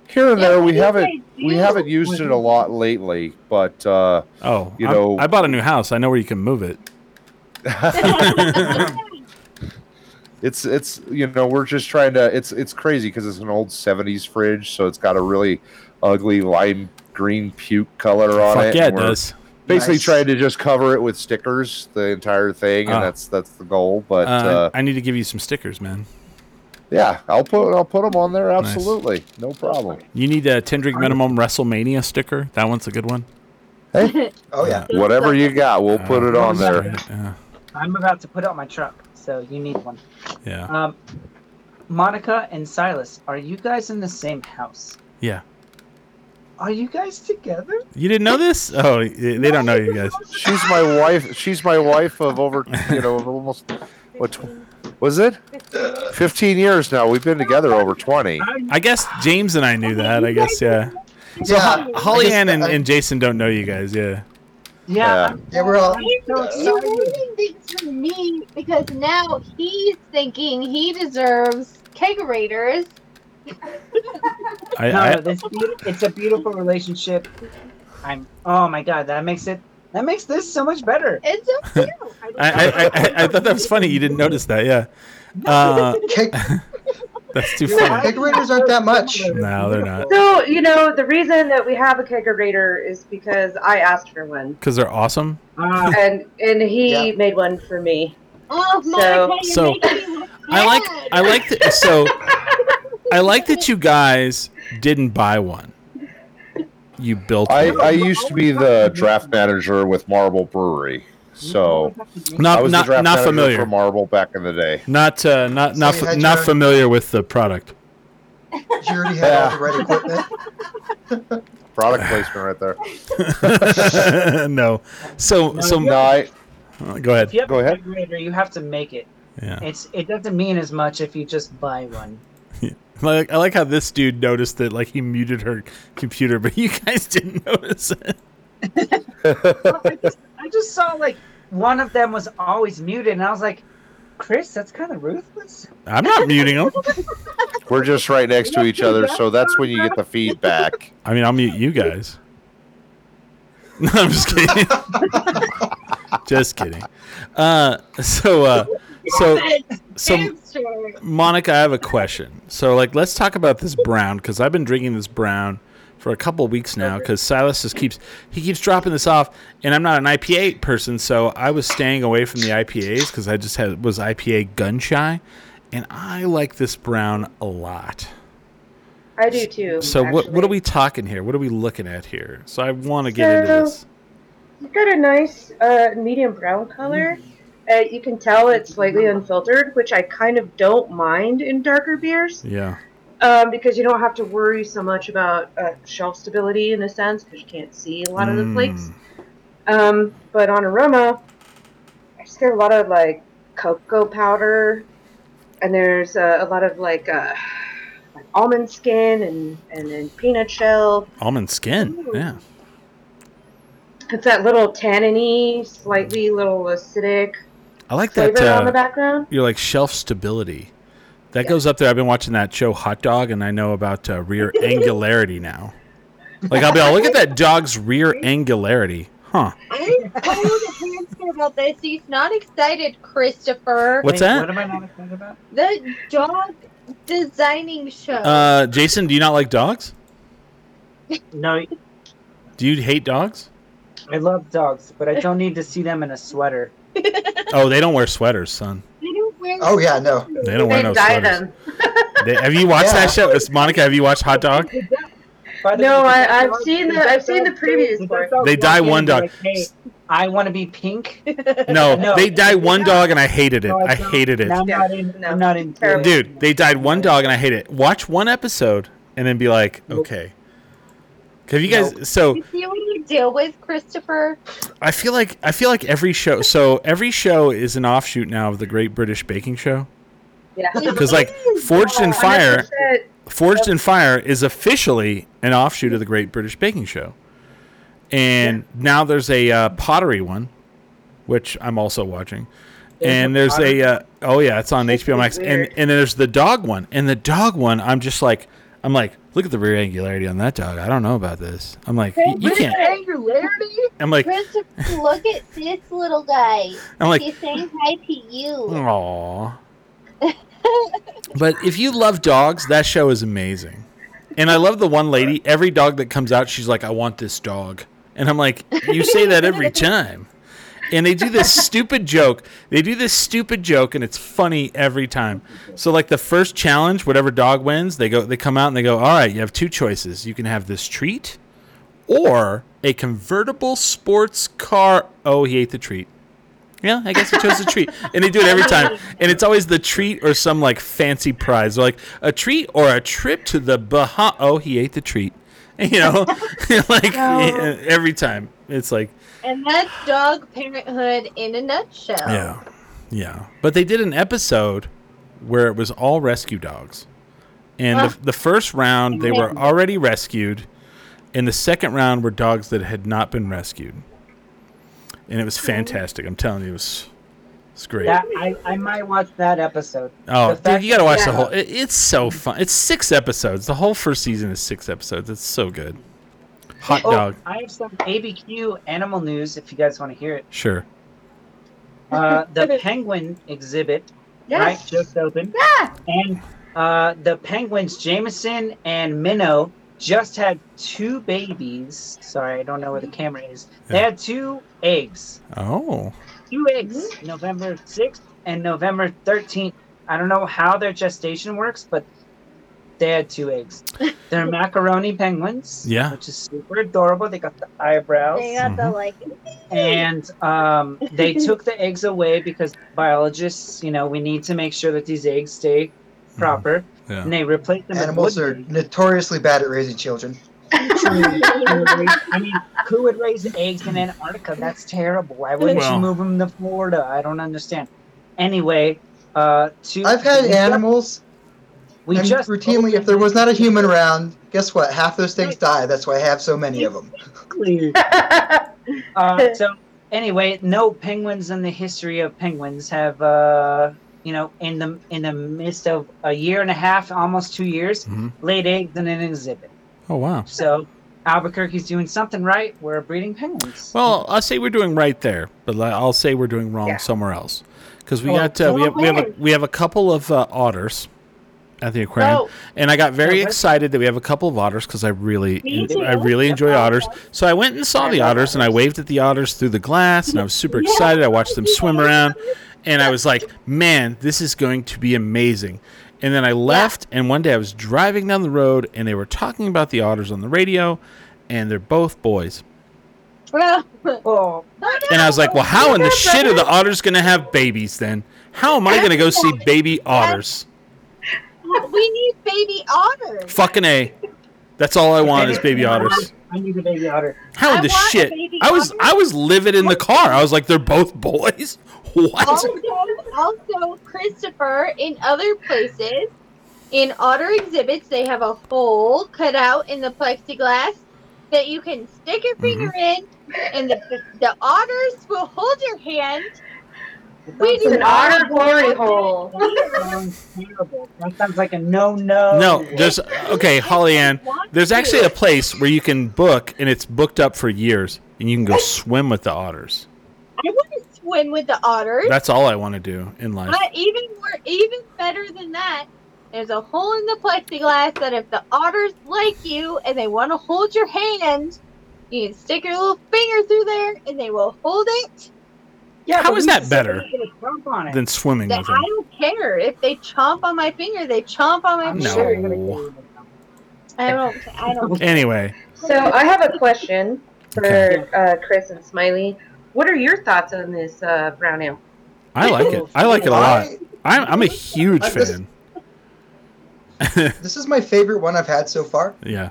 Here and Yeah, there, we haven't we haven't used it a lot lately, but uh, oh, You I'm- know- I bought a new house. I know where you can move it. it's it's you know we're just trying to it's it's crazy because it's an old 70s fridge so it's got a really ugly lime green puke color on Fuck it yeah, it does. basically Nice. trying to just cover it with stickers the entire thing and Ah. that's that's the goal but Uh, uh, I need to give you some stickers, man. yeah i'll put i'll put them on there Nice. absolutely no problem You need a ten drink minimum WrestleMania sticker. That one's a good one. Oh yeah. whatever you got we'll put it on Uh, there Yeah. I'm about to put it on my truck, so you need one. Yeah. Um, Monica and Silas, are you guys in the same house? Yeah. Are you guys together? You didn't know this? Oh, y- they don't know you guys. she's my wife she's my wife of over you know almost what tw- was it 15 years now we've been together over 20 I guess James and I knew that. I guess yeah. So Yeah, Ho- Holly I Ann and, I- and Jason don't know you guys. Yeah. Yeah. Yeah. Yeah, we're all. I'm so You're ruining things for me because now he's thinking he deserves kegerators. I, No, I no, this, it's a beautiful relationship. I'm. Oh my god, that makes it. That makes this so much better. It's okay. I, I, I, I thought that was funny. You didn't notice that, yeah. Uh, Keg, that's too You're funny. right. kegerators aren't that much. No, they're not. So, you know, the reason that we have a kegerator is because I asked for one. Because they're awesome. Uh, And and he Yeah. made one for me. Oh, So- Monica, you're So, I like. I like that so I like that you guys didn't buy one. You built I, one. I used to be the draft manager with Marble Brewery, so I not the not draft not familiar. for Marble back in the day. Not uh, not not So you fa- had not your- familiar with the product. Did you already have all the right equipment? Product placement right there. no. So so No, I, uh, go ahead. if you have Go ahead. refrigerator, you have to make it. Yeah. It's. It doesn't mean as much if you just buy one. Like I like how this dude noticed that like he muted her computer, but you guys didn't notice it. Well, I, just, saw like one of them was always muted, and I was like, Chris, that's kind of ruthless. I'm not muting them. we're just right next to each other, so that's when you get the feedback. I mean, I'll mute you guys. No, I'm just kidding. just kidding. Uh, so, uh, so, so, Monica, I have a question. So, like, let's talk about this brown because I've been drinking this brown for a couple weeks now because Silas just keeps he keeps dropping this off, and I'm not an IPA person, so I was staying away from the IPAs because I just had was IPA gun shy, and I like this brown a lot. I do too. So, what what are we talking here? What are we looking at here? So, I want to get into this. It's got a nice uh, medium brown color. Uh, you can tell it's slightly unfiltered, which I kind of don't mind in darker beers Yeah. Um, because you don't have to worry so much about uh, shelf stability in a sense because you can't see a lot of the flakes. Mm. Um, but on aroma, I just get a lot of like cocoa powder, and there's uh, a lot of like, uh, like almond skin and and then peanut shell. Almond skin. Ooh. Yeah. It's that little tanniny, slightly little acidic I like flavor that. on the Uh, background. you're like shelf stability. That goes up there. I've been watching that show Haute Dog, and I know about uh, rear angularity now. Like I'll be all look at that dog's rear angularity, huh? I told the hamster about this. He's not excited, Christopher. What's that? What am I not excited about? The dog designing show. Uh, Jason, do you not like dogs? No, Do you hate dogs? I love dogs, but I don't need to see them in a sweater. Oh, they don't wear sweaters, son. They wear Oh yeah, no. They don't wear They no dye sweaters. them. They, have you watched Yeah. that show? Is- Monica, have you watched Haute Dog? No, I, i've seen the- I've seen the previews for it. They walk dye one dog. like, hey, I want to be pink. No, No. they dyed one dog, and I hated it. No, I hated it. No, I'm not in. no. I'm not in. Dude, they died one dog and I hate it. Watch one episode and then be like, okay. Have you guys? So You see what you deal with, Christopher? I feel like I feel like every show. So every show is an offshoot now of the Great British Baking Show. Yeah. Because like Forged in Fire, Forged in Fire is officially an offshoot of the Great British Baking Show. And now there's a uh, pottery one, which I'm also watching. There's and a there's pottery a uh, oh yeah, it's on HBO Max. And and there's the dog one. And the dog one, I'm just like I'm like, look at the rear angularity on that dog. I don't know about this. I'm like, y- you can't. Angularity? I'm like, Christopher, look at this little guy. I'm like, He's saying hi to you. Aww. but if you love dogs, that show is amazing. And I love the one lady. Every dog that comes out, she's like, "I want this dog," and I'm like, "You say that every time." And they do this stupid joke. They do this stupid joke, and it's funny every time. So, like the first challenge, whatever dog wins, they go, they come out and they go, "All right, you have two choices. You can have this treat, or a convertible sports car." Oh, he ate the treat. Yeah, I guess he chose the treat. And they do it every time. And it's always the treat or some like fancy prize. They're like a treat or a trip to the Baha. Oh, he ate the treat. You know, like eh, every time. It's like, And that's dog parenthood in a nutshell. yeah, yeah. But they did an episode where it was all rescue dogs. And Ah. the, the first round, they were already rescued. And the second round were dogs that had not been rescued. And it was fantastic. I'm telling you, it was, it's great. Yeah, I, I might watch that episode. Oh, The dude, you gotta watch the whole. It, it's so fun. It's six episodes. The whole first season is six episodes. It's so good. Hot Oh, dog, I have some ABQ animal news if you guys want to hear it. sure. Uh, the penguin exhibit, right, just opened. Yeah. And uh, the penguins, Jameson and Minnow, just had two babies. Sorry, I don't know where the camera is. They had two eggs. Oh, Two eggs, November 6th and November 13th. I don't know how their gestation works, but they had two eggs. They're macaroni penguins. Yeah. Which is super adorable. They got the eyebrows. They got the Mhm. like. and um, they took the eggs away because biologists, you know, we need to make sure that these eggs stay proper. yeah. And they replaced them Animals with are eggs. notoriously bad at raising children. I mean, who would raise eggs in Antarctica? That's terrible. Why wouldn't Well- you move them to Florida? I don't understand. Anyway, uh, to I've had we just- animals, We and just routinely, if there was not a human around, guess what? Half those things die. That's why I have so many of them. uh, so anyway, no penguins in the history of penguins have, uh, you know, in the in the midst of a year and a half, almost two years, Mhm. laid eggs in an exhibit. Oh wow. So Albuquerque's doing something right. We're breeding penguins. Well, I'll say we're doing right there, but I'll say we're doing wrong Yeah. somewhere else. Because we got uh, we have we have a, we have a couple of uh, otters at the aquarium, Oh. and I got very excited that we have a couple of otters because I really Me I really enjoy otters. So I went and saw the otters, and I waved at the otters through the glass, and I was super excited. I watched them swim around, and I was like, "Man, this is going to be amazing." And then I left, and one day I was driving down the road, and they were talking about the otters on the radio, and they're both boys. Oh, And I was like, well, how in the shit are the otters going to have babies then? How am I going to go see baby otters? We need baby otters. Fucking A. That's all I want is baby otters. I need a baby otter. How in I the shit? I was otter. I was livid in the car. I was like, they're both boys? What? Also, also, Christopher, in other places, in otter exhibits, they have a hole cut out in the plexiglass that you can stick your finger mm-hmm. in, and the, the otters will hold your hand. We It's do an not otter glory hole. Sounds. That sounds like a no-no. No, there's okay, Holly Ann. There's actually a place where you can book, and it's booked up for years, and you can go swim with the otters. I want to swim with the otters. That's all I want to do in life. But even more, even better than that, there's a hole in the plexiglass that if the otters like you and they want to hold your hand, you can stick your little finger through there and they will hold it. Yeah, How but is we that better said we're gonna jump on it. Than swimming That with I don't care if they chomp on my finger. They chomp on my I'm No. finger. gonna do it. I don't. I don't. Anyway, So I have a question for Okay. uh, Chris and Smiley. What are your thoughts on this uh, brown ale? I like it. I like it a lot. I- I'm, I'm a huge fan. this is my favorite one I've had so far. Yeah.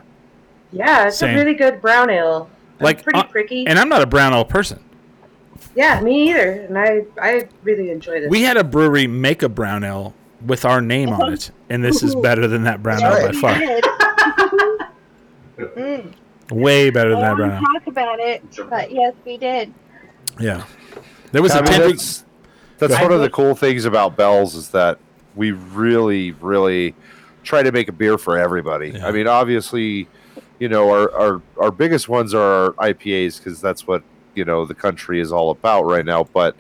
Yeah, it's Same. a really good brown ale. It's Like, pretty uh, pricky. And I'm not a brown ale person. Yeah, me either. And I, I really enjoy this. We had a brewery make a brown ale with our name on it, and this is better than that brown ale by far. Mm. Way better than I that brown ale. talk about it, but yes, we did. Yeah. There was I a mean, tender. that's that's one of the cool things about Bell's is that we really, really try to make a beer for everybody. Yeah. I mean, obviously, you know, our our, our biggest ones are our IPAs because that's what you know the country is all about right now. But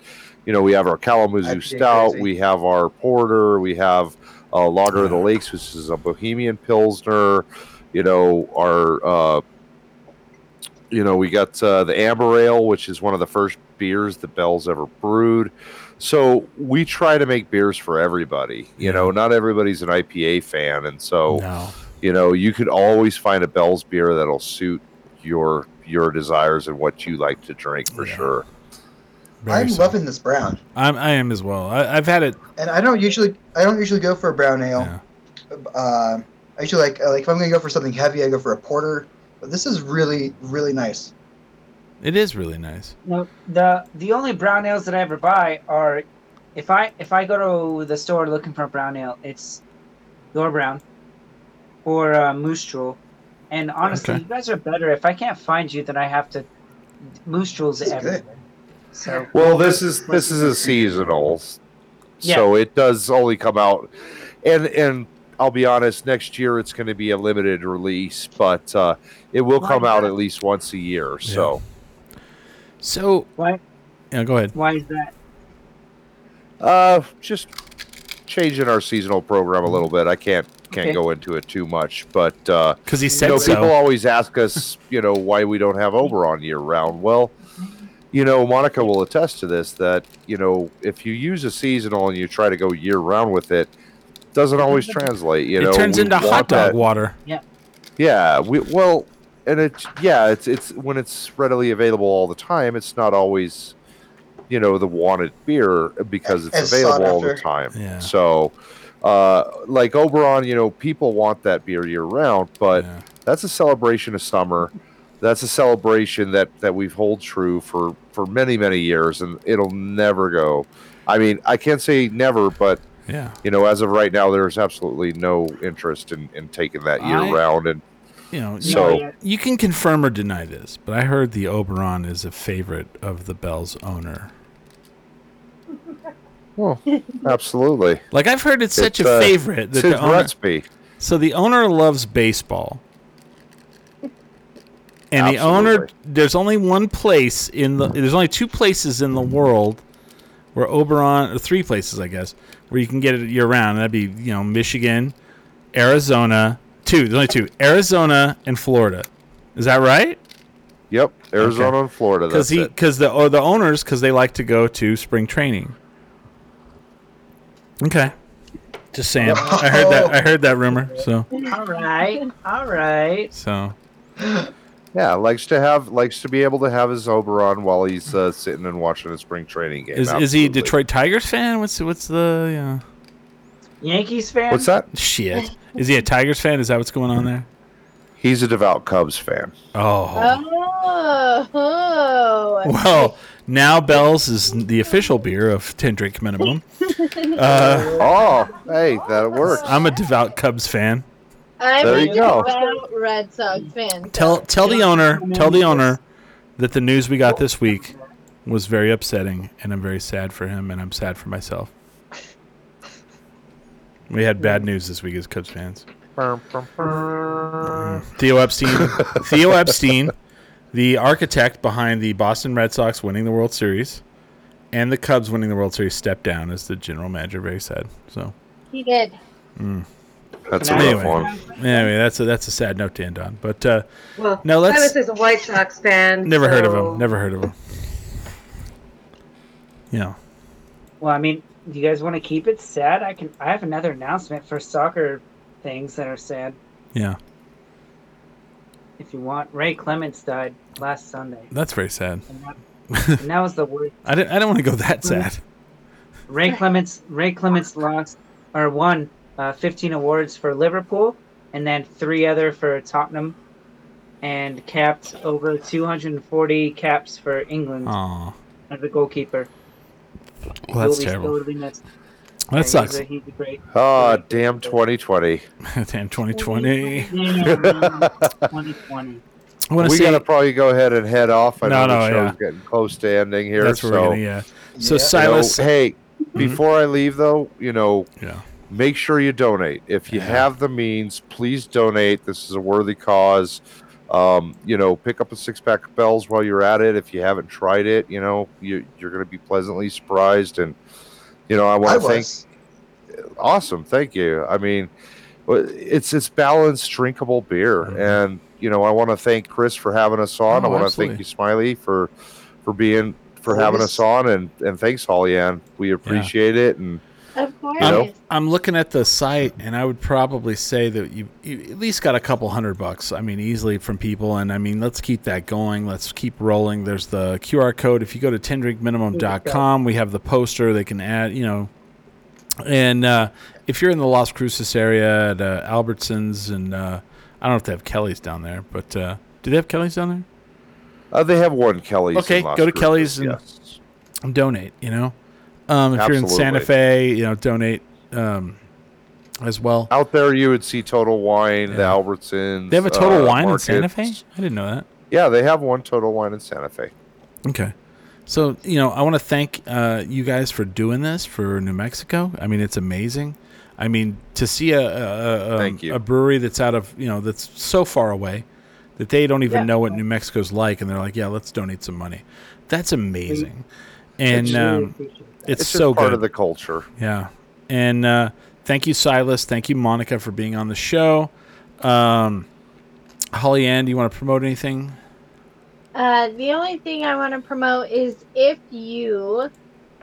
you know, we have our Kalamazoo Stout, crazy. we have our Porter, we have uh, Lager of the Lakes, which is a Bohemian Pilsner. You know, our uh, you know, we got uh, the Amber Ale, which is one of the first beers that Bell's ever brewed. So we try to make beers for everybody. You know, not everybody's an IPA fan, and so No. you know you could always find a Bell's beer that'll suit your your desires and what you like to drink for Yeah. sure. Very I'm so. loving this brown, I'm, I am as well. I, I've had it. and I don't usually I don't usually go for a brown ale. Yeah. Uh, I usually like like if I'm gonna go for something heavy, I go for a porter. But this is really really nice. It is really nice. No, the the only brown ales that I ever buy are if I if I go to the store looking for a brown ale, it's your brown or uh, Moose Drool. And honestly, Okay. you guys are better. If I can't find you, then I have to Moose Drool's This is good. everywhere. So Well, this is this is a seasonal, Yeah. so it does only come out, and and I'll be honest, next year it's going to be a limited release, but uh, it will Why come out not? at least once a year. So. So, why yeah, go ahead. why is that? Uh, just changing our seasonal program a little bit. I can't can't Okay. go into it too much, but uh, Because he you said know, so. people always ask us, you know, why we don't have Oberon year round. Well, you know, Monica will attest to this that you know if you use a seasonal and you try to go year round with it, it doesn't always translate. You it know, it turns into hot dog that- water. yeah, Yeah. we well, and it's yeah, it's it's when it's readily available all the time. It's not always, you know, the wanted beer because it's As available all the time. Yeah. So, uh, like Oberon, you know, people want that beer year round, but Yeah. that's a celebration of summer. That's a celebration that that we've hold true for for many many years, and it'll never go. I mean, I can't say never, but Yeah. you know, as of right now, there's absolutely no interest in, in taking that year I- round. And You know, So- you, you can confirm or deny this, but I heard the Oberon is a favorite of the Bell's owner. Well, absolutely. Like I've heard it's such It's, a uh, favorite It's that the owner. recipe. So the owner loves baseball, and the owner there's only one place in the there's only two places in the world where Oberon or three places I guess where you can get it year round. That'd be you know Michigan, Arizona. Two. There's only two. Arizona and Florida. Is that right? Yep, Arizona and Florida. Because he because the or the owners because they like to go to spring training. Okay. Just saying. I heard that. I heard that rumor. So All right, all right. so Yeah, likes to have likes to be able to have his Oberon while he's uh, sitting and watching a spring training game. is is he a Detroit Tigers fan? What's what's the yeah. Yankees fan. What's that? Shit. Is he a Tigers fan? Is that what's going on there? He's a devout Cubs fan. Oh. Oh. Well, now Bell's is the official beer of 10 drink minimum. Uh, Oh, hey, that works. I'm a devout Cubs fan. I'm There a you go. devout Red Sox fan. Tell tell the owner, tell the owner that the news we got this week was very upsetting and I'm very sad for him and I'm sad for myself. We had bad news this week as Cubs fans. Theo Epstein, Theo Epstein, the architect behind the Boston Red Sox winning the World Series and the Cubs winning the World Series, stepped down as the general manager. Very sad. So He did. That's a Anyway. rough one. anyway, that's a that's a sad note to end on. But uh, Well, No, let's- Travis is a White Sox fan. never heard of so- him. Never heard of him. Yeah. Well, I mean, do you guys want to keep it sad? I can. I have another announcement for soccer things that are sad. Yeah. If you want, Ray Clemence died last Sunday, That's very sad. and that, and that was the worst. I didn't. I don't want to go that sad. Ray Clemence. Ray Clemence lost or won uh, 15 awards for Liverpool, and then three other for Tottenham, and capped over 240 caps for England Aw. as a goalkeeper. Well, that's terrible. Sorely missed. That Yeah, sucks. He's a, he's a great. Ah, damn 2020. Damn, 2020. Yeah, 2020. I want to we say gotta probably go ahead and head off. I No, know the no, show's yeah. getting close to ending here. that's where so, we're gonna. Yeah. So Yeah. you know, Silas. hey, before I leave though, you know, Yeah. make sure you donate. If you Yeah. have the means, please donate. This is a worthy cause. Um, you know, pick up a six pack of bells while you're at it. If you haven't tried it, you know, you, you're going to be pleasantly surprised. And, you know, I want to thank awesome thank you. I mean it's it's balanced drinkable beer Mhm. and you know i want to thank chris for having us on. Oh, i want to thank you smiley for for being for having us on and and thanks holly ann. We appreciate it and Of course. know? I'm looking at the site, and I would probably say that you, you at least got a couple hundred bucks. I mean, easily from people, and I mean, let's keep that going. Let's keep rolling. There's the QR code. If you go to tendrinkminimum.com, we have the poster. They can add, you know, and uh, if you're in the Las Cruces area at uh, Albertsons, and uh, I don't know if they have Kelly's down there, but uh, do they have Kelly's down there? uh, they have one kelly's Okay, in Las go to Cruces, Kelly's and- yes. donate. You know, um, if you're in Santa Fe, you know, donate um, as well. out there you would see total wine the albertsons They have a Total uh, Wine in Santa Fe. I didn't know that. yeah they have one total wine in santa fe Okay. So, you know, I want to thank uh, you guys for doing this for New Mexico. I mean, it's amazing. I mean, to see a a, a, Thank a brewery that's out of, you know, that's so far away that they don't even Yeah. know what New Mexico's like and they're like, yeah, let's donate some money. That's amazing. And um, appreciate that. It's, it's, so part good. of the culture Yeah. And uh, thank you, Silas. Thank you, Monica, for being on the show. Um, Holly Ann, do you want to promote anything? Uh, the only thing I want to promote is if you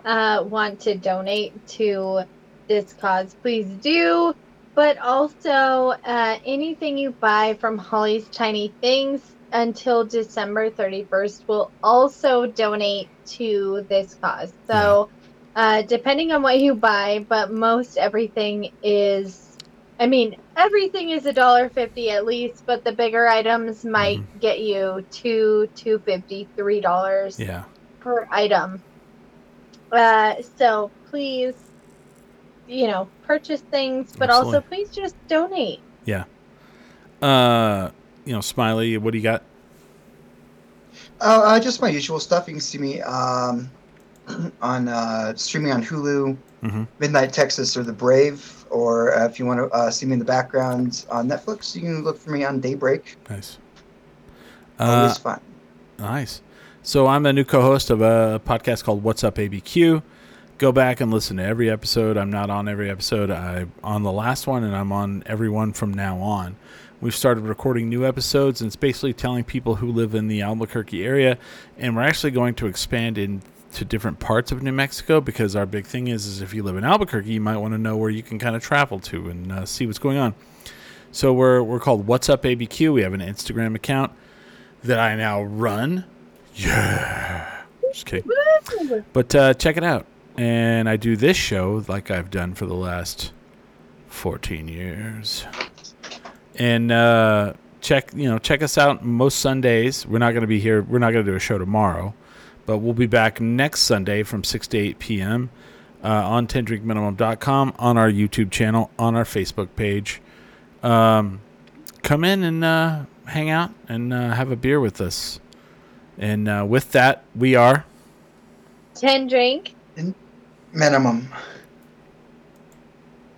uh, want to donate to this cause, please do. But also, uh, anything you buy from Holly's Tiny Things until December 31st will also donate to this cause. So, uh, depending on what you buy, but most everything is I mean, everything is a dollar fifty at least, but the bigger items might get you two, two fifty, three dollars Yeah. per item. Uh, so please, you know, purchase things, but also please just donate. Yeah. Uh, you know, Smiley, what do you got? Uh, uh, just my usual stuff. You can see me um, on uh, streaming on Hulu, Mhm. Midnight Texas, or The Brave. Or uh, if you want to uh, see me in the background on Netflix, you can look for me on Daybreak. Nice. Uh, Always fun. Nice. So I'm a new co-host of a podcast called What's Up ABQ. Go back and listen to every episode. I'm not on every episode. I'm on the last one, and I'm on every one from now on. We've started recording new episodes, and it's basically telling people who live in the Albuquerque area, and we're actually going to expand into different parts of New Mexico because our big thing is, is if you live in Albuquerque, you might want to know where you can kind of travel to and uh, see what's going on. So we're we're called What's Up ABQ. We have an Instagram account that I now run. Yeah. Just kidding. But uh, check it out. And I do this show like I've done for the last 14 years. And uh, check, you know, check us out most Sundays. We're not going to be here. We're not going to do a show tomorrow, but we'll be back next Sunday from 6 to 8 p.m. Uh, on 10drinkminimum.com, on our YouTube channel, on our Facebook page. Um, come in and uh, hang out and uh, have a beer with us. And uh, with that, we are. Ten drink. Minimum.